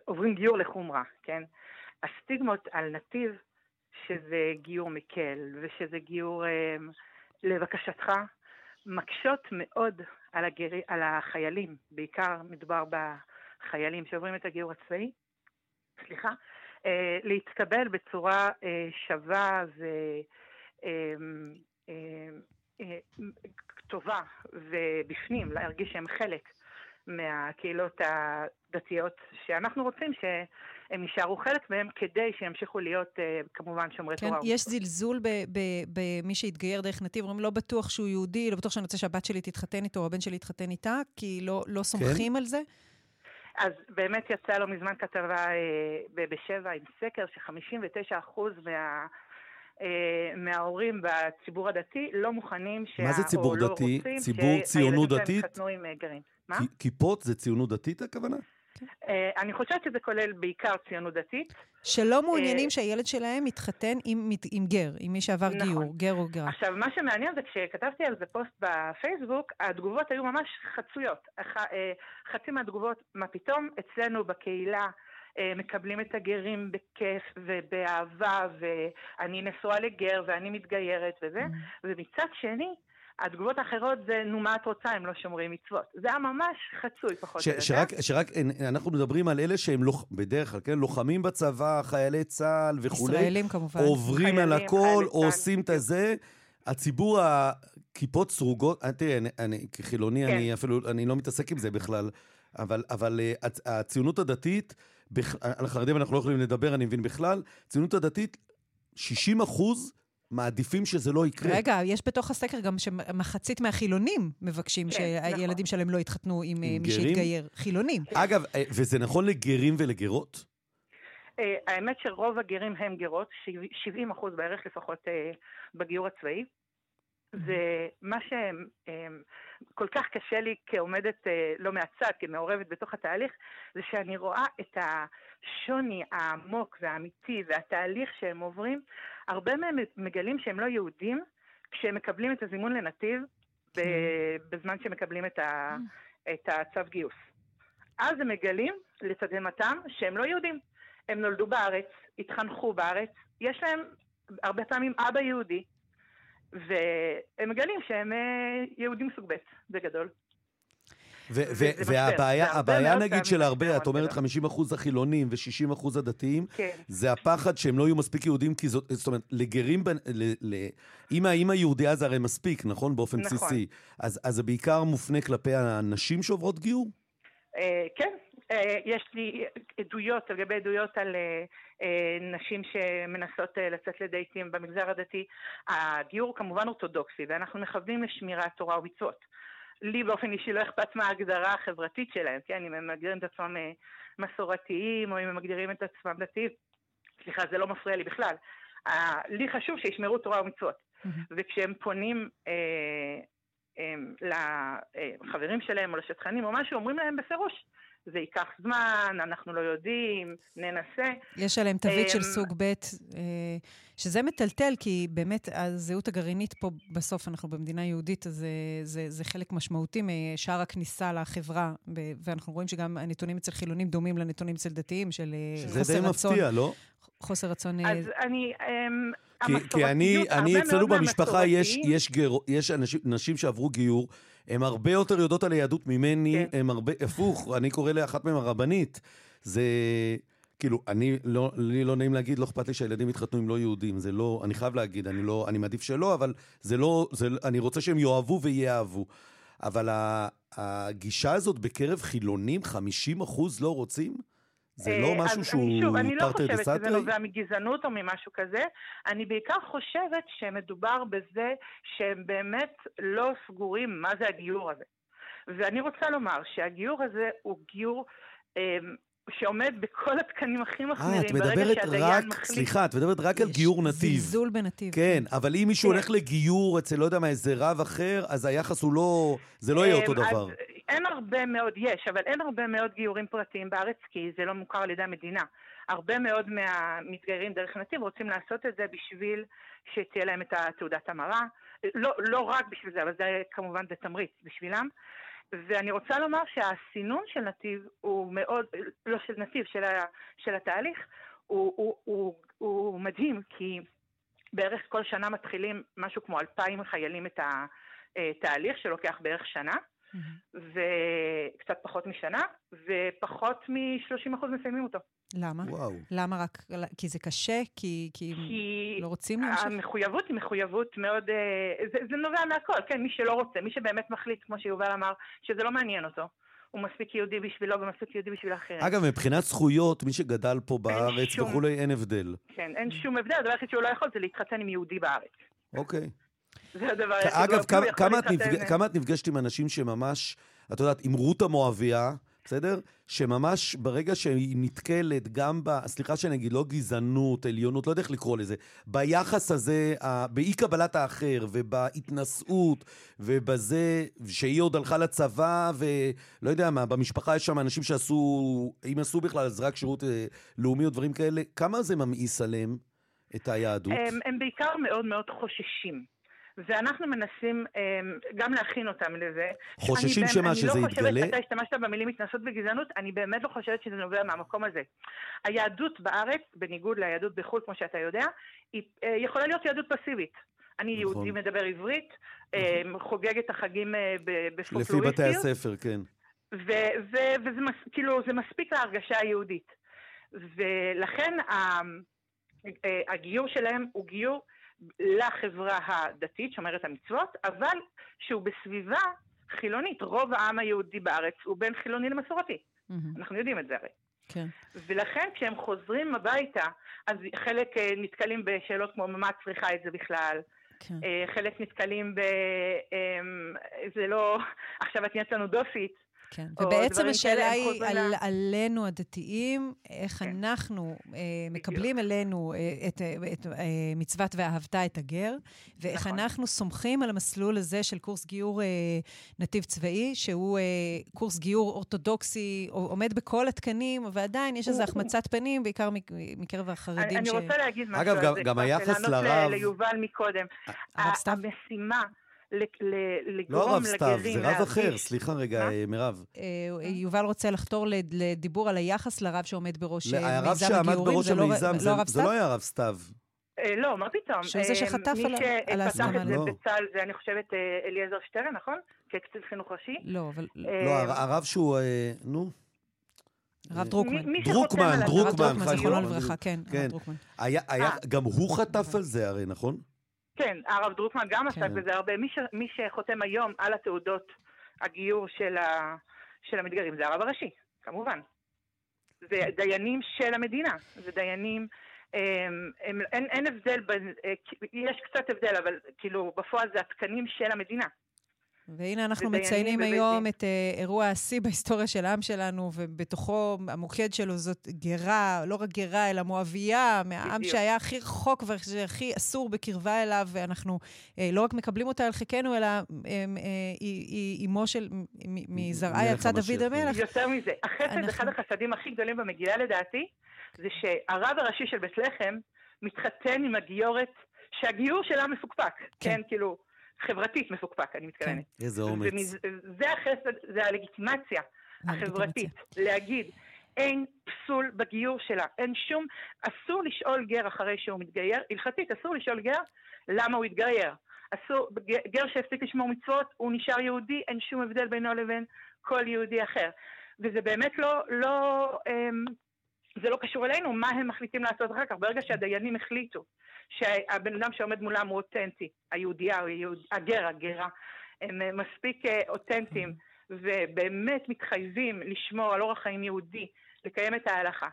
Speaker 7: עוברים גיור לחומרה, כן? הסטיגמות על נתיב, שזה גיור מקל, ושזה גיור um, לבקשתך, מקשות מאוד על, הגר... על החיילים, בעיקר מדובר בחיילים שעוברים את הגיור הצבאי, סליחה, אה, להתקבל בצורה אה, שווה וטובה אה, ובפנים, להרגיש שהם חלק מהקהילות הדתיות, שאנחנו רוצים שהם יישארו חלק מהם כדי שימשיכו להיות uh, כמובן שומרי
Speaker 3: כן,
Speaker 7: תורה.
Speaker 3: כן, יש זלזול במי שהתגייר דרך נתיב, אומרים, לא בטוח שהוא יהודי, לא בטוח שאני רוצה שהבת שלי תתחתן איתו או הבן שלי יתחתן איתה, כי לא, לא סומכים כן. על זה.
Speaker 7: אז באמת יצאה לא מזמן כתבה אה, בשבע עם סקר ש-59% מה... אה, מההורים בציבור הדתי לא מוכנים שה...
Speaker 2: מה זה ציבור לא דתי? ציבור ציונות דתית? שהילדים שלהם יתחתנו
Speaker 7: עם אה, גרים. מה?
Speaker 2: כיפות זה ציונות דתית הכוונה?
Speaker 7: אה, אני חושבת שזה כולל בעיקר ציונות דתית.
Speaker 3: שלא מעוניינים שהילד שלהם יתחתן עם, עם גר, עם מי שעבר נכון. גיור, גר או גרה.
Speaker 7: עכשיו, מה שמעניין זה כשכתבתי על זה פוסט בפייסבוק, התגובות היו ממש חצויות. חצי מהתגובות, מה פתאום, אצלנו בקהילה מקבלים את הגרים בכיף ובאהבה, ואני נשואה לגר ואני מתגיירת וזה, mm. ומצד שני, התגובות האחרות זה, נו, מה את רוצה, הם לא שומרים מצוות. זה היה ממש חצוי, פחות או יותר.
Speaker 2: שרק, שרק, אנחנו מדברים על אלה שהם לוח, בדרך כלל, כן, לוחמים בצבא, חיילי צה"ל וכולי.
Speaker 3: ישראלים כמובן.
Speaker 2: עוברים חיילים, על הכל, עושים את הזה. הציבור הכיפות סרוגות, אה, תראה, אני, אני כחילוני, כן. אני אפילו, אני לא מתעסק עם זה בכלל, אבל, אבל אה, הציונות הדתית, על החרדים אנחנו לא יכולים לדבר, אני מבין בכלל, הציונות הדתית, 60 אחוז מעדיפים שזה לא יקרה.
Speaker 3: רגע, יש בתוך הסקר גם שמחצית מהחילונים מבקשים כן, שהילדים נכון. שלהם לא יתחתנו עם, עם אה, מי שהתגייר. חילונים.
Speaker 2: אגב, אה, וזה נכון לגרים ולגרות?
Speaker 7: אה, האמת שרוב הגרים הם גרות, 70 אחוז בערך לפחות בגיור הצבאי. זה מה שכל כך קשה לי כעומדת לא מהצד, כמעורבת בתוך התהליך, זה שאני רואה את השוני העמוק והאמיתי והתהליך שהם עוברים, הרבה מהם מגלים שהם לא יהודים כשהם מקבלים את הזימון לנתיב, כן. בזמן שהם מקבלים את, ה, את הצו גיוס. אז הם מגלים, לתדהמתם, שהם לא יהודים. הם נולדו בארץ, התחנכו בארץ, יש להם הרבה פעמים אבא יהודי, והם מגלים שהם אה, יהודים סוג ב', בגדול.
Speaker 2: והבעיה, הבעיה נגיד של הרבה, את אומרת 50 אחוז החילונים ו-60 אחוז הדתיים, כן. זה הפחד שהם לא יהיו מספיק יהודים, כי זאת, זאת אומרת, לגרים, אם האמא יהודייה זה הרי מספיק, נכון? באופן נכון. בסיסי. אז, זה בעיקר מופנה כלפי הנשים שעוברות גיור?
Speaker 7: אה, כן, אה, יש לי עדויות, לגבי עדויות על אה, נשים שמנסות לצאת לדייטים במגזר הדתי. הגיור כמובן אורתודוקסי, ואנחנו מכוונים לשמירת תורה ומצוות. לי באופן אישי לא אכפת מה ההגדרה החברתית שלהם, כן, אם הם מגדירים את עצמם מסורתיים, או אם הם מגדירים את עצמם דתיים. סליחה, זה לא מפריע לי בכלל. לי חשוב שישמרו תורה ומצוות. וכשהם פונים אה, אה, לחברים שלהם או לשטחנים או משהו, אומרים להם בפירוש, זה ייקח זמן, אנחנו לא יודעים, ננסה.
Speaker 3: יש עליהם תווית של אמ, סוג ב', אה, שזה מטלטל, כי באמת הזהות הגרעינית פה, בסוף אנחנו במדינה יהודית, אז זה, זה, זה חלק משמעותי משער הכניסה לחברה, ואנחנו רואים שגם הנתונים אצל חילונים דומים לנתונים אצל דתיים, של אה, חוסר רצון.
Speaker 2: זה די מפתיע, לא?
Speaker 3: חוסר רצון...
Speaker 7: אז אני... אמ,
Speaker 2: כי, כי אני, אני אצלנו במשפחה יש, יש, גר, יש אנשים, נשים שעברו גיור, הן הרבה יותר יודעות על היהדות ממני, כן. הן הרבה, הפוך, אני קורא לאחת מהן הרבנית. זה, כאילו, אני, לא, לי לא נעים להגיד, לא אכפת לי שהילדים יתחתנו עם לא יהודים, זה לא, אני חייב להגיד, אני לא, אני מעדיף שלא, אבל זה לא, זה, אני רוצה שהם יאהבו ויאהבו. אבל הגישה הזאת בקרב חילונים, 50 אחוז לא רוצים? זה לא אה, משהו שהוא
Speaker 7: שוב, אני לא חושבת שזה נובע מגזענות או ממשהו כזה, אני בעיקר חושבת שמדובר בזה שהם באמת לא סגורים מה זה הגיור הזה. ואני רוצה לומר שהגיור הזה הוא גיור אה, שעומד בכל התקנים הכי מחמירים, ברגע שהדיין רק, מחליט...
Speaker 2: סליחה, את מדברת רק על גיור נתיב.
Speaker 3: זלזול בנתיב.
Speaker 2: כן, אבל אם מישהו כן. הולך לגיור אצל, לא יודע מה, איזה רב אחר, אז היחס הוא לא... זה לא יהיה אותו אמ, דבר.
Speaker 7: אין הרבה מאוד, יש, אבל אין הרבה מאוד גיורים פרטיים בארץ, כי זה לא מוכר על ידי המדינה. הרבה מאוד מהמתגיירים דרך נתיב רוצים לעשות את זה בשביל שתהיה להם את התעודת המרה. לא, לא רק בשביל זה, אבל זה כמובן זה תמריץ בשבילם. ואני רוצה לומר שהסינון של נתיב הוא מאוד, לא של נתיב, של, ה, של התהליך, הוא, הוא, הוא, הוא מדהים, כי בערך כל שנה מתחילים משהו כמו אלפיים חיילים את התהליך, שלוקח בערך שנה. וקצת פחות משנה, ופחות מ-30% מסיימים אותו.
Speaker 3: למה? וואו. למה רק? כי זה קשה? כי, כי, כי לא רוצים להמשיך?
Speaker 7: המחויבות היא מחויבות מאוד... אה, זה, זה נובע מהכל, כן, מי שלא רוצה, מי שבאמת מחליט, כמו שיובל אמר, שזה לא מעניין אותו. הוא מספיק יהודי בשבילו ומספיק יהודי בשביל האחרים.
Speaker 2: אגב, מבחינת זכויות, מי שגדל פה בארץ וכולי, אין הבדל.
Speaker 7: כן, אין שום הבדל, הדבר היחיד שהוא לא יכול זה להתחתן עם יהודי בארץ.
Speaker 2: אוקיי.
Speaker 7: זה הדבר היחיד.
Speaker 2: אגב, כמה את נפגשת עם אנשים שממש, את יודעת, עם רות המואביה, בסדר? שממש ברגע שהיא נתקלת גם ב... סליחה שאני אגיד, לא גזענות, עליונות, לא יודע איך לקרוא לזה, ביחס הזה, באי קבלת האחר, ובהתנשאות, ובזה שהיא עוד הלכה לצבא, ולא יודע מה, במשפחה יש שם אנשים שעשו, אם עשו בכלל, אז רק שירות אה, לאומי או דברים כאלה, כמה זה ממאיס עליהם, את היהדות?
Speaker 7: הם, הם בעיקר מאוד מאוד חוששים. ואנחנו מנסים um, גם להכין אותם לזה.
Speaker 2: חוששים שמה, שזה יתגלה? אני לא
Speaker 7: חושבת, אתה השתמשת במילים התנסות בגזענות, אני באמת לא חושבת שזה נובע מהמקום הזה. היהדות בארץ, בניגוד ליהדות בחו"ל, כמו שאתה יודע, היא uh, יכולה להיות יהדות פסיבית. אני נכון. יהודי מדבר עברית, נכון. uh, חוגג את החגים uh, בפופלוריסטיות.
Speaker 2: לפי בתי הספר, כן.
Speaker 7: וזה מס, כאילו, זה מספיק להרגשה היהודית. ולכן הגיור שלהם הוא גיור לחברה הדתית, שומרת המצוות, אבל שהוא בסביבה חילונית. רוב העם היהודי בארץ הוא בין חילוני למסורתי. Mm-hmm. אנחנו יודעים את זה הרי. כן. ולכן כשהם חוזרים הביתה, אז חלק אה, נתקלים בשאלות כמו מה צריכה את זה בכלל? כן. אה, חלק נתקלים ב... אמ, זה לא... עכשיו את נהיית לנו דופית.
Speaker 3: כן, ובעצם השאלה היא על, עלינו הדתיים, איך כן. אנחנו אה, מקבלים אלינו אה, את, אה, את אה, מצוות ואהבת את הגר, ואיך נכון. אנחנו סומכים על המסלול הזה של קורס גיור אה, נתיב צבאי, שהוא אה, קורס גיור אורתודוקסי, עומד בכל התקנים, ועדיין יש איזו החמצת פנים, בעיקר מקרב החרדים.
Speaker 7: אני,
Speaker 3: ש...
Speaker 7: אני רוצה להגיד משהו אגב, על
Speaker 2: זה. אגב, גם היחס לרב... לענות
Speaker 7: ליובל מקודם. המשימה... לגרום
Speaker 2: לא הרב סתיו, זה רב אחר, סליחה רגע, מירב.
Speaker 3: אה, יובל רוצה לחתור לדיבור על היחס לרב שעומד בראש
Speaker 2: אה, מיזם הגיורים, הרב שעמד בראש לא המיזם, זה לא היה הרב סתיו.
Speaker 7: אה, לא, מה פתאום?
Speaker 3: שהוא זה שחטף על ההסכמה.
Speaker 7: מי שפתח את זה לא. בצה"ל זה, אני חושבת, אליעזר שטרן, נכון? כקצין חינוך ראשי.
Speaker 3: לא, אבל...
Speaker 2: לא, הרב שהוא, נו.
Speaker 3: הרב דרוקמן.
Speaker 2: דרוקמן, דרוקמן,
Speaker 3: זיכרונו לברכה, כן, הרב כן. דרוקמן.
Speaker 2: גם הוא חטף על זה הרי, נכון?
Speaker 7: כן, הרב דרוקמן גם עסק כן. בזה הרבה. מי, ש, מי שחותם היום על התעודות הגיור של, ה, של המתגרים זה הרב הראשי, כמובן. זה דיינים של המדינה, זה דיינים... הם, הם, אין, אין הבדל, בין, אה, יש קצת הבדל, אבל כאילו בפועל זה התקנים של המדינה.
Speaker 3: והנה אנחנו מציינים היום את uh, אירוע השיא בהיסטוריה של העם שלנו, ובתוכו, המוקד שלו זאת גרה, לא רק גרה, אלא מואבייה, מהעם שהיה הכי רחוק והכי אסור בקרבה אליו, ואנחנו uh, לא רק מקבלים אותה על חיקנו, אלא uh, היא אימו של, מזרעה יצא דוד המלך.
Speaker 7: יותר מזה, החסד, אנחנו... אחד החסדים הכי גדולים במגילה לדעתי, זה שהרב הראשי של בית לחם מתחתן עם הגיורת, שהגיור שלה מפוקפק, כן, כן כאילו... חברתית מפוקפק, אני מתכוונת.
Speaker 2: כן, איזה אומץ.
Speaker 7: זה החסד, זה הלגיטימציה החברתית, להגיד, אין פסול בגיור שלה, אין שום, אסור לשאול גר אחרי שהוא מתגייר, הלכתית אסור לשאול גר למה הוא התגייר. אסור, גר שהפסיק לשמור מצוות, הוא נשאר יהודי, אין שום הבדל בינו לבין כל יהודי אחר. וזה באמת לא, לא, אמ, זה לא קשור אלינו, מה הם מחליטים לעשות אחר כך. ברגע שהדיינים החליטו שהבן אדם שעומד מולם הוא אותנטי, היהודייה, הגר, הגרה, הם אה, מספיק אה, אותנטיים ובאמת מתחייבים לשמור על אורח חיים יהודי, לקיים את ההלכה.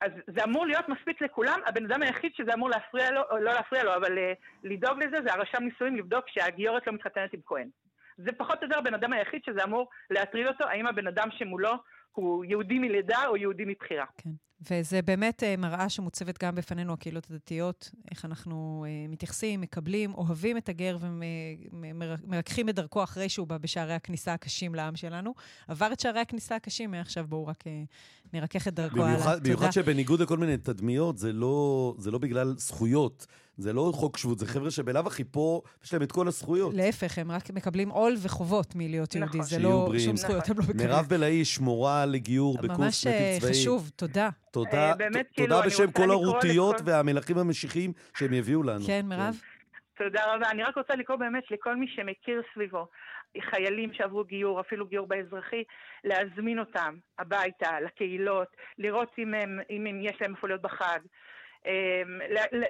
Speaker 7: אז זה אמור להיות מספיק לכולם, הבן אדם היחיד שזה אמור להפריע לו, לא להפריע לו, אבל uh, לדאוג לזה זה הרשם נישואים לבדוק שהגיורת לא מתחתנת עם כהן. זה פחות או יותר הבן אדם היחיד שזה אמור להטריד אותו, האם הבן אדם שמולו הוא יהודי מלידה או יהודי מבחירה.
Speaker 3: כן. וזה באמת אה, מראה שמוצבת גם בפנינו, הקהילות הדתיות, איך אנחנו uh, מתייחסים, מקבלים, אוהבים את הגר ומרככים את דרכו אחרי שהוא בא בשערי הכניסה הקשים לעם שלנו. עבר את שערי הכניסה הקשים, מעכשיו בואו רק uh, נרכך את דרכו הלאה.
Speaker 2: במיוחד שבניגוד לכל מיני תדמיות, זה לא, זה לא בגלל זכויות. זה לא חוק שבות, זה חבר'ה שבלאו הכי פה, יש להם את כל הזכויות.
Speaker 3: להפך, הם רק מקבלים עול וחובות מלהיות נכון. יהודי. זה לא בריאים. שום זכויות, הם לא מקבלים.
Speaker 2: מירב בלעי, שמורה לגיור בקורס נתיב צבאי.
Speaker 3: ממש חשוב, תודה.
Speaker 2: תודה, אה, באמת, תודה כאילו, בשם כל הרוטיות לכל... והמלכים המשיחיים שהם יביאו לנו.
Speaker 3: כן, מירב?
Speaker 7: כן. תודה רבה. אני רק רוצה לקרוא באמת לכל מי שמכיר סביבו. חיילים שעברו גיור, אפילו גיור באזרחי, להזמין אותם הביתה, לקהילות, לראות אם, הם, אם הם, יש להם איפה להיות בחג. אמ,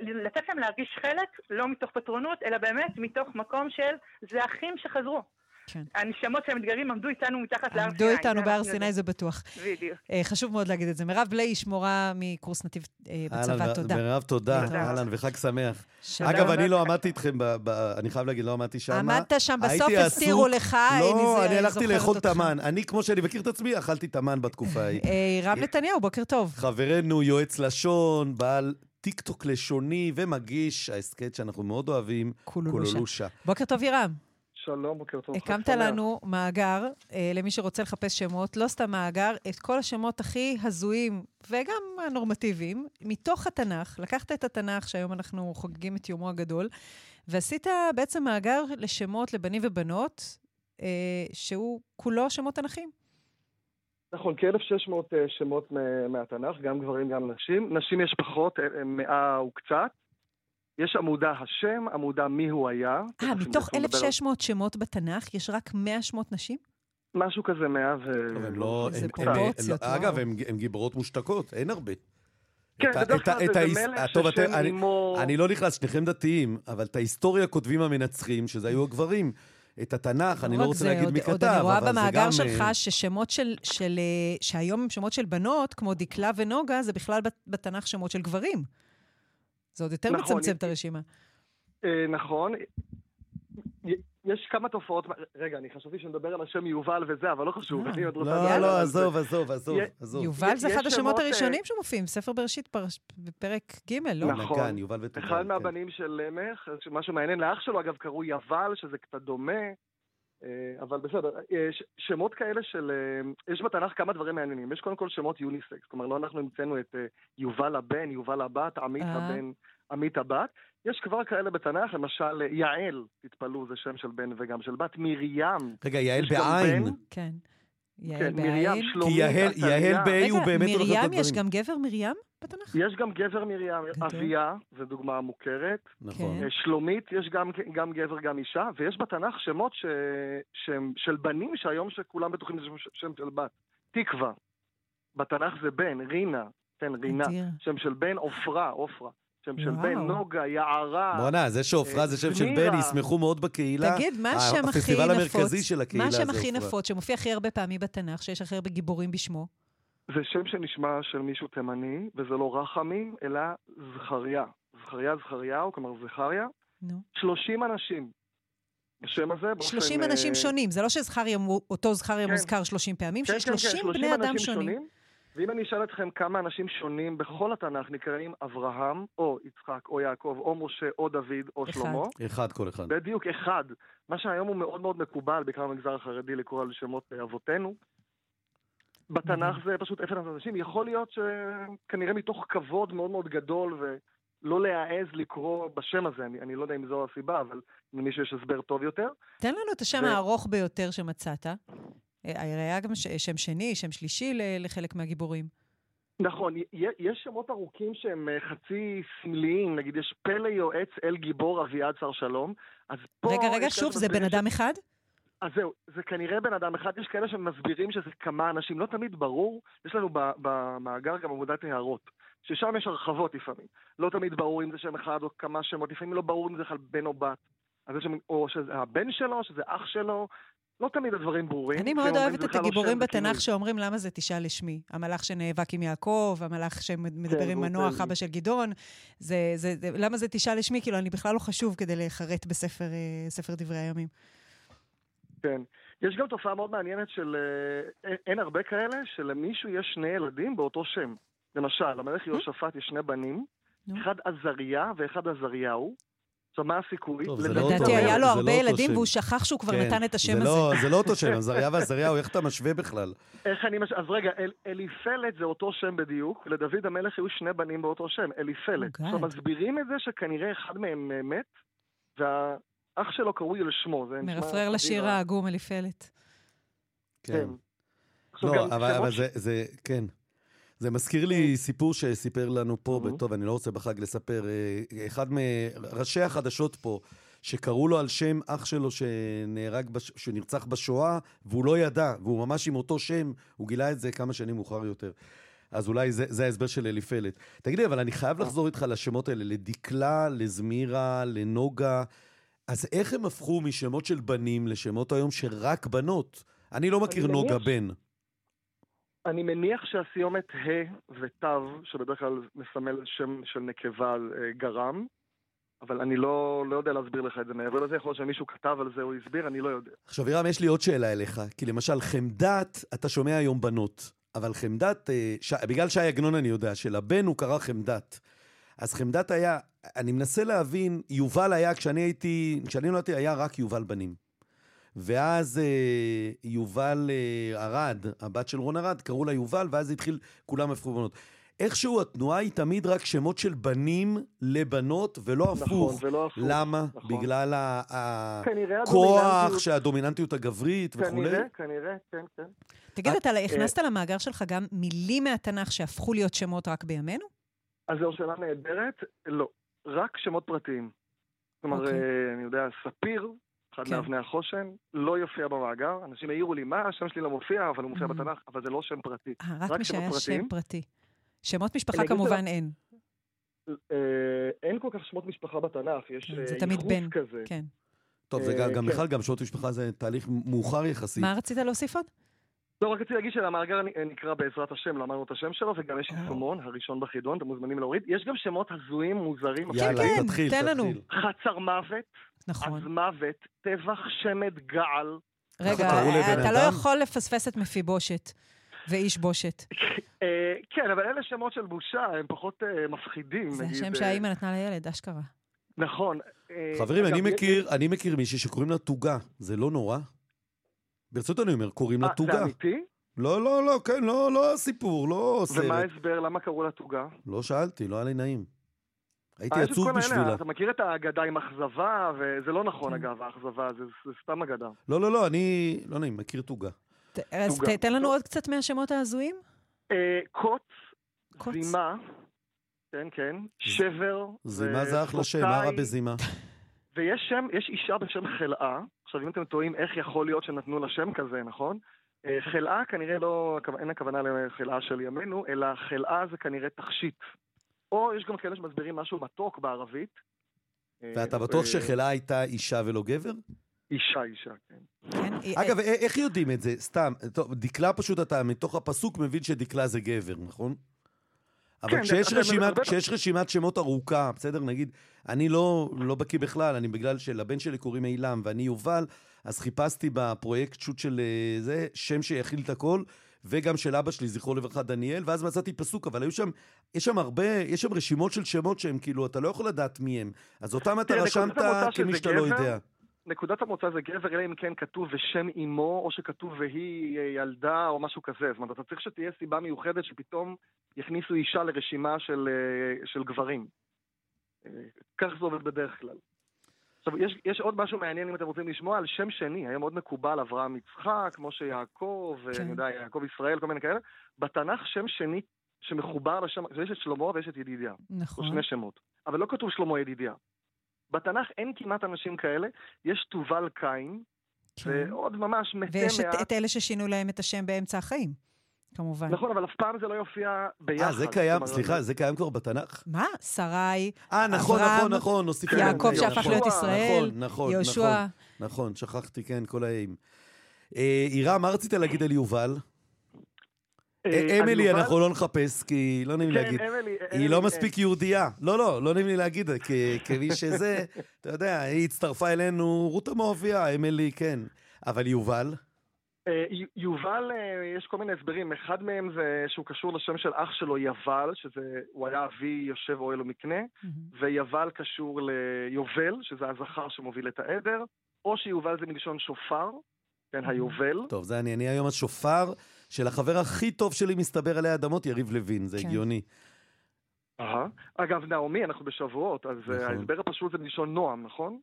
Speaker 7: לתת להם להרגיש חלק, לא מתוך פטרונות, אלא באמת מתוך מקום של זה אחים שחזרו. כן. הנשמות של המתגרים עמדו איתנו מתחת להר
Speaker 3: סיני. עמדו איתנו בהר סיני, זה בטוח.
Speaker 7: בדיוק.
Speaker 3: אה, חשוב מאוד להגיד את זה. מירב בלעי, שמורה מקורס נתיב אה, בצבא, תודה.
Speaker 2: מירב, תודה. אהלן, וחג שמח. אגב, אני לא עמדתי איתכם, אני חייב להגיד, לא עמדתי שם.
Speaker 3: עמדת שם, בסוף הסתירו לך,
Speaker 2: לא, אני הלכתי לאכול תמן. אני, כמו שאני מכיר את עצמי, אכלתי תמן בתקופה ההיא.
Speaker 3: אה, רם נתניהו, בוקר טוב.
Speaker 2: חברנו, יועץ לשון, בעל טיקטוק לשוני ומגיש ההסכת שאנחנו מאוד אוהבים, קולולושה.
Speaker 3: בוקר טוב, רם.
Speaker 8: שלום, בוקר טוב.
Speaker 3: הקמת לנו מאגר, אה, למי שרוצה לחפש שמות, לא סתם מאגר, את כל השמות הכי הזויים וגם הנורמטיביים, מתוך התנ"ך. לקחת את התנ"ך, שהיום אנחנו חוגגים את יומו הגדול, ועשית בעצם מאגר לשמות לבנים ובנות, אה, שהוא כולו שמות תנ"כים.
Speaker 8: נכון, כ-1,600 אה, שמות מהתנ"ך, גם גברים, גם נשים. נשים יש פחות, אה, מאה וקצת. יש עמודה השם, עמודה מי הוא היה.
Speaker 3: אה, מתוך 1,600 שמות בתנ"ך יש רק 100 שמות נשים?
Speaker 8: משהו כזה, 100 ו...
Speaker 3: הם לא... זה פרופורציות.
Speaker 2: לא- אגב, הן גיבורות מושתקות, אין הרבה.
Speaker 8: כן, בדרך כלל זה מלך ששם
Speaker 2: אימו... אני לא נכנס, שניכם דתיים, אבל את ההיסטוריה כותבים המנצחים, שזה היו הגברים. את התנ"ך, אני לא רוצה להגיד מי כתב, אבל זה גם... עוד
Speaker 3: אני רואה במאגר שלך ששמות של, של... שהיום הם שמות של בנות, כמו דקלה ונוגה, זה בכלל בתנ"ך שמות של גברים. זה עוד יותר נכון, מצמצם את הרשימה.
Speaker 8: אה, נכון. יש כמה תופעות, רגע, אני חשבתי שנדבר על השם יובל וזה, אבל לא חשוב,
Speaker 2: אני עוד רוצה... לא, לא, עזוב, עזוב, עזוב.
Speaker 3: יובל זה אחד השמות הראשונים שמופיעים, ספר בראשית בפרק ג', לא?
Speaker 8: נכון, יובל ותובל. אחד כן. מהבנים של למך, משהו מעניין לאח שלו, אגב, קראו יבל, שזה קצת דומה. אה, אבל בסדר, יש שמות כאלה של... אה, יש בתנ"ך כמה דברים מעניינים. יש קודם כל שמות יוניסקס, כלומר לא אנחנו המצאנו את אה, יובל הבן, יובל הבת, עמית הבן, עמית הבת. יש כבר כאלה בתנ"ך, למשל יעל, תתפלאו, זה שם של בן וגם של בת, מרים.
Speaker 2: רגע, יעל בעין.
Speaker 3: כן.
Speaker 8: יעל כן, מרים, שלומית,
Speaker 2: כי יהל, באי הוא באמת הולך
Speaker 3: לדברים. מרים, יש גם גבר מרים בתנ"ך?
Speaker 8: יש גם גבר מרים, אביה, זו דוגמה מוכרת.
Speaker 2: נכון.
Speaker 8: כן. שלומית, יש גם, גם גבר, גם אישה, ויש בתנ"ך שמות ש, שהם של בנים שהיום שכולם בטוחים שזה שם של בת. תקווה. בתנ"ך זה בן, רינה, כן, רינה. שם של בן, עופרה, עופרה. שם של בן, נוגה, יערה.
Speaker 2: בואנה, זה שעופרה זה שם של בן, ישמחו מאוד בקהילה.
Speaker 3: תגיד, מה השם הכי נפוץ?
Speaker 2: הפסטיבל המרכזי של הקהילה
Speaker 3: זה עופרה. מה השם הכי נפוץ, שמופיע הכי הרבה פעמים בתנ"ך, שיש הכי הרבה גיבורים בשמו?
Speaker 8: זה שם שנשמע של מישהו תימני, וזה לא רחמים, אלא זכריה. זכריה זכריהו, כלומר זכריה. נו. 30 אנשים. בשם הזה,
Speaker 3: באופן... 30 אנשים שונים, זה לא שזכריה, אותו זכריה כן. מוזכר 30 פעמים, כן, שיש כן, 30 כן, בני אדם שונים.
Speaker 8: ואם אני אשאל אתכם כמה אנשים שונים בכל התנ"ך נקראים אברהם, או יצחק, או יעקב, או משה, או דוד, או אחד. שלמה.
Speaker 2: אחד כל אחד.
Speaker 8: בדיוק, אחד. מה שהיום הוא מאוד מאוד מקובל, בעיקר במגזר החרדי, לקרוא על שמות אבותינו. בתנ"ך זה פשוט אפס אנשים. יכול להיות שכנראה מתוך כבוד מאוד מאוד גדול ולא להעז לקרוא בשם הזה, אני, אני לא יודע אם זו הסיבה, אבל למישהו יש הסבר טוב יותר.
Speaker 3: תן לנו את השם ו... הארוך ביותר שמצאת. אה, היה גם שם שני, שם שלישי לחלק מהגיבורים.
Speaker 8: נכון, יש שמות ארוכים שהם אה, חצי סמליים, נגיד יש פלא יועץ אל גיבור אביעד שר שלום, אז פה...
Speaker 3: רגע, רגע, שוב, זה בן אדם אחד?
Speaker 8: אז זהו, זה כנראה בן אדם אחד, יש כאלה שמסבירים שזה כמה אנשים, לא תמיד ברור, יש לנו במאגר גם עמודת הערות, ששם יש הרחבות לפעמים. לא תמיד ברור אם זה שם אחד או כמה שמות, לפעמים לא ברור אם זה בכלל בן או בת. אז יש או שזה הבן שלו, שזה אח שלו, לא תמיד הדברים ברורים.
Speaker 3: אני מאוד אוהבת את לא הגיבורים בתנ"ך שאומרים למה זה תשאל לשמי. המלאך שנאבק עם יעקב, המלאך שמדבר כן, עם מנוח, אבא של גדעון. זה, זה, זה, למה זה תשאל לשמי? כאילו, אני בכלל לא חשוב כדי להיחרט בספר אה, דברי הימים.
Speaker 8: כן. יש גם תופעה מאוד מעניינת של... אה, אין הרבה כאלה, שלמישהו יש שני ילדים באותו שם. למשל, למלך יהושפט יש שני בנים, אחד עזריה ואחד עזריהו. עכשיו, מה הסיכוי?
Speaker 2: לא
Speaker 3: שם. לדעתי היה לו הרבה ילדים והוא שכח שהוא כבר כן. נתן את השם
Speaker 2: לא- הזה. זה לא אותו שם, עזריה ועזריהו, איך אתה משווה בכלל?
Speaker 8: איך אני משווה? אז רגע, אליפלת זה אותו שם בדיוק, לדוד המלך היו שני בנים באותו שם, אליפלת. עכשיו, מסבירים את זה שכנראה אחד מהם אה, מת, אח שלו קרוי על שמו.
Speaker 3: מרפרר לשיר העגום אליפלת.
Speaker 2: כן. כן. לא, אבל, זה, כן. זה מזכיר לי כן. סיפור שסיפר לנו פה, mm-hmm. טוב, אני לא רוצה בחג לספר, אה, אחד מראשי החדשות פה, שקראו לו על שם אח שלו שנהרג, בש... שנרצח בשואה, והוא לא ידע, והוא ממש עם אותו שם, הוא גילה את זה כמה שנים מאוחר יותר. אז אולי זה, זה ההסבר של אליפלת. תגיד לי, אבל אני חייב לחזור איתך לשמות האלה, לדקלה, לזמירה, לנוגה. אז איך הם הפכו משמות של בנים לשמות היום שרק בנות? אני לא מכיר נוגה. בן.
Speaker 8: אני מניח שהסיומת ה' ותו, שבדרך כלל מסמל שם של נקבה אה, גרם, אבל אני לא, לא יודע להסביר לך את זה מעבר לזה, יכול להיות שמישהו כתב על זה או הסביר, אני לא יודע.
Speaker 2: עכשיו, ירם, יש לי עוד שאלה אליך, כי למשל, חמדת, אתה שומע היום בנות, אבל חמדת, אה, ש... בגלל שי עגנון אני יודע, שלבן הוא קרא חמדת. אז חמדת היה, אני מנסה להבין, יובל היה, כשאני הייתי, כשאני נולדתי, היה רק יובל בנים. ואז אה, יובל אה, ארד, הבת של רון ארד, קראו לה יובל, ואז התחיל, כולם הפכו בנות. איכשהו התנועה היא תמיד רק שמות של בנים לבנות, ולא נכון, הפוך.
Speaker 8: נכון, ולא הפוך.
Speaker 2: למה? נכון. בגלל הכוח, שהדומיננטיות הגברית וכולי?
Speaker 8: כנראה, כנראה, כן, כן.
Speaker 3: תגיד, אתה הכנסת למאגר שלך גם מילים מהתנ"ך שהפכו להיות שמות רק בימינו?
Speaker 8: אז זו שאלה נהדרת. לא, רק שמות פרטיים. כלומר, okay. אוקיי. אה, אני יודע, ספיר, אחד כן. מאבני החושן, לא יופיע במאגר. אנשים העירו לי, מה, השם שלי לא מופיע, אבל הוא מופיע mm-hmm. בתנ"ך, אבל זה לא שם פרטי.
Speaker 3: 아, אה, רק, רק מי שהיה שם פרטי. שמות משפחה כמובן אין.
Speaker 8: אה, אין כל כך שמות משפחה בתנ"ך, יש
Speaker 3: זה תמיד בן, כזה. כן.
Speaker 2: טוב, זה גם בכלל, גם שמות משפחה זה תהליך מאוחר יחסית.
Speaker 3: מה רצית להוסיף עוד?
Speaker 8: לא, רק רציתי להגיד שהמאגר נקרא בעזרת השם, לא אמרנו את השם שלו, וגם יש יישומון, הראשון בחידון, אתם מוזמנים להוריד. יש גם שמות הזויים, מוזרים.
Speaker 2: יאללה, כן, תתחיל, תן לנו.
Speaker 8: חצר מוות, נכון. אז מוות, טבח שמד געל.
Speaker 3: רגע, אתה לא יכול לפספס את מפיבושת. ואיש בושת.
Speaker 8: אה, כן, אבל אלה שמות של בושה, הם פחות אה, מפחידים.
Speaker 3: זה השם שהאימא נתנה לילד, אשכרה.
Speaker 8: נכון.
Speaker 2: אה, חברים, אני מכיר מישהי שקוראים לה תוגה, זה לא נורא? ברצות אני אומר, קוראים לה תוגה.
Speaker 8: זה אמיתי?
Speaker 2: לא, לא, לא, כן, לא, לא סיפור, לא סרט.
Speaker 8: ומה ההסבר? למה קראו לה תוגה?
Speaker 2: לא שאלתי, לא היה לי נעים. הייתי עצוב בשבילה.
Speaker 8: אתה מכיר את האגדה עם אכזבה, וזה לא נכון כן. אגב, האכזבה, זה, זה סתם אגדה.
Speaker 2: לא, לא, לא, אני, לא נעים, מכיר תוגה.
Speaker 3: אז תן לנו עוד קצת מהשמות ההזויים.
Speaker 8: אה, קוץ, זימה, כן, כן, שבר.
Speaker 2: זימה זה אחלה שם, מה רע בזימה?
Speaker 8: ויש שם, יש אישה בשם חלאה, עכשיו אם אתם טועים איך יכול להיות שנתנו לה שם כזה, נכון? אה, חלאה כנראה לא, אין הכוונה לחלאה של ימינו, אלא חלאה זה כנראה תכשיט. או יש גם כאלה שמסבירים משהו מתוק בערבית.
Speaker 2: אה, ואתה בטוח שחלאה הייתה אישה ולא גבר?
Speaker 8: אישה, אישה, כן. כן
Speaker 2: אגב, איך יודעים את זה? סתם, טוב, דקלה פשוט, אתה מתוך הפסוק מבין שדקלה זה גבר, נכון? אבל כן, כשיש, רשימת, כשיש רשימת שמות ארוכה, בסדר, נגיד, אני לא, לא בקיא בכלל, אני בגלל שלבן שלי קוראים אילם ואני יובל, אז חיפשתי בפרויקט שוט של אה, זה, שם שיכיל את הכל, וגם של אבא שלי, זכרו לברכה, דניאל, ואז מצאתי פסוק, אבל היו שם, יש שם הרבה, יש שם רשימות של שמות שהם כאילו, אתה לא יכול לדעת מי הם. אז אותם אתה רשמת כמי שאתה לא יודע.
Speaker 8: נקודת המוצא זה גבר, אלא אם כן כתוב ושם אמו, או שכתוב והיא ילדה, או משהו כזה. זאת אומרת, אתה צריך שתהיה סיבה מיוחדת שפתאום יכניסו אישה לרשימה של, אה, של גברים. אה, כך זה עובד בדרך כלל. עכשיו, יש, יש עוד משהו מעניין אם אתם רוצים לשמוע על שם שני, היה מאוד מקובל אברהם יצחק, כמו שיעקב, אה, כן. אני יודע, יעקב ישראל, כל מיני כאלה. בתנ"ך שם שני שמחובר לשם, יש את שלמה ויש את ידידיה. נכון. שני שמות. אבל לא כתוב שלמה ידידיה. בתנ"ך אין כמעט אנשים כאלה, יש תובל קין, כן. ועוד ממש מתי
Speaker 3: מעט. ויש את, את אלה ששינו להם את השם באמצע החיים. כמובן.
Speaker 8: נכון, אבל אף פעם זה לא יופיע ביחד.
Speaker 2: אה, זה קיים, סליחה, זה קיים כבר בתנ"ך?
Speaker 3: מה? שרי,
Speaker 2: אה, נכון, נכון, נכון, נוסיף
Speaker 3: יעקב שהפך להיות ישראל, נכון, נכון, יהושע.
Speaker 2: נכון, שכחתי, כן, כל האיים. אה, עירה, מה רצית להגיד על יובל? אה, אה, אמילי, אנחנו לא נחפש, כי לא נעים כן, להגיד. היא לא מספיק יהודייה. לא, לא, לא נעים לי להגיד, כמי שזה, אתה יודע, היא הצטרפה אלינו, רות המואביה, אמילי, כן. אבל יובל?
Speaker 8: אה, יובל, יש כל מיני הסברים. אחד מהם זה שהוא קשור לשם של אח שלו, יבל, שהוא היה אבי יושב אוהל ומקנה, ויבל קשור ליובל, שזה הזכר שמוביל את העדר, או שיובל זה מלשון שופר, כן, היובל.
Speaker 2: טוב, זה אני, אני היום השופר. של החבר הכי טוב שלי מסתבר עלי אדמות, יריב לוין, זה כן. הגיוני.
Speaker 8: אהה. אגב, נעמי, אנחנו בשבועות, אז אה, נכון. ההסבר הפשוט זה מלשון נועם, נכון?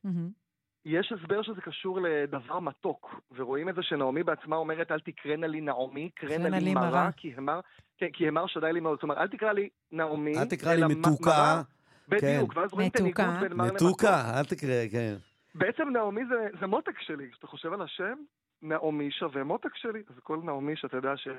Speaker 8: יש הסבר שזה קשור לדבר מתוק, ורואים את זה שנעמי בעצמה אומרת, אל תקרנה לי נעמי, קרנה לי מרה, כי המר, כן, כי המר שדי לי מאוד. זאת אומרת, אל תקרא לי נעמי,
Speaker 2: אל תקרא לי מתוקה.
Speaker 8: בדיוק, כן. ואז רואים את הניגוד בין מר
Speaker 2: למתוק. מתוקה, אל תקרא, כן.
Speaker 8: בעצם נעמי זה, זה מותק שלי, כשאתה חושב על השם, נעמי שווה מותק שלי, אז כל נעמי שאתה יודע שהיא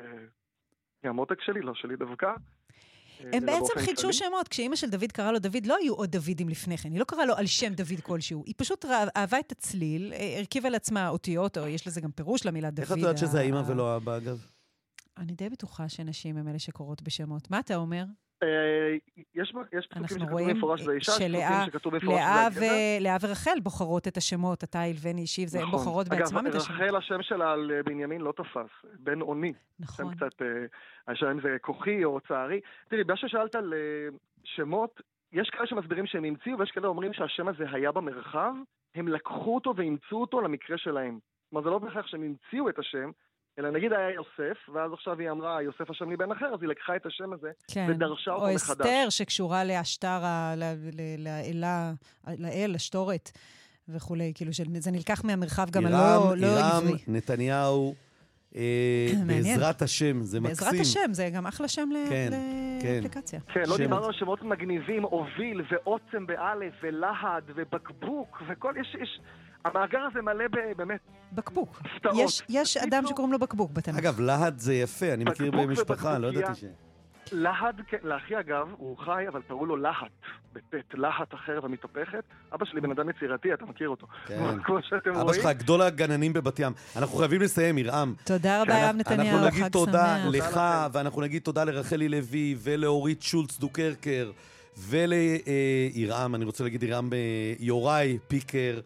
Speaker 8: המותק שלי, לא שלי דווקא.
Speaker 3: אה, הם בעצם חידשו שמות. כשאימא של דוד קראה לו דוד, לא היו עוד דוידים לפני כן. היא לא קראה לו על שם דוד כלשהו. היא פשוט אהבה את הצליל, אה, הרכיבה לעצמה אותיות, או יש לזה גם פירוש למילה דוד.
Speaker 2: איך את יודעת שזה האימא ולא האבא, אגב?
Speaker 3: אני די בטוחה שנשים הם אלה שקוראות בשמות. מה אתה אומר?
Speaker 8: אה, יש, פסוקים שכתוב במפורש שזה אישה, יש פסוקים שכתוב במפורש שזה גבר.
Speaker 3: לאה ורחל בוחרות את השמות, אתה, הלבני, שיב, הן נכון. בוחרות בעצמן את
Speaker 8: השמות. אגב, רחל, השם שלה על אה, בנימין לא תפס, בן אוני. נכון. שם קצת, אה, השם זה כוחי או צערי. תראי, בגלל ששאלת על שמות, יש כאלה שמסבירים שהם המציאו, ויש כאלה אומרים שהשם הזה היה במרחב, הם לקחו אותו ואימצו אותו למקרה שלהם. כלומר, זה לא בהכרח שהם המציאו את השם, אלא נגיד היה יוסף, ואז עכשיו היא אמרה, יוסף השם לי בן אחר, אז היא לקחה את השם הזה כן. ודרשה אותו מחדש.
Speaker 3: או אסתר שקשורה לאשתר, לאלה, לאל, אשתורת וכולי, כאילו שזה נלקח מהמרחב גם הלא לא עברי.
Speaker 2: נתניהו, בעזרת השם, זה מקסים.
Speaker 3: בעזרת השם, זה גם אחלה שם כן, כן. לאפליקציה.
Speaker 8: כן, לא דיברנו על שמות מגניבים, אוביל ועוצם באלף ולהד ובקבוק וכל, יש... יש המאגר הזה מלא באמת...
Speaker 3: בקבוק. יש, יש אדם שקוראים לו בקבוק בתנ"ך.
Speaker 2: אגב, להד זה יפה, אני מכיר במשפחה, לא ידעתי ש...
Speaker 8: להד, כן, לאחי אגב, הוא חי, אבל קראו לו להט, בטית, להט החרב המתהפכת. אבא שלי בן אדם יצירתי, אתה מכיר אותו. כן. כמו שאתם רואים.
Speaker 2: אבא שלך גדול הגננים בבת ים. אנחנו חייבים לסיים, ירעם.
Speaker 3: תודה רבה, ירעם נתניהו, חג שמח.
Speaker 2: אנחנו נגיד תודה לך, ואנחנו נגיד תודה לרחלי לוי ולאורית שולץ דוקרקר. ולירעם, אני רוצה להגיד ירעם אה, יוראי פיקר.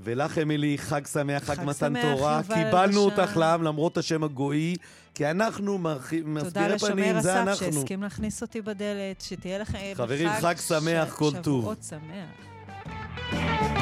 Speaker 2: ולך, אמילי, חג שמח, חג, חג מתן שמח, תורה. קיבלנו אותך לעם למרות השם הגוי, כי אנחנו מסבירי פנים, זה אנחנו.
Speaker 3: תודה לשומר הסף שהסכים להכניס אותי בדלת, שתהיה לכם
Speaker 2: חברים, חג, חג שמח, כל טוב.
Speaker 3: שבועות שמח.